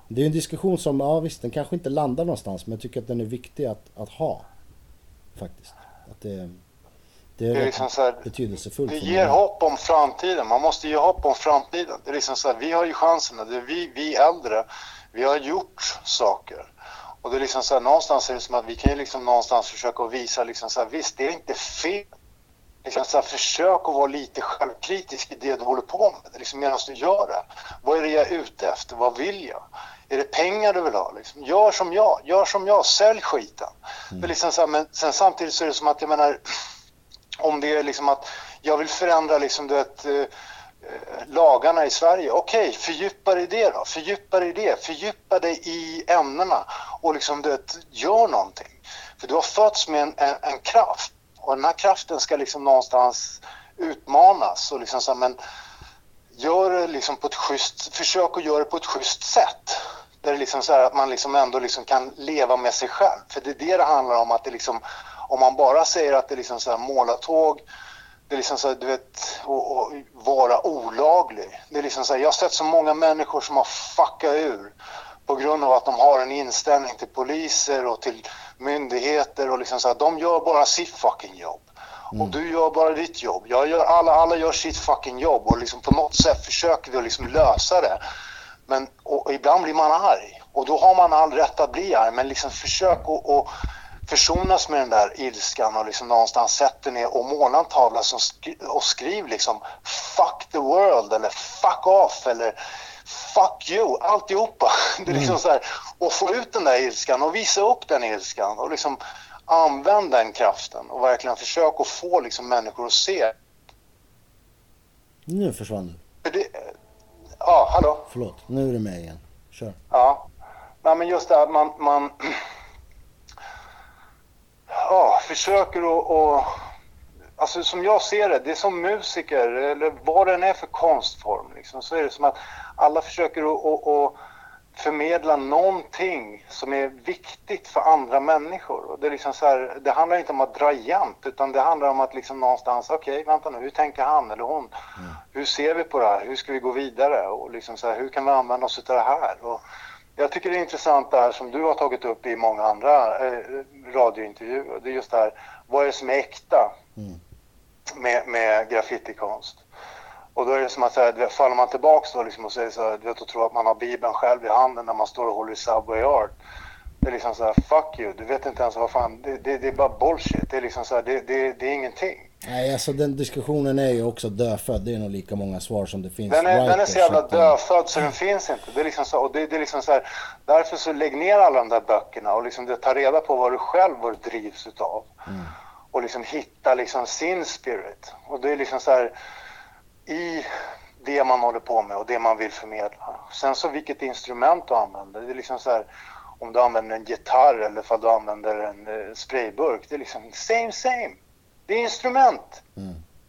det är en diskussion som, ja visst, den kanske inte landar någonstans men jag tycker att den är viktig att, att ha. Faktiskt. Att det, det är, Det är liksom så här, betydelsefullt. Det ger hopp om framtiden. Man måste ge hopp om framtiden. Det är liksom så här, vi har ju chansen. Det är vi, vi äldre, vi har gjort saker. Och det är liksom så här, någonstans är det som att vi kan ju liksom någonstans försöka visa liksom så här, visst det är inte fel. Liksom så här, försök att vara lite självkritisk i det du håller på med. Liksom medan du gör det. Vad är det jag är ute efter? Vad vill jag? Är det pengar du vill ha? Liksom? Gör som jag. Gör som jag. Sälj skiten. Det är liksom så här, men sen samtidigt så är det som att jag menar om det är liksom att jag vill förändra liksom du vet, eh, eh, lagarna i Sverige. Okej, okay, fördjupa dig i det då. Fördjupa dig i det. Fördjupa dig i ämnena och liksom du vet, gör någonting. För du har fötts med en, en, en kraft och den här kraften ska liksom någonstans utmanas och liksom så här, men gör det liksom på ett schysst, försök att göra det på ett schysst sätt. Där det liksom så här att man liksom ändå liksom kan leva med sig själv. För det är det det handlar om att det liksom, om man bara säger att det är liksom så här målartåg, det är liksom så här, du vet, och, och vara olaglig. Det är liksom så här, jag har sett så många människor som har fuckat ur på grund av att de har en inställning till poliser och till myndigheter och liksom så här, de gör bara sitt fucking jobb. Och du gör bara ditt jobb. Jag gör, alla, alla gör sitt fucking jobb och liksom på något sätt försöker vi liksom lösa det. Men och, och ibland blir man arg och då har man all rätt att bli arg. Men liksom försök att och försonas med den där ilskan och liksom någonstans sätta ner och måla en tavla som skri och skriv liksom fuck the world eller fuck off eller fuck you, alltihopa. Det är liksom så här, och få ut den där ilskan och visa upp den ilskan och liksom använd den kraften och verkligen försök att få liksom människor att se. Nu försvann du. Det, ja, hallå? Förlåt, nu är du med igen. Kör. Ja, Nej, men just det att man, man ja, försöker att, att Alltså som jag ser det, det är som musiker eller vad den är för konstform liksom, så är det som att alla försöker att, att, att förmedla någonting som är viktigt för andra människor. Och det, är liksom så här, det handlar inte om att dra jämnt utan det handlar om att liksom någonstans, okej vänta nu, hur tänker han eller hon? Hur ser vi på det här? Hur ska vi gå vidare? Och liksom så här, hur kan vi använda oss av det här? Och jag tycker det är intressant det här som du har tagit upp i många andra eh, radiointervjuer. Det är just det här, vad är det som är äkta med, med graffitikonst? Och då är det som att säga, faller man tillbaks då liksom och säger så här, du vet, och tror att man har Bibeln själv i handen när man står och håller i Subway Art. Det är liksom så här, fuck you, du vet inte ens vad fan, det, det, det är bara bullshit. Det är liksom så här, det, det, det är ingenting. Nej, alltså den diskussionen är ju också dödfödd. Det är nog lika många svar som det finns Den är, den är så jävla att, eh, dödfödd så den finns inte. Det är liksom så, och det, det är liksom så här, därför så lägg ner alla de där böckerna och liksom det, ta reda på vad du själv vad du drivs utav. Och liksom hitta liksom sin spirit. Och det är liksom så här i det man håller på med och det man vill förmedla. Sen så vilket instrument du använder. Det är liksom så här om du använder en gitarr eller om du använder en eh, sprayburk. Det är liksom same same. Det är instrument.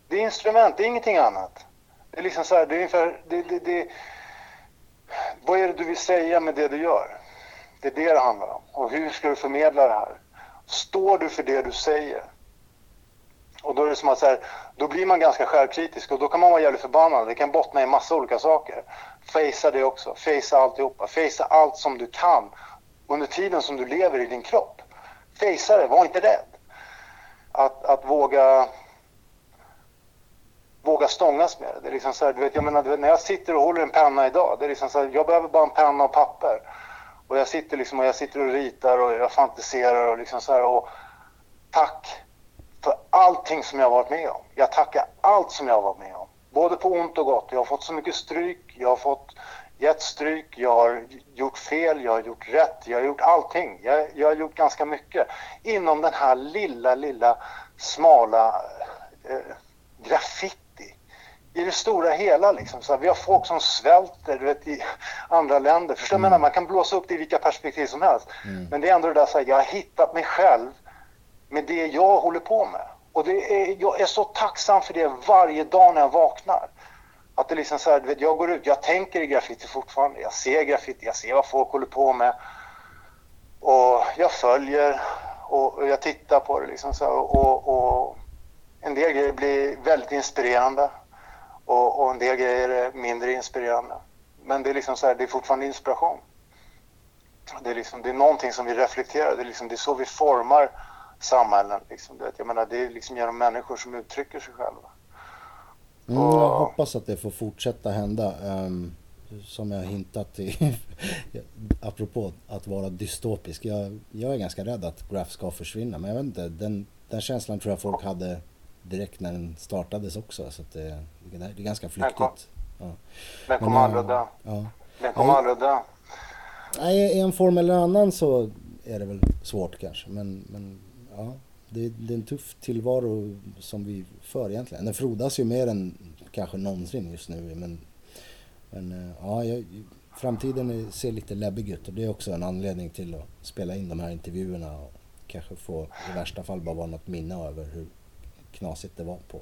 Det är instrument, det är ingenting annat. Det är liksom så här, det är ungefär, det, det, det, vad är det du vill säga med det du gör? Det är det det handlar om. Och hur ska du förmedla det här? Står du för det du säger? Och då är det som att så här, då blir man ganska självkritisk och då kan man vara jävligt förbannad. Det kan bottna i massa olika saker. Facea det också. Facea alltihopa. Facea allt som du kan under tiden som du lever i din kropp. Fejsa det, var inte rädd. Att, att våga våga stångas med det. det är liksom så här, du vet, jag menar, vet, när jag sitter och håller en penna idag, det är liksom så här, jag behöver bara en penna och papper. Och jag sitter liksom och jag sitter och ritar och jag fantiserar och liksom så här och tack för allting som jag har varit med om. Jag tackar allt som jag har varit med om. Både på ont och gott. Jag har fått så mycket stryk, jag har fått gett stryk, jag har gjort fel, jag har gjort rätt, jag har gjort allting. Jag, jag har gjort ganska mycket inom den här lilla, lilla smala eh, graffiti i det stora hela. Liksom. Så här, vi har folk som svälter du vet, i andra länder. Förstår? Mm. Man kan blåsa upp det i vilka perspektiv som helst. Mm. Men det är ändå det där så här, jag har hittat mig själv med det jag håller på med. Och det är, jag är så tacksam för det varje dag när jag vaknar. Att det liksom så här, vet, jag går ut, jag tänker i graffiti fortfarande. Jag ser graffiti, jag ser vad folk håller på med. Och jag följer och jag tittar på det liksom så här, och, och en del grejer blir väldigt inspirerande och, och en del grejer är mindre inspirerande. Men det är liksom så här, det är fortfarande inspiration. Det är, liksom, det är någonting som vi reflekterar, det är, liksom, det är så vi formar samhällen. Liksom. Det, jag menar, det är liksom genom människor som uttrycker sig själva. Mm, jag hoppas att det får fortsätta hända. ehm, som jag hintat i, apropå att vara dystopisk. Jag, jag är ganska rädd att Graph ska försvinna. Men jag vet inte, den, den känslan tror jag folk hade direkt när den startades också. Så det, det är ganska flyktigt. Ja. Den kommer aldrig dö. Ja. Den kommer Ja. aldrig dö. Nej, i en form eller annan så är det väl svårt kanske. Men, men ja, det, det är en tuff tillvaro som vi för egentligen. Den frodas ju mer än kanske någonsin just nu. Men, men eh, ja, jag, framtiden ser lite läbbig ut och det är också en anledning till att spela in de här intervjuerna och kanske få i värsta fall bara vara något minne över hur knasigt det var på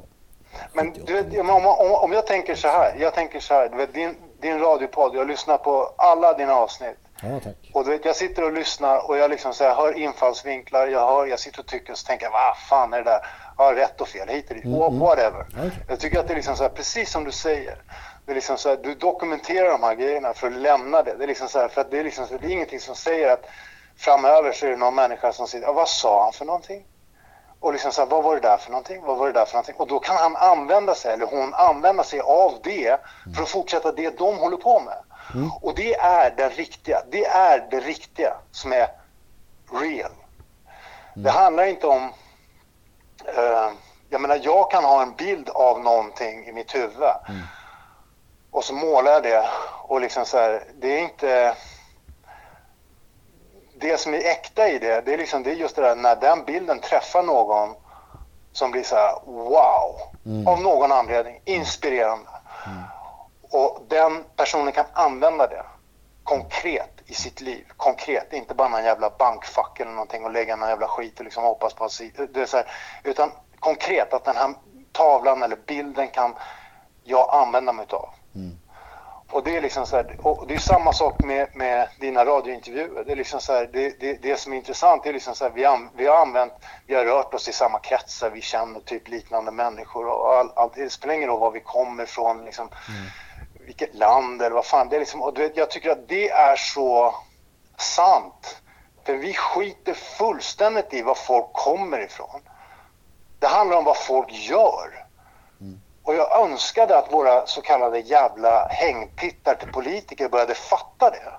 Men 78, du vet, om, om, om- om jag tänker så här, jag tänker så här, du vet, din, din radiopodd, jag lyssnar på alla dina avsnitt. Ja, tack. Och du vet, jag sitter och lyssnar och jag liksom så här, hör infallsvinklar, jag hör, jag sitter och tycker och så tänker jag, vad fan är det där? Ja, rätt och fel, hit och dit, Mm, mm. whatever. Okej. Jag tycker att det är liksom så här, precis som du säger. Det är liksom så här, du dokumenterar de här grejerna för att lämna det. Det är liksom så här, för att det är liksom det är ingenting som säger att framöver så är det någon människa som säger, ja, vad sa han för någonting? Och liksom så här, vad var det där för någonting? Vad var det där för någonting? Och då kan han använda sig, eller hon använda sig av det för att fortsätta det de håller på med. Och det är det riktiga. Det är det riktiga som är real. Det handlar inte om... eh, jag menar, jag kan ha en bild av någonting i mitt huvud. Och så målar jag det och liksom så här, det är inte... Det som är äkta i det, det är liksom det är just det där när den bilden träffar någon som blir så här wow, av någon anledning, inspirerande. Och den personen kan använda det konkret i sitt liv. Konkret, inte bara någon jävla bankfack eller någonting och lägga någon jävla skit och liksom hoppas på att det är så här, Utan konkret att den här tavlan eller bilden kan jag använda mig av. Och det är liksom så här, och det är samma sak med, med dina radiointervjuer. Det är liksom så här, det, det, det som är intressant är liksom så här, vi, an, vi har använt, vi har rört oss i samma kretsar, vi känner typ liknande människor och all, allt, det spelar ingen roll var vi kommer ifrån, liksom, vilket land eller vad fan. Det är liksom, och vet, jag tycker att det är så sant. För vi skiter fullständigt i var folk kommer ifrån. Det handlar om vad folk gör. Och jag önskade att våra så kallade jävla hängpittar till politiker började fatta det.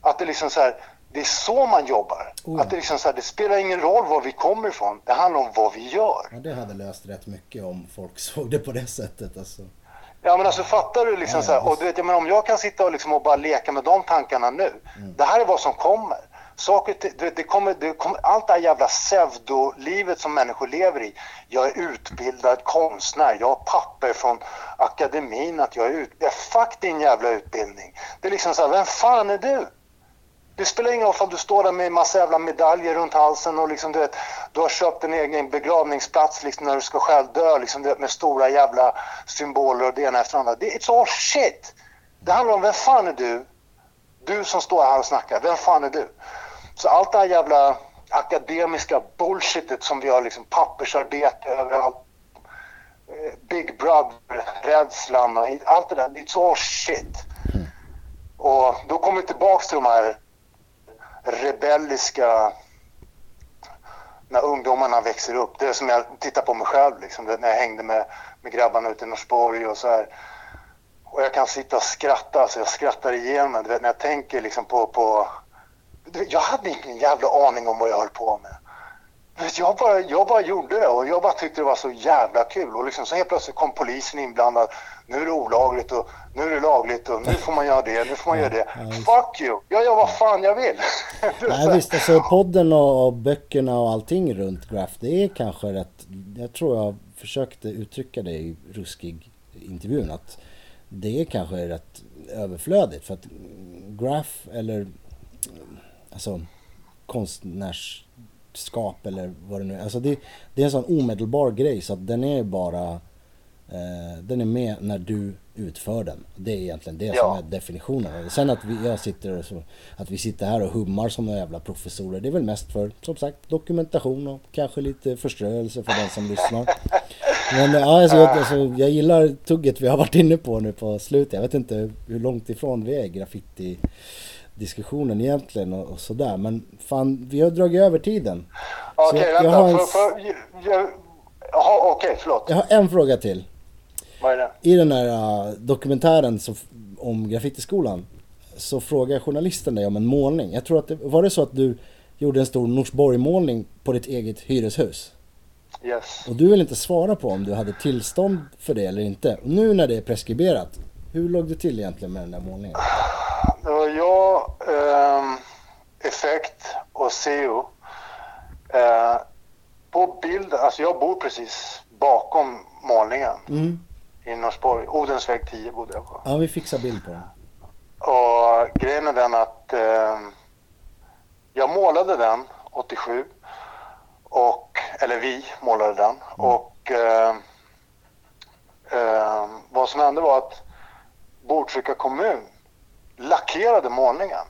Att det liksom så här, det är så man jobbar. Oh. Att det liksom så här, det spelar ingen roll var vi kommer ifrån. Det handlar om vad vi gör. Ja, det hade löst rätt mycket om folk såg det på det sättet. Alltså. Ja men alltså fattar du liksom Ja, så här, och du vet, jag menar, om jag kan sitta och, liksom och bara leka med de tankarna nu. Mm. Det här är vad som kommer. Saker, vet, det kommer, det kommer, allt det här jävla pseudolivet som människor lever i. Jag är utbildad konstnär, jag har papper från akademin att jag är ut... Ja, fuck din jävla utbildning. Det är liksom så här, vem fan är du? Det spelar ingen roll om du står där med en massa jävla medaljer runt halsen och liksom, du, vet, du har köpt en egen begravningsplats liksom, när du ska själv dö liksom, du vet, med stora jävla symboler och det ena efter det andra. Det, it's all shit! Det handlar om vem fan är du? Du som står här och snackar, vem fan är du? Så allt det här jävla akademiska bullshitet som vi har liksom pappersarbete överallt. eh, Big Brother, rädslan och allt det där. It's all shit. då kommer vi tillbaks till de här rebelliska när ungdomarna växer upp. Det är som jag tittar på mig själv liksom, när jag hängde med, med grabbarna ute i Norsborg och så här. Och jag kan sitta och skratta, alltså jag skrattar igenom det. När jag tänker liksom på, på... Vet, Jag hade ingen jävla aning om vad jag höll på med. Vet, Jag bara, jag bara gjorde det och jag bara tyckte det var så jävla kul. Och liksom, så helt plötsligt kom polisen inblandad. Nu är det olagligt och nu är det lagligt och nu får man göra det, nu får man göra det. Fuck you! Jag gör vad fan jag vill. Nej visst, alltså podden och, och böckerna och allting runt Graph, det är kanske rätt... Jag tror jag försökte uttrycka det i ruskig intervjun att det är kanske rätt överflödigt för att Graph eller alltså konstnärskap eller vad det nu är. Alltså det, det är en sån omedelbar grej så att den är bara eh, den är med när du utför den. Det är egentligen det som Ja. är definitionen. Sen att vi, jag sitter så, att vi sitter här och hummar som några jävla professorer. Det är väl mest för, som sagt, dokumentation och kanske lite förströelse för den som lyssnar. Men ja, alltså, jag, alltså, jag gillar tugget vi har varit inne på nu på slutet. Jag vet inte hur långt ifrån vi är graffiti diskussionen egentligen och, och sådär. Men fan, vi har dragit över tiden. Okej, jag vänta. en För, jag, okej, förlåt. Jag har en fråga till. Vad är det? I den här uh, dokumentären så, om graffitiskolan så frågar journalisten dig om en målning. Jag tror att det, var det så att du gjorde en stor Norsborg-målning på ditt eget hyreshus? Yes. Och du vill inte svara på om du hade tillstånd för det eller inte. Och nu när det är preskriberat, hur låg det till egentligen med den där målningen? Det var jag, ehm, Effekt och SEO. Eh, på bilden, alltså jag bor precis bakom målningen Mm. I Norsborg. Odensväg 10 bodde jag på. Ja, vi fixar bild på den. Och grejen är den att ehm, jag målade den 87. Och, eller vi målade den. Och ehm, ehm, vad som hände var att Botkyrka kommun lackerade målningen.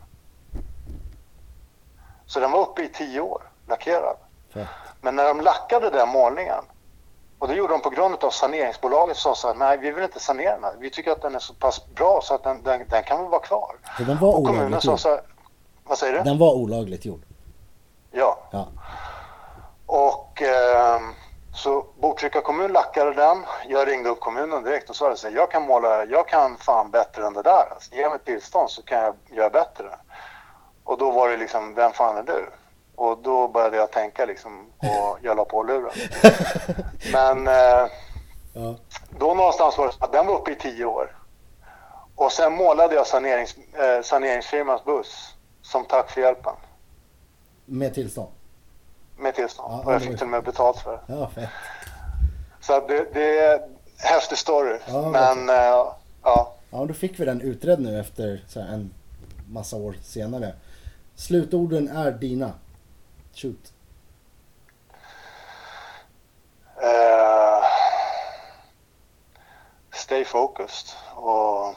Så den var uppe i tio år, lackerad. Fett. Men när de lackade den målningen och det gjorde de på grund av saneringsbolaget som sa nej vi vill inte sanera den här. Vi tycker att den är så pass bra så att den, den, den kan väl vara kvar. Så den var Och kommunen sa så här, vad säger du? Den var olagligt gjord? Ja. Ja. Och ehm, så Botkyrka kommun lackade den. Jag ringde upp kommunen direkt och sa här, jag kan måla, jag kan fan bättre än det där. Alltså, ge mig ett tillstånd så kan jag göra bättre. Och då var det liksom, vem fan är du? Och då började jag tänka liksom och jag la på luren. Men eh, Ja. då någonstans var det så att den var uppe i tio år. Och sen målade jag sanerings, eh, saneringsfirmans buss som tack för hjälpen Med tillstånd? med tillstånd. Ja, och jag fick till och med betalt för det. Ja, fett. Så det, det är en häftig story. Ja, Men eh, ja, Ja, då fick vi den utredd nu efter en massa år senare. Slutorden är dina. Shoot. Uh, stay focused. Och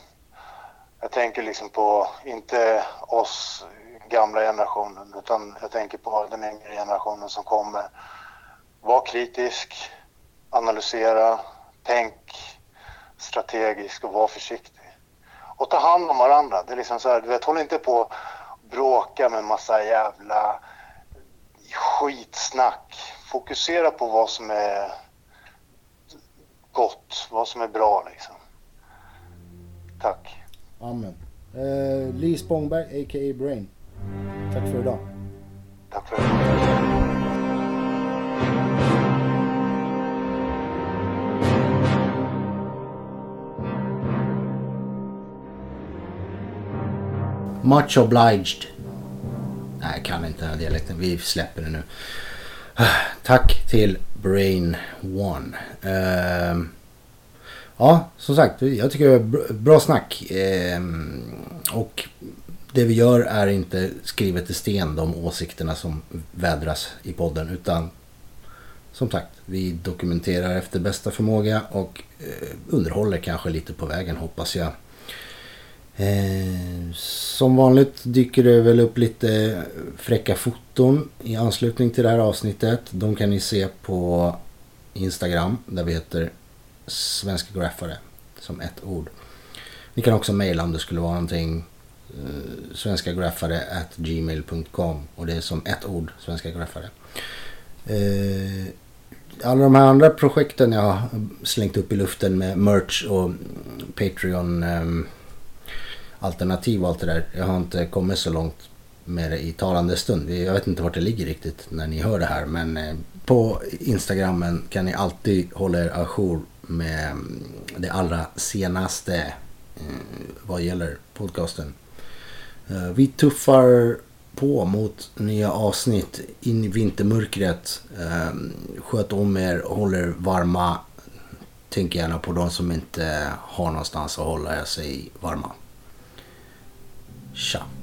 jag tänker liksom på, inte oss gamla generationen, utan jag tänker på den yngre generationen som kommer. Var kritisk, analysera, tänk strategiskt och var försiktig. Och ta hand om varandra. Det är liksom så här, du vet, håll inte på och bråka med massa jävla skitsnack. Fokusera på vad som är gott, vad som är bra liksom. Tack. Amen. Eh, Lee Spångberg, a.k.a. Brain. Tack för idag. Tack för det. Much obliged. Nej, jag kan inte den här dialekten. Vi släpper det nu. Ah, tack till Brain One. Ehm, ja, som sagt. Jag tycker det är bra snack. Ehm, och det vi gör är inte skrivet i sten de åsikterna som vädras i podden. Utan som sagt, vi dokumenterar efter bästa förmåga och eh, underhåller kanske lite på vägen hoppas jag. Eh, som vanligt dyker det väl upp lite fräcka foton i anslutning till det här avsnittet. De kan ni se på Instagram där vi heter Svenska Graffare som ett ord. Ni kan också mejla om det skulle vara någonting eh, svenskagraffare at gmail.com och det är som ett ord, Svenska Graffare. Eh, alla de här andra projekten jag har slängt upp i luften med merch och Patreon ehm, alternativ och allt det där. Jag har inte kommit så långt med det i talande stund. Jag vet inte vart det ligger riktigt när ni hör det här men eh, på Instagrammen kan ni alltid hålla er ajour med mm, det allra senaste eh, vad gäller podcasten. Eh, vi tuffar på mot nya avsnitt in i vintermörkret. Ehm, sköt om er, håll er varma. Tänk gärna på de som inte har någonstans att hålla sig varma. shop.